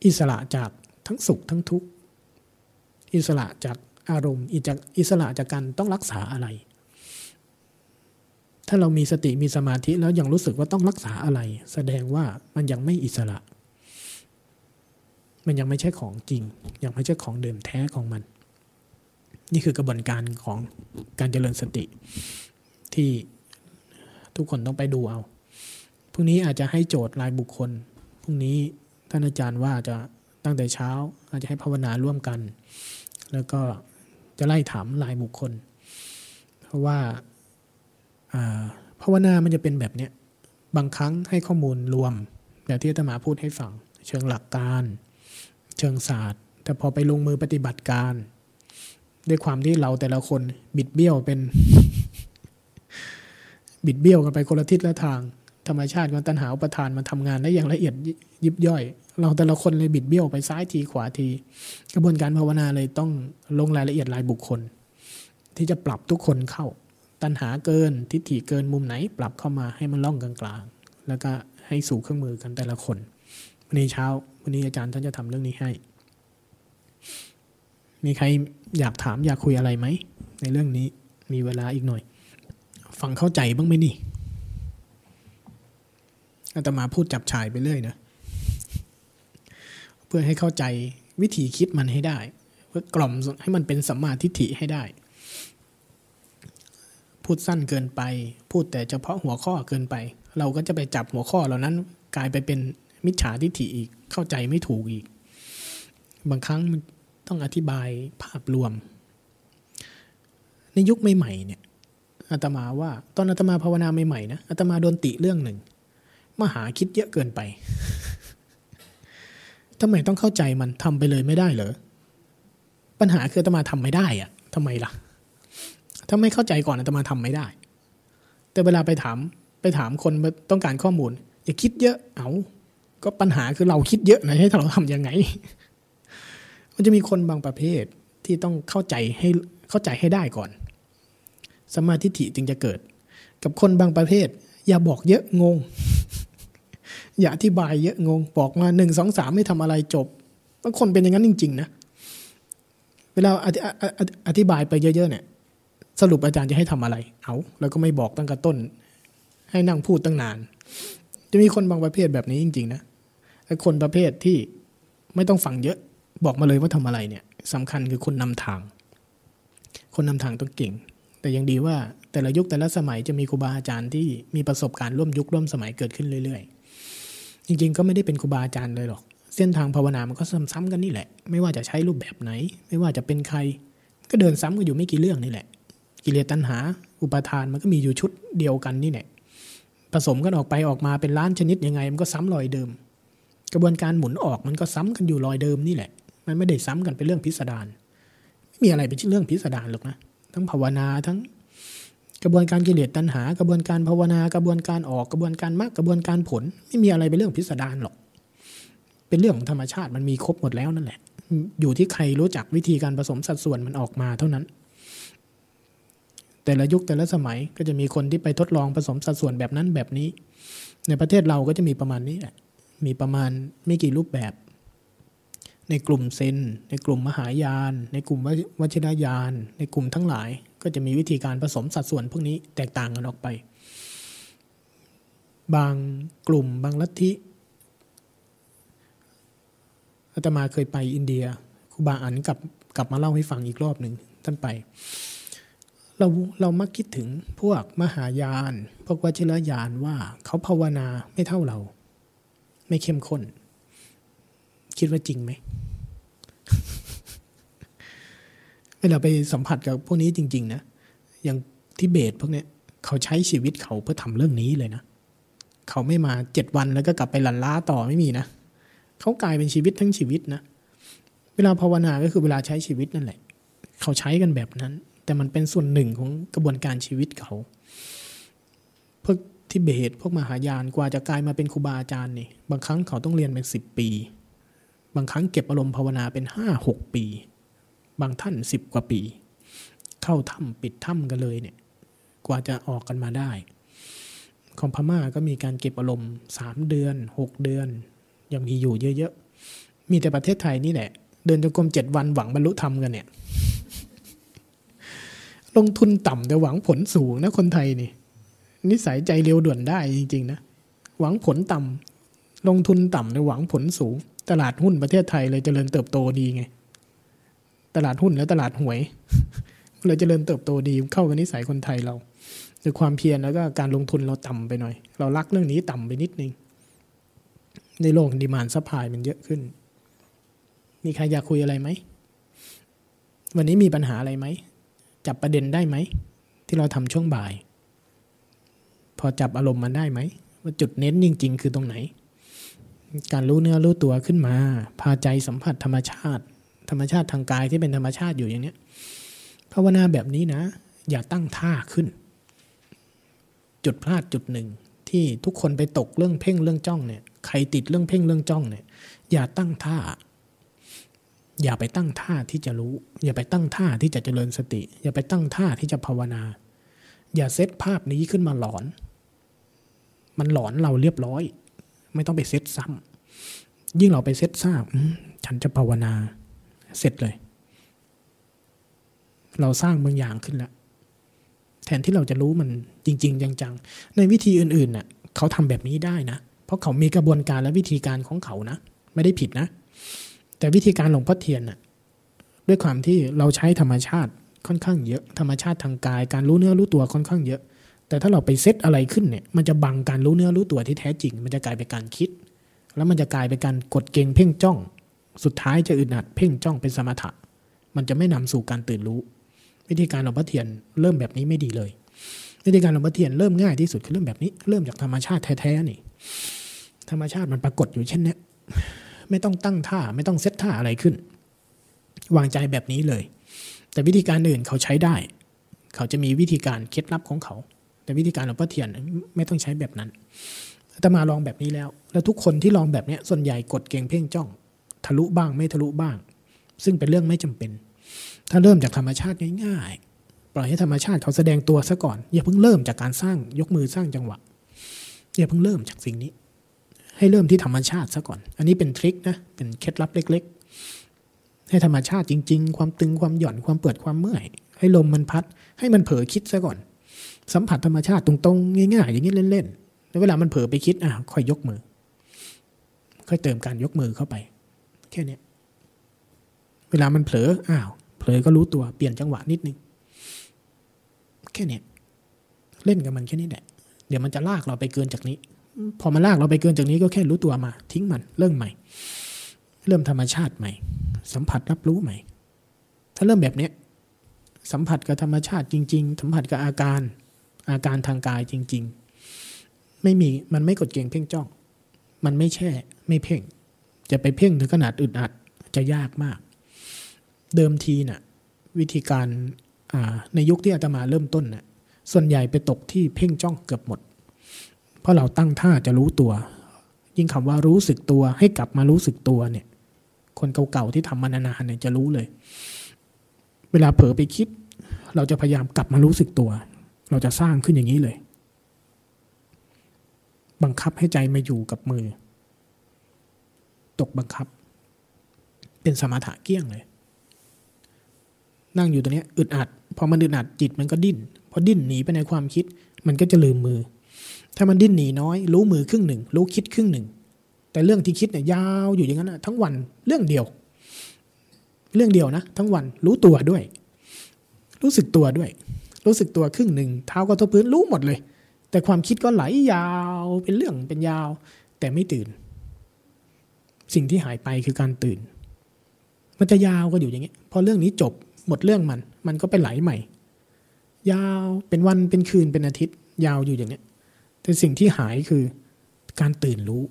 อิสระจากทั้งสุขทั้งทุกข์อิสระจากอารมณ์อิจากอิสระจากการต้องรักษาอะไร ถ้าเรามีสติมีสมาธิแล้วยังรู้สึกว่าต้องรักษาอะไร แสดงว่ามันยังไม่อิสระ มันยังไม่ใช่ของจริง ยังไม่ใช่ของเดิมแท้ของมัน นี่คือกระบวนการของการเจริญสติ ที่ทุกคนต้องไปดูเอาพรุ่งนี้อาจจะให้โจทย์รายบุคคลพรุ่งนี้ท่านอาจารย์ว่าจะตั้งแต่เช้า อาจจะให้ภาวนาร่วมกัน แล้วก็จะไล่ถามรายบุคคล เพราะว่าภาวนามันจะเป็นแบบเนี้ยบางครั้งให้ข้อมูลรวมแบบที่อาตมาพูดให้ฟัง เชิงหลักการ เชิงศาสตร์ แต่พอไปลงมือปฏิบัติการ ด้วยความที่เราแต่ละคนบิดเบี้ยวเป็น บิดเบี้ยวกันไปคนละทิศละทาง ธรรมชาติของตัณหาอุปทานมันทำงานได้อย่างละเอียดยิบย่อย เราแต่ละคนเลยบิดเบี้ยวไปซ้ายทีขวาที กระบวนการภาวนาเลยต้องลงรายละเอียดรายบุคคล ที่จะปรับทุกคนเข้า ตัณหาเกินทิฏฐิเกินมุมไหน ปรับเข้ามาให้มันล่องกลางๆแล้วก็ให้สู่เครื่องมือกันแต่ละคนวันนี้เช้า วันนี้อาจารย์ท่านจะทำเรื่องนี้ให้ มีใครอยากถามอยากคุยอะไรไหม ในเรื่องนี้มีเวลาอีกหน่อย ฟังเข้าใจบ้างไหมนี่อาตมาพูดจับฉายไปเรื่อยนะเพื่อให้เข้าใจวิธีคิดมันให้ได้ เพื่อกล่อมให้มันเป็นสัมมาทิฏฐิให้ได้ พูดสั้นเกินไป พูดแต่เฉพาะหัวข้อเกินไป เราก็จะไปจับหัวข้อเหล่านั้น กลายไปเป็น มิจฉาทิฏฐิอีกเข้าใจไม่ถูกอีก บางครั้งมันต้องอธิบายภาพรวม ในยุคใหม่ๆเนี่ยอาตมาว่าตอนอาตมาภาวนาใหม่ๆนะอาตมาโดนติเรื่องหนึ่งมหาคิดเยอะเกินไปทำไมต้องเข้าใจมันทำไปเลยไม่ได้เหรอปัญหาคืออาตมาทำไม่ได้อะทำไมล่ะ ถ้าไม่เข้าใจก่อนอาตมาทำไม่ได้ แต่เวลาไปถามไปถามคนต้องการข้อมูล อย่าคิดเยอะเอา ก็ปัญหาคือเราคิดเยอะนะให้เราทำยังไง มันจะมีคนบางประเภทที่ต้องเข้าใจให้เข้าใจให้ได้ก่อน สมาธิฐิจึงจะเกิด กับคนบางประเภท อย่าบอกเยอะงง อย่าอธิบายเยอะงง บอกมาหนึ่งสองสามไม่ทำอะไรจบบางคนเป็นอย่างนั้นจริง ๆ นะ เวลาอธิบายไปเยอะ ๆ เนี่ย สรุปอาจารย์จะให้ทำอะไร เอาแล้วก็ไม่บอกตั้งแต่ต้น ให้นั่งพูดตั้งนาน จะมีคนบางประเภทแบบนี้จริง ๆ นะไอ้คนประเภทที่ไม่ต้องฟังเยอะบอกมาเลยว่าทำอะไรเนี่ยสำคัญคือคนนำทาง คนนำทางต้องเก่ง แต่ยังดีว่าแต่ละยุคแต่ละสมัยจะมีครูบาอาจารย์ที่มีประสบการณ์ร่วมยุคร่วมสมัยเกิดขึ้นเรื่อย ๆ จริง ๆ ก็ไม่ได้เป็นครูบาอาจารย์เลยหรอก เส้นทางภาวนามันก็ซ้ำๆกันนี่แหละ ไม่ว่าจะใช้รูปแบบไหน ไม่ว่าจะเป็นใคร ก็เดินซ้ำกันอยู่ไม่กี่เรื่องนี่แหละ กิเลสตัณหา อุปาทานมันก็มีอยู่ชุดเดียวกันนี่แหละ ผสมกันออกไปออกมาเป็นล้านชนิดยังไง มันก็ซ้ำรอยเดิม กระบวนการหมุนออกมันก็ซ้ำกันอยู่รอยเดิมนี่แหละ มันไม่ได้ซ้ำกันเป็นเรื่องพิสดารไม่มีอะไรเป็นเรื่องพิสดารหรอกนะทั้งภาวนาทั้งกระบวนการกิเลสตัณหา กระบวนการภาวนากระบวนการออกกระบวนการมรรคกระบวนการผล ไม่มีอะไรเป็นเรื่องพิสดารหรอก เป็นเรื่องของธรรมชาติมันมีครบหมดแล้วนั่นแหละ อยู่ที่ใครรู้จักวิธีการผสมสัดส่วนมันออกมาเท่านั้น แต่ละยุคแต่ละสมัยก็จะมีคนที่ไปทดลองผสมสัดส่วนแบบนั้นแบบนี้ ในประเทศเราก็จะมีประมาณนี้แหละมีประมาณไม่กี่รูปแบบ ในกลุ่มเซน ในกลุ่มมหายาน ในกลุ่มวชิรยาน ในกลุ่มทั้งหลาย ก็จะมีวิธีการผสมสัดส่วนพวกนี้แตกต่างกันออกไป บางกลุ่มบางลัทธิอาตมาเคยไปอินเดียครูบาอันกลับกลับมาเล่าให้ฟังอีกรอบหนึ่งท่านไป เราเรามักคิดถึงพวกมหายาน พวกวชิรยานว่าเขาภาวนาไม่เท่าเรา ไม่เข้มข้น คิดว่าจริงไหมเวลาไปสัมผัสกับพวกนี้จริง ๆ นะอย่างทิเบตพวกเนี้ยเขาใช้ชีวิตเขาเพื่อทำเรื่องนี้เลยนะเขาไม่มาเจ็ดวันแล้วก็กลับไปหลันล้าต่อไม่มีนะเขากลายเป็นชีวิตทั้งชีวิตนะเวลาภาวนาก็คือเวลาใช้ชีวิตนั่นแหละ เขาใช้กันแบบนั้น แต่มันเป็นส่วนหนึ่งของกระบวนการชีวิตเขาพวกทิเบตพวกมหายานกว่าจะกลายมาเป็นครูบาอาจารย์นี่บางครั้งเขาต้องเรียนเป็นสิบปี บางครั้งเก็บอารมณ์ภาวนาเป็นห้าหกปี บางท่านสิบกว่าปี เข้าถ้ำปิดถ้ำกันเลยเนี่ยกว่าจะออกกันมาได้ ของพม่าก็มีการเก็บอารมณ์สามเดือนหกเดือน ยังมีอยู่เยอะๆมีแต่ประเทศไทยนี่แหละเดินจงกรมเจ็ดวันหวังบรรลุธรรมกันเนี่ย ลงทุนต่ำแต่หวังผลสูงนะคนไทยนี่ นิสัยใจเร็วด่วนได้จริงๆนะหวังผลต่ำลงทุนต่ำแต่หวังผลสูง ตลาดหุ้นประเทศไทยเลยเจริญเติบโตดีไง ตลาดหุ้นและตลาดหวยเลยเจริญเติบโตดีเข้ากับนิสัยคนไทยเราคือความเพียรแล้วก็การลงทุนเราต่ำไปหน่อย เรารักเรื่องนี้ต่ำไปนิดนึง ในโลก demand supply มันเยอะขึ้นมีใครอยากคุยอะไรไหม วันนี้มีปัญหาอะไรไหม จับประเด็นได้ไหม ที่เราทำช่วงบ่าย พอจับอารมณ์มันได้ไหมว่าจุดเน้นจริง ๆ คือตรงไหน การรู้เนื้อรู้ตัวขึ้นมา พาใจสัมผัสธรรมชาติ ธรรมชาติทางกายที่เป็นธรรมชาติอยู่อย่างเนี้ยภาวนาแบบนี้นะ อย่าตั้งท่าขึ้น จุดพลาดจุดหนึ่ง ที่ทุกคนไปตกเรื่องเพ่งเรื่องจ้องเนี่ยใครติดเรื่องเพ่งเรื่องจ้องเนี่ย อย่าตั้งท่า อย่าไปตั้งท่าที่จะรู้ อย่าไปตั้งท่าที่จะเจริญสติ อย่าไปตั้งท่าที่จะภาวนา อย่าเซตภาพนี้ขึ้นมาหลอน มันหลอนเราเรียบร้อย ไม่ต้องไปเซตซ้ำยิ่งเราไปเซตซ้ำฉันจะภาวนา เสร็จเลย เราสร้างบางอย่างขึ้นแล้วแทนที่เราจะรู้มันจริง ๆ จังๆ ในวิธีอื่นๆน่ะเขาทำแบบนี้ได้นะ เพราะเขามีกระบวนการและวิธีการของเขานะ ไม่ได้ผิดนะ แต่วิธีการหลวงพ่อเทียนน่ะด้วยความที่เราใช้ธรรมชาติค่อนข้างเยอะ ธรรมชาติทางกาย การรู้เนื้อรู้ตัวค่อนข้างเยอะ แต่ถ้าเราไปเซตอะไรขึ้นเนี่ย มันจะบังการรู้เนื้อรู้ตัวที่แท้จริง มันจะกลายเป็นการคิด แล้วมันจะกลายเป็นการกดเกงเพ่งจ้อง สุดท้ายจะอึดอัดเพ่งจ้องเป็นสมถะ มันจะไม่นำสู่การตื่นรู้ วิธีการหลวงพ่อเทียนเริ่มแบบนี้ไม่ดีเลย วิธีการหลวงพ่อเทียนเริ่มง่ายที่สุดคือเริ่มแบบนี้ เริ่มจากธรรมชาติแท้ๆนี่ ธรรมชาติมันปรากฏอยู่เช่นนี้ ไม่ต้องตั้งท่าไม่ต้องเซตท่าอะไรขึ้น วางใจแบบนี้เลย แต่วิธีการอื่นเขาใช้ได้ เขาจะมีวิธีการเคล็ดลับของเขา แต่วิธีการหลวงพ่อเทียนไม่ต้องใช้แบบนั้นอาตมาลองแบบนี้แล้ว แล้วทุกคนที่ลองแบบนี้ส่วนใหญ่กดเก่งเพ่งจ้อง ทะลุบ้างไม่ทะลุบ้าง ซึ่งเป็นเรื่องไม่จำเป็น ถ้าเริ่มจากธรรมชาติง่ายๆ ปล่อยให้ธรรมชาติเขาแสดงตัวซะก่อน อย่าเพิ่งเริ่มจากการสร้างยกมือสร้างจังหวะ อย่าเพิ่งเริ่มจากสิ่งนี้ ให้เริ่มที่ธรรมชาติซะก่อน อันนี้เป็นทริคนะ เป็นเคล็ดลับเล็ก ๆ ให้ธรรมชาติจริง ๆ ความตึงความหย่อนความเปิดความเมื่อย ให้ลมมันพัด ให้มันเผลอคิดซะก่อน สัมผัสธรรมชาติตรงๆ ง่ายๆ อย่างนี้เล่นๆ แล้วเวลามันเผลอไปคิดอะค่อยยกมือ ค่อยเติมการยกมือเข้าไป แค่นี้เวลามันเผลออ้าวเผลอก็รู้ตัวเปลี่ยนจังหวะนิดนึงแค่นี้เล่นกับมันแค่นี้แหละเดี๋ยวมันจะลากเราไปเกินจากนี้ พอมาลากเราไปเกินจากนี้ก็แค่รู้ตัวมา ทิ้งมันเริ่มใหม่ เริ่มธรรมชาติใหม่ สัมผัสรับรู้ใหม่ ถ้าเริ่มแบบเนี้ยสัมผัสกับธรรมชาติจริง ๆ สัมผัสกับอาการ อาการทางกายจริง ๆ ไม่มีมันไม่กดเกงเพ่งจ้อง มันไม่แช่ไม่เพ่ง จะไปเพ่งถึงขนาดอึดอัดจะยากมาก เดิมทีน่ะวิธีการในยุคที่อาตมาเริ่มต้นน่ะส่วนใหญ่ไปตกที่เพ่งจ้องเกือบหมด ราะเราตั้งท่าจะรู้ตัว ยิ่งคำว่ารู้สึกตัวให้กลับมารู้สึกตัวเนี่ย คนเก่าๆที่ทำมานานๆเนี่ยจะรู้เลย เวลาเผลอไปคิด เราจะพยายามกลับมารู้สึกตัว เราจะสร้างขึ้นอย่างนี้เลย บังคับให้ใจมาอยู่กับมือ ตกบังคับ เป็นสมถะเกี้ยงเลย นั่งอยู่ตรงนี้อึดอัดพอมันอึดอัดจิตมันก็ดิ้นพอดิ้นหนีไปในความคิด มันก็จะลืมมือ ถ้ามันดิ้นหนีน้อย รู้มือครึ่งหนึ่ง รู้คิดครึ่งหนึ่ง แต่เรื่องที่คิดเนี่ยยาวอยู่อย่างนั้นนะทั้งวันเรื่องเดียว เรื่องเดียวนะ ทั้งวันรู้ตัวด้วย รู้สึกตัวด้วย รู้สึกตัวครึ่งหนึ่งเท้าก็ทบพื้นรู้หมดเลย แต่ความคิดก็ไหลยาวเป็นเรื่องเป็นยาว แต่ไม่ตื่น สิ่งที่หายไปคือการตื่น มันจะยาวก็อยู่อย่างนี้พอเรื่องนี้จบหมดเรื่องมัน มันก็ไปไหลใหม่ ยาวเป็นวันเป็นคืนเป็นอาทิตย์ ยาวอยู่อย่างเนี้ย แต่สิ่งที่หายคือการตื่นรู้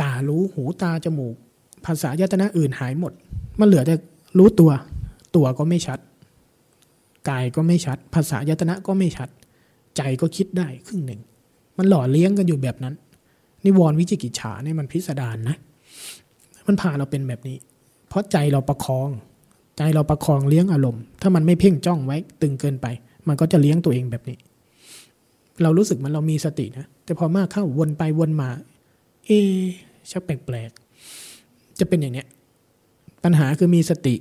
ตารู้หูตาจมูก ภาษายตนะอื่นหายหมด มันเหลือแต่รู้ตัว ตัวก็ไม่ชัด กายก็ไม่ชัด ภาษายตนะก็ไม่ชัด ใจก็คิดได้ครึ่งหนึ่ง มันหล่อเลี้ยงกันอยู่แบบนั้น นิวรณ์วิจิกิจฉาเนี่ยมันพิสดารนะมันพาเราเป็นแบบนี้ เพราะใจเราประคอง ใจเราประคองเลี้ยงอารมณ์ ถ้ามันไม่เพ่งจ้องไว้ตึงเกินไป มันก็จะเลี้ยงตัวเองแบบนี้ เรารู้สึกมันเรามีสตินะ แต่พอมากเข้าวนไปวนมา เอ๊ะชักแปลกๆ จะเป็นอย่างเนี้ย ปัญหาคือมีสติ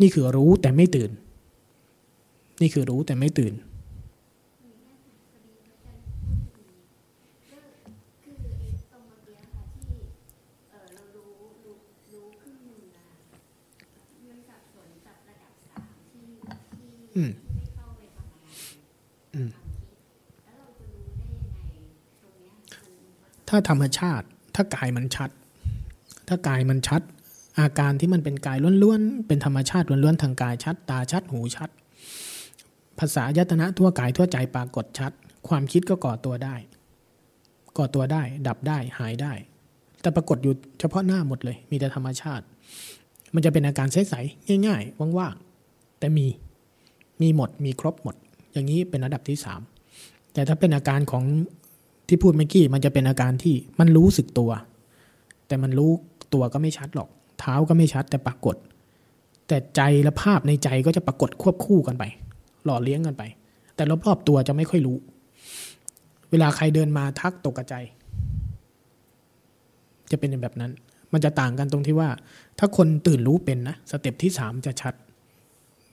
นี่คือรู้แต่ไม่ตื่น นี่คือรู้แต่ไม่ตื่นคือ ถ้าธรรมชาติ ถ้ากายมันชัด ถ้ากายมันชัด อาการที่มันเป็นกายล้วนๆ เป็นธรรมชาติล้วนๆทางกายชัด ตาชัด หูชัด ภาษายตนะทั่วกายทั่วใจปรากฏชัด ความคิดก็ก่อตัวได้ ก่อตัวได้ ดับได้ หายได้ แต่ปรากฏอยู่เฉพาะหน้าหมดเลย มีแต่ธรรมชาติ มันจะเป็นอาการใสๆง่าย ๆ ว่างๆ แต่มี มีหมด มีครบหมด อย่างนี้เป็นระดับที่สามแต่ถ้าเป็นอาการของ ที่พูดเมื่อกี้มันจะเป็นอาการที่มันรู้สึกตัว แต่มันรู้ตัวก็ไม่ชัดหรอก เท้าก็ไม่ชัดแต่ปรากฏ แต่ใจและภาพในใจก็จะปรากฏควบคู่กันไป หล่อเลี้ยงกันไป แต่รอบๆตัวจะไม่ค่อยรู้ เวลาใครเดินมาทักตกกระใจ จะเป็นแบบนั้น มันจะต่างกันตรงที่ว่า ถ้าคนตื่นรู้เป็นนะสเต็ปที่สามจะชัด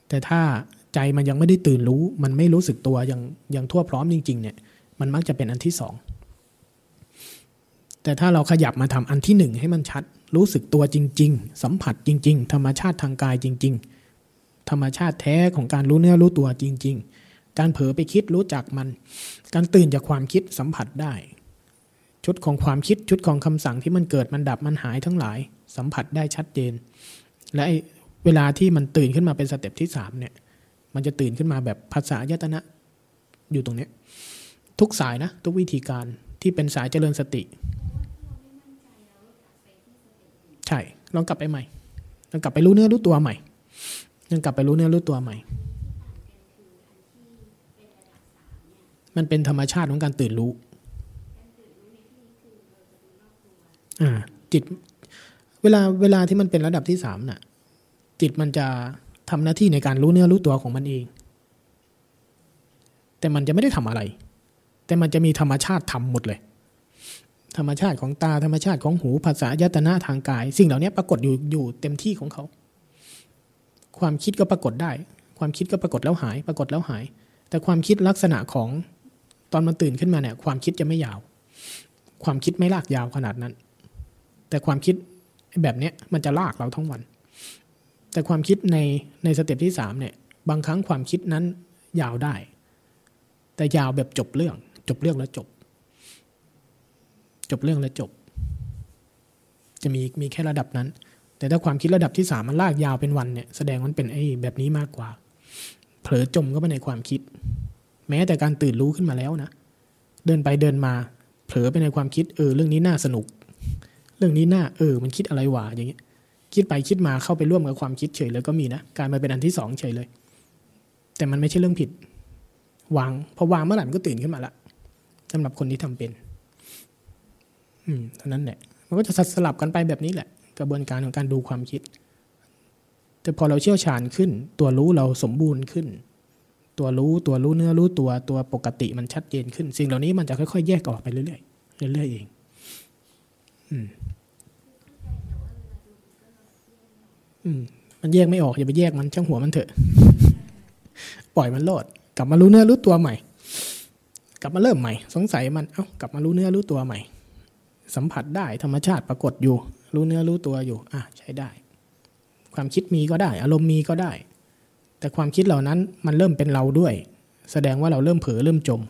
แต่ถ้าใจมันยังไม่ได้ตื่นรู้ มันไม่รู้สึกตัวยังยังทั่วพร้อมจริง ๆ เนี่ย มันมักจะเป็นอันที่สองแต่ถ้าเราขยับมาทำอันที่หนึ่งให้มันชัด รู้สึกตัวจริง ๆ สัมผัสจริง ๆ ธรรมชาติทางกายจริง ๆ ธรรมชาติแท้ของการรู้เนื้อรู้ตัวจริง ๆ การเผลอไปคิดรู้จักมัน การตื่นจากความคิดสัมผัสได้ ชุดของความคิดชุดของคำสั่งที่มันเกิดมันดับมันหายทั้งหลาย สัมผัสได้ชัดเจน และไอ้เวลาที่มันตื่นขึ้นมาเป็นสเต็ปที่สามเนี่ยมันจะตื่นขึ้นมาแบบภาษายตนะอยู่ตรงเนี้ย ทุกสายนะ ทุกวิธีการที่เป็นสายเจริญสติ ใช่ลองกลับไปใหม่ลองกลับไปรู้เนื้อรู้ตัวใหม่ลองกลับไปรู้เนื้อรู้ตัวใหม่ มันเป็นธรรมชาติของการตื่นรู้อ่าจิตเวลาเวลาที่มันเป็นระดับที่สามน่ะ จิตมันจะทำหน้าที่ในการรู้เนื้อรู้ตัวของมันเอง แต่มันจะไม่ได้ทำอะไร แต่มันจะมีธรรมชาติทำหมดเลย ธรรมชาติของตาธรรมชาติของหูภาษายตนะทางกาย สิ่งเหล่านี้ปรากฏอยู่อยู่เต็มที่ของเขา ความคิดก็ปรากฏได้ ความคิดก็ปรากฏแล้วหาย ปรากฏแล้วหาย แต่ความคิดลักษณะของตอนมันตื่นขึ้นมาเนี่ย ความคิดจะไม่ยาว ความคิดไม่ลากยาวขนาดนั้น แต่ความคิดแบบเนี้ยมันจะลากเราทั้งวัน แต่ความคิดในใน step ที่สามเนี่ยบางครั้งความคิดนั้นยาวได้ แต่ยาวแบบจบเรื่อง จบเรื่องแล้วจบ จบเรื่องแล้วจบ จะมีมีแค่ระดับนั้น แต่ถ้าความคิดระดับที่สามมันลากยาวเป็นวันเนี่ยแสดงมันเป็นไอ้แบบนี้มากกว่า เผลอจมก็ไปในความคิด แม้แต่การตื่นรู้ขึ้นมาแล้วนะเดินไปเดินมา เผลอไปในความคิดเออเรื่องนี้น่าสนุก เรื่องนี้น่าเออ มันคิดอะไรวะอย่างเงี้ยคิดไปคิดมาเข้าไปร่วมกับความคิดเฉยเลยก็มีนะกลารมาเป็นอันที่สองเฉยเลย แต่มันไม่ใช่เรื่องผิดวางพอวางเมื่อไหร่มันก็ตื่นขึ้นมาละ สำหรับคนที่ทำเป็น อืมเท่านั้นแหละมันก็จะสลับกันไปแบบนี้แหละ กระบวนการของการดูความคิด แต่พอเราเชี่ยวชาญขึ้น ตัวรู้เราสมบูรณ์ขึ้น ตัวรู้ตัวรู้เนื้อรู้ตัวตัวปกติมันชัดเจนขึ้น สิ่งเหล่านี้มันจะค่อยๆ แยกออกไปเรื่อยๆเรื่อยๆเอง อืม อืม มันแยกไม่ออกอย่าไปแยกมันช่างหัวมันเถอะ ปล่อยมันโลด กลับมารู้เนื้อรู้ตัวใหม่ กลับมาเริ่มใหม่ สงสัยมันเอ้ากลับมารู้เนื้อรู้ตัวใหม่ สัมผัสได้ธรรมชาติปรากฏอยู่ รู้เนื้อรู้ตัวอยู่อะใช้ได้ ความคิดมีก็ได้ อารมณ์มีก็ได้ แต่ความคิดเหล่านั้นมันเริ่มเป็นเราด้วย แสดงว่าเราเริ่มเผลอเริ่มจม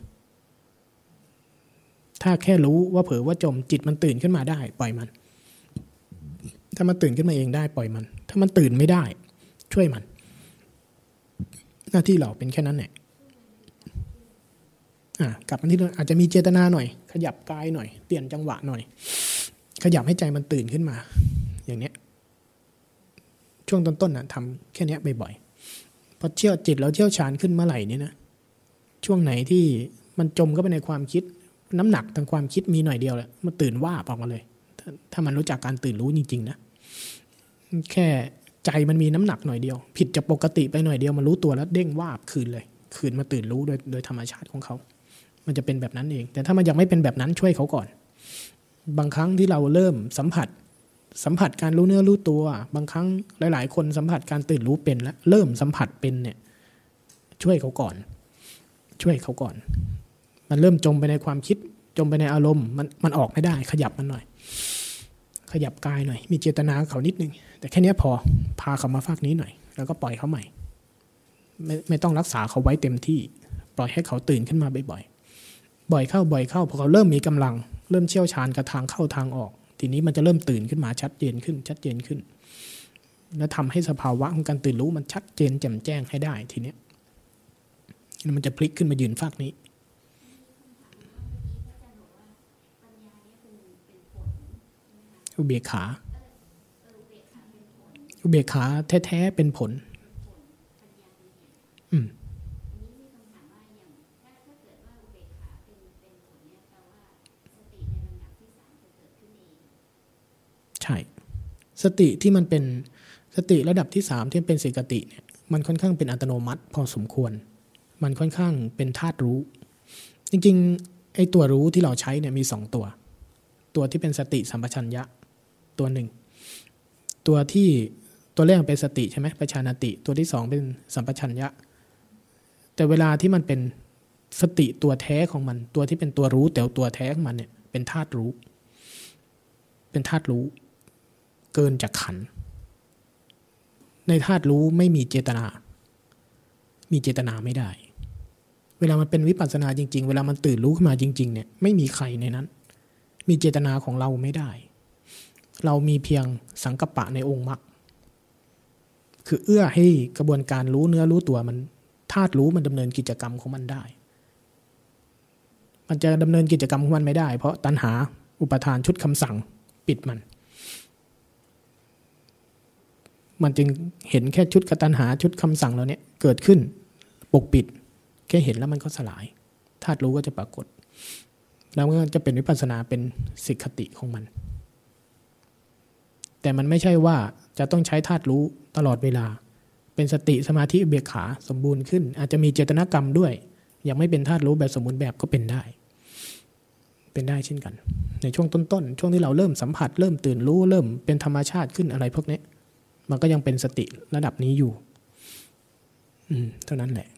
ถ้าแค่รู้ว่าเผลอว่าจมจิตมันตื่นขึ้นมาได้ ปล่อยมัน ถ้ามันตื่นขึ้นมาเองได้ปล่อยมัน ถ้ามันตื่นไม่ได้ ช่วยมัน หน้าที่เราเป็นแค่นั้นแหละอะ กลับมาที่เดิมอาจจะมีเจตนาหน่อย ขยับกายหน่อย เปลี่ยนจังหวะหน่อย ขยับให้ใจมันตื่นขึ้นมา อย่างเนี้ย ช่วงต้นๆนะทำแค่นี้บ่อยๆพอเชี่ยวจิตเราเชี่ยวชาญขึ้นเมื่อไหร่นี่นะช่วงไหนที่มันจมเข้าไปในความคิด น้ำหนักทางความคิดมีหน่อยเดียวแหละมันตื่นว่าออกมาเลย ถ้าถ้ามันรู้จักการตื่นรู้จริงๆนะแค่ใจมันมีน้ำหนักหน่อยเดียว ผิดจากปกติไปหน่อยเดียวมันรู้ตัวแล้วเด้งว่าบคืนเลย คืนมาตื่นรู้โดยโดยธรรมชาติของเขา มันจะเป็นแบบนั้นเอง แต่ถ้ามันยังไม่เป็นแบบนั้นช่วยเขาก่อน บางครั้งที่เราเริ่มสัมผัส สัมผัสการรู้เนื้อรู้ตัว บางครั้งหลาย ๆ คนสัมผัสการตื่นรู้เป็นแล้วเริ่มสัมผัสเป็นเนี่ย ช่วยเขาก่อน ช่วยเขาก่อน มันเริ่มจมไปในความคิด จมไปในอารมณ์มันมันออกไม่ได้ ขยับมันหน่อย ขยับกายหน่อย มีเจตนาเขานิดนึง แต่แค่นี้พอพาเขามาฝากนี้หน่อย แล้วก็ปล่อยเขาใหม่ไม่ไม่ต้องรักษาเขาไว้เต็มที่ ปล่อยให้เขาตื่นขึ้นมาบ่อยๆ บ่อยเข้าบ่อยเข้าพอเขาเริ่มมีกำลัง เริ่มเชี่ยวชาญกับทางเข้าทางออก ทีนี้มันจะเริ่มตื่นขึ้นมาชัดเจนขึ้น ชัดเจนขึ้น และทำให้สภาวะของการตื่นรู้มันชัดเจนแจ่มแจ้งให้ได้ทีเนี้ยมันจะพลิกขึ้นมายืนฝากนี้อุเบกขา อุเบกขาแท้ ๆ เป็นผล อืม ใช่ สติที่มันเป็นสติระดับที่สามที่เป็นสิกติเนี่ยมันค่อนข้างเป็นอัตโนมัติพอสมควร มันค่อนข้างเป็นธาตุรู้ จริงๆไอ้ตัวรู้ที่เราใช้เนี่ยมีสองตัว ตัวที่เป็นสติสัมปชัญญะตัวหนึ่ง ตัวที่ตัวแรกเป็นสติใช่ไหมประชานติ ตัวที่สองเป็นสัมปชัญญะ แต่เวลาที่มันเป็นสติตัวแท้ของมัน ตัวที่เป็นตัวรู้แต่ตัวแท้ของมันเนี่ยเป็นธาตุรู้ เป็นธาตุรู้ เกินจากขัน ในธาตุรู้ไม่มีเจตนา มีเจตนาไม่ได้ เวลามันเป็นวิปัสสนาจริง ๆ เวลามันตื่นรู้ขึ้นมาจริง ๆ เนี่ยไม่มีใครในนั้น มีเจตนาของเราไม่ได้ เรามีเพียงสังกปะในองค์มรรคคือเอื้อให้กระบวนการรู้เนื้อรู้ตัวมันธาตุรู้มันดำเนินกิจกรรมของมันได้ มันจะดำเนินกิจกรรมของมันไม่ได้ เพราะตัณหาอุปทานชุดคำสั่งปิดมัน มันจึงเห็นแค่ชุดกตัญหาชุดคำสั่งเราเนี่ยเกิดขึ้น ปกปิด แค่เห็นแล้วมันก็สลายธาตุรู้ก็จะปรากฏ แล้วมันจะเป็นวิปัสสนาเป็นสิกขติของมัน แต่มันไม่ใช่ว่าจะต้องใช้ธาตุรู้ตลอดเวลา เป็นสติสมาธิเบกขาสมบูรณ์ขึ้น อาจจะมีเจตนากรรมด้วย ยังไม่เป็นธาตุรู้แบบสมบูรณ์แบบก็เป็นได้ เป็นได้เช่นกัน ในช่วงต้นๆช่วงที่เราเริ่มสัมผัส เริ่มตื่นรู้เริ่มเป็นธรรมชาติขึ้นอะไรพวกนี้ มันก็ยังเป็นสติระดับนี้อยู่ อืม เท่านั้นแหละ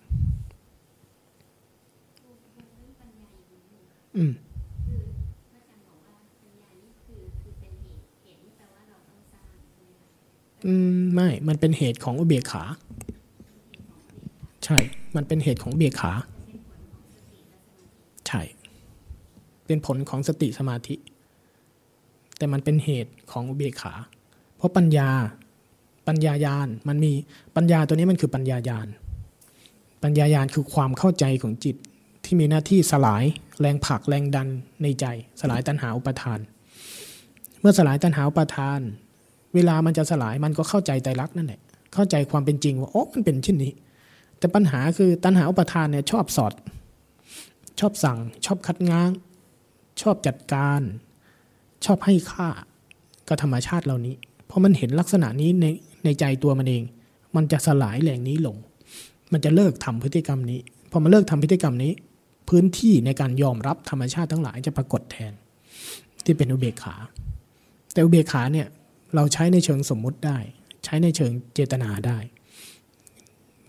อืมอืมไม่ มันเป็นเหตุของอุเบกขา ใช่ มันเป็นเหตุของเบกขา ใช่ เป็นผลของสติสมาธิ แต่มันเป็นเหตุของอุเบกขา เพราะปัญญา ปัญญายานมันมีปัญญาตัวนี้มันคือปัญญายานปัญญายานคือความเข้าใจของจิตที่มีหน้าที่สลายแรงผลักแรงดันในใจ สลายตัณหาอุปทาน เมื่อสลายตัณหาอุปทาน เวลามันจะสลายมันก็เข้าใจไตรลักษณ์นั่นแหละเข้าใจความเป็นจริงว่าโอ้มันเป็นเช่นนี้ แต่ปัญหาคือตัณหาอุปทานเนี่ยชอบสอด ชอบสั่ง ชอบคัดง้าง ชอบจัดการ ชอบให้ค่ากับธรรมชาติเหล่านี้ เพราะมันเห็นลักษณะนี้ใน ในใจตัวมันเอง มันจะสลายแหล่งนี้ลง มันจะเลิกทำพฤติกรรมนี้ พอมันเลิกทำพฤติกรรมนี้ พื้นที่ในการยอมรับธรรมชาติทั้งหลายจะปรากฏแทน ที่เป็นอุเบกขา แต่อุเบกขาเนี่ยเราใช้ในเชิงสมมุติได้ ใช้ในเชิงเจตนาได้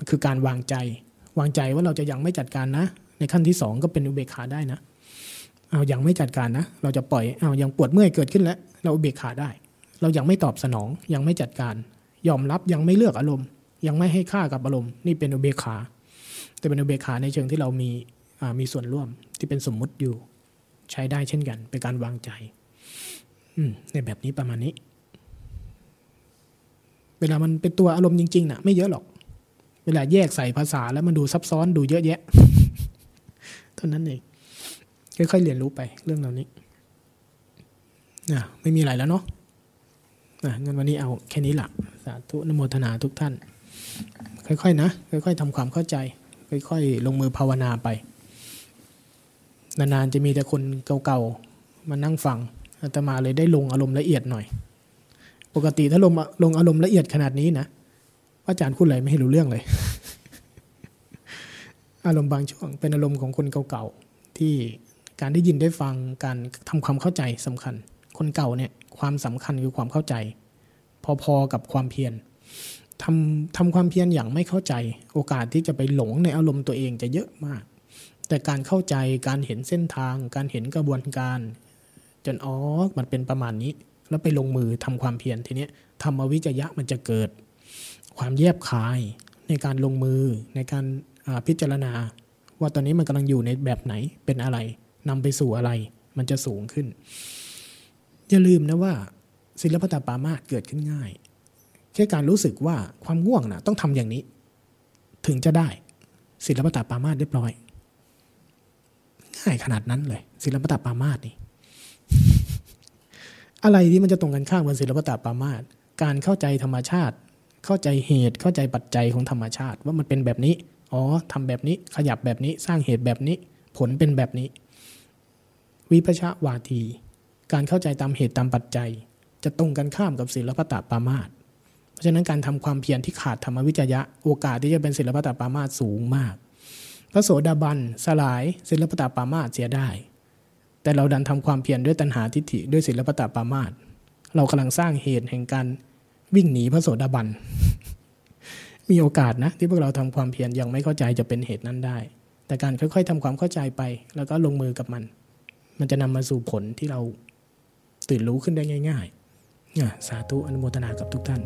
คือการวางใจ วางใจว่าเราจะยังไม่จัดการนะ ในขั้นที่สองก็เป็นอุเบกขาได้นะเอายังไม่จัดการนะ เราจะปล่อยเอายังปวดเมื่อยเกิดขึ้นแล้ว เราอุเบกขาได้ เรายังไม่ตอบสนองยังไม่จัดการ ยอมรับยังไม่เลือกอารมณ์ ยังไม่ให้ค่ากับอารมณ์ นี่เป็นอุเบกขา แต่เป็นอุเบกขาในเชิงที่เรามีมีส่วนร่วมที่เป็นสมมุติอยู่ใช้ได้เช่นกัน เป็นการวางใจอืมในแบบนี้ประมาณนี้ เวลามันเป็นตัวอารมณ์จริงๆนะ่ะ ไม่เยอะหรอก เวลาแยกใส่ภาษาแล้วมันดูซับซ้อนดูเยอะแยะเท่านั้นเองค่อยๆเรียนรู้ไปเรื่องเหล่านี้นะไม่มีอะไรแล้วเนาะ นะงั้นวันนี้เอาแค่นี้ละสาธุนโมทนาทุกท่าน ค่อยๆนะ ค่อยๆทำความเข้าใจ ค่อยๆ ลงมือภาวนาไป นานๆ จะมีแต่คนเก่าๆ มานั่งฟังอาตมาเลยได้ลงอารมณ์ละเอียดหน่อย ปกติถ้าลงลงอารมณ์ละเอียดขนาดนี้นะอาจารย์พูดอะไรไม่ให้รู้เรื่องเลย อารมณ์บางช่วงเป็นอารมณ์ของคนเก่าๆ ที่การได้ยินได้ฟังการทำความเข้าใจสำคัญ คนเก่าเนี่ยความสำคัญคือความเข้าใจ พอๆกับความเพียรทำทำความเพียรอย่างไม่เข้าใจ โอกาสที่จะไปหลงในอารมณ์ตัวเองจะเยอะมาก แต่การเข้าใจการเห็นเส้นทาง การเห็นกระบวนการ จนอ๋อมันเป็นประมาณนี้ แล้วไปลงมือทำความเพียรทีนี้ธรรมวิจยะมันจะเกิด ความแยบคายในการลงมือในการพิจารณา ว่าตอนนี้มันกำลังอยู่ในแบบไหนเป็นอะไรนำไปสู่อะไร มันจะสูงขึ้น อย่าลืมนะว่าศิลปตปามาสเกิดขึ้นง่าย แค่การรู้สึกว่าความง่วงนะต้องทำอย่างนี้ ถึงจะได้ศิลปตปามาสเรียบร้อย ง่ายขนาดนั้นเลย ศิลปตปามาสนี่อะไรที่มันจะตรงกันข้ามกับศิลปตปามาสการเข้าใจธรรมชาติ เข้าใจเหตุเข้าใจปัจจัยของธรรมชาติ ว่ามันเป็นแบบนี้อ๋อทำแบบนี้ขยับแบบนี้สร้างเหตุแบบนี้ ผลเป็นแบบนี้ วิพชาวาที การเข้าใจตามเหตุตามปัจจัย จะตรงกันข้ามกับศิลปตปามาสเพราะฉะนั้นการทำความเพียรที่ขาดธรรมวิจยะ โอกาสที่จะเป็นศิลปตปามาสสูงมาก พระโสดาบันสลายศิลปตปามาสเสียได้ แต่เราดันทำความเพียรด้วยตัณหาทิฏฐิด้วยศิลปตปามาสเรากำลังสร้างเหตุแห่งการวิ่งหนีพระโสดาบันมีโอกาสนะที่พวกเราทำความเพียรยังไม่เข้าใจจะเป็นเหตุนั้นได้ แต่การค่อย ๆทำความเข้าใจไป แล้วก็ลงมือกับมัน มันจะนำมาสู่ผลที่เรา ตื่นรู้ขึ้นได้ง่ายๆสาธุอนุโมทนากับทุกท่าน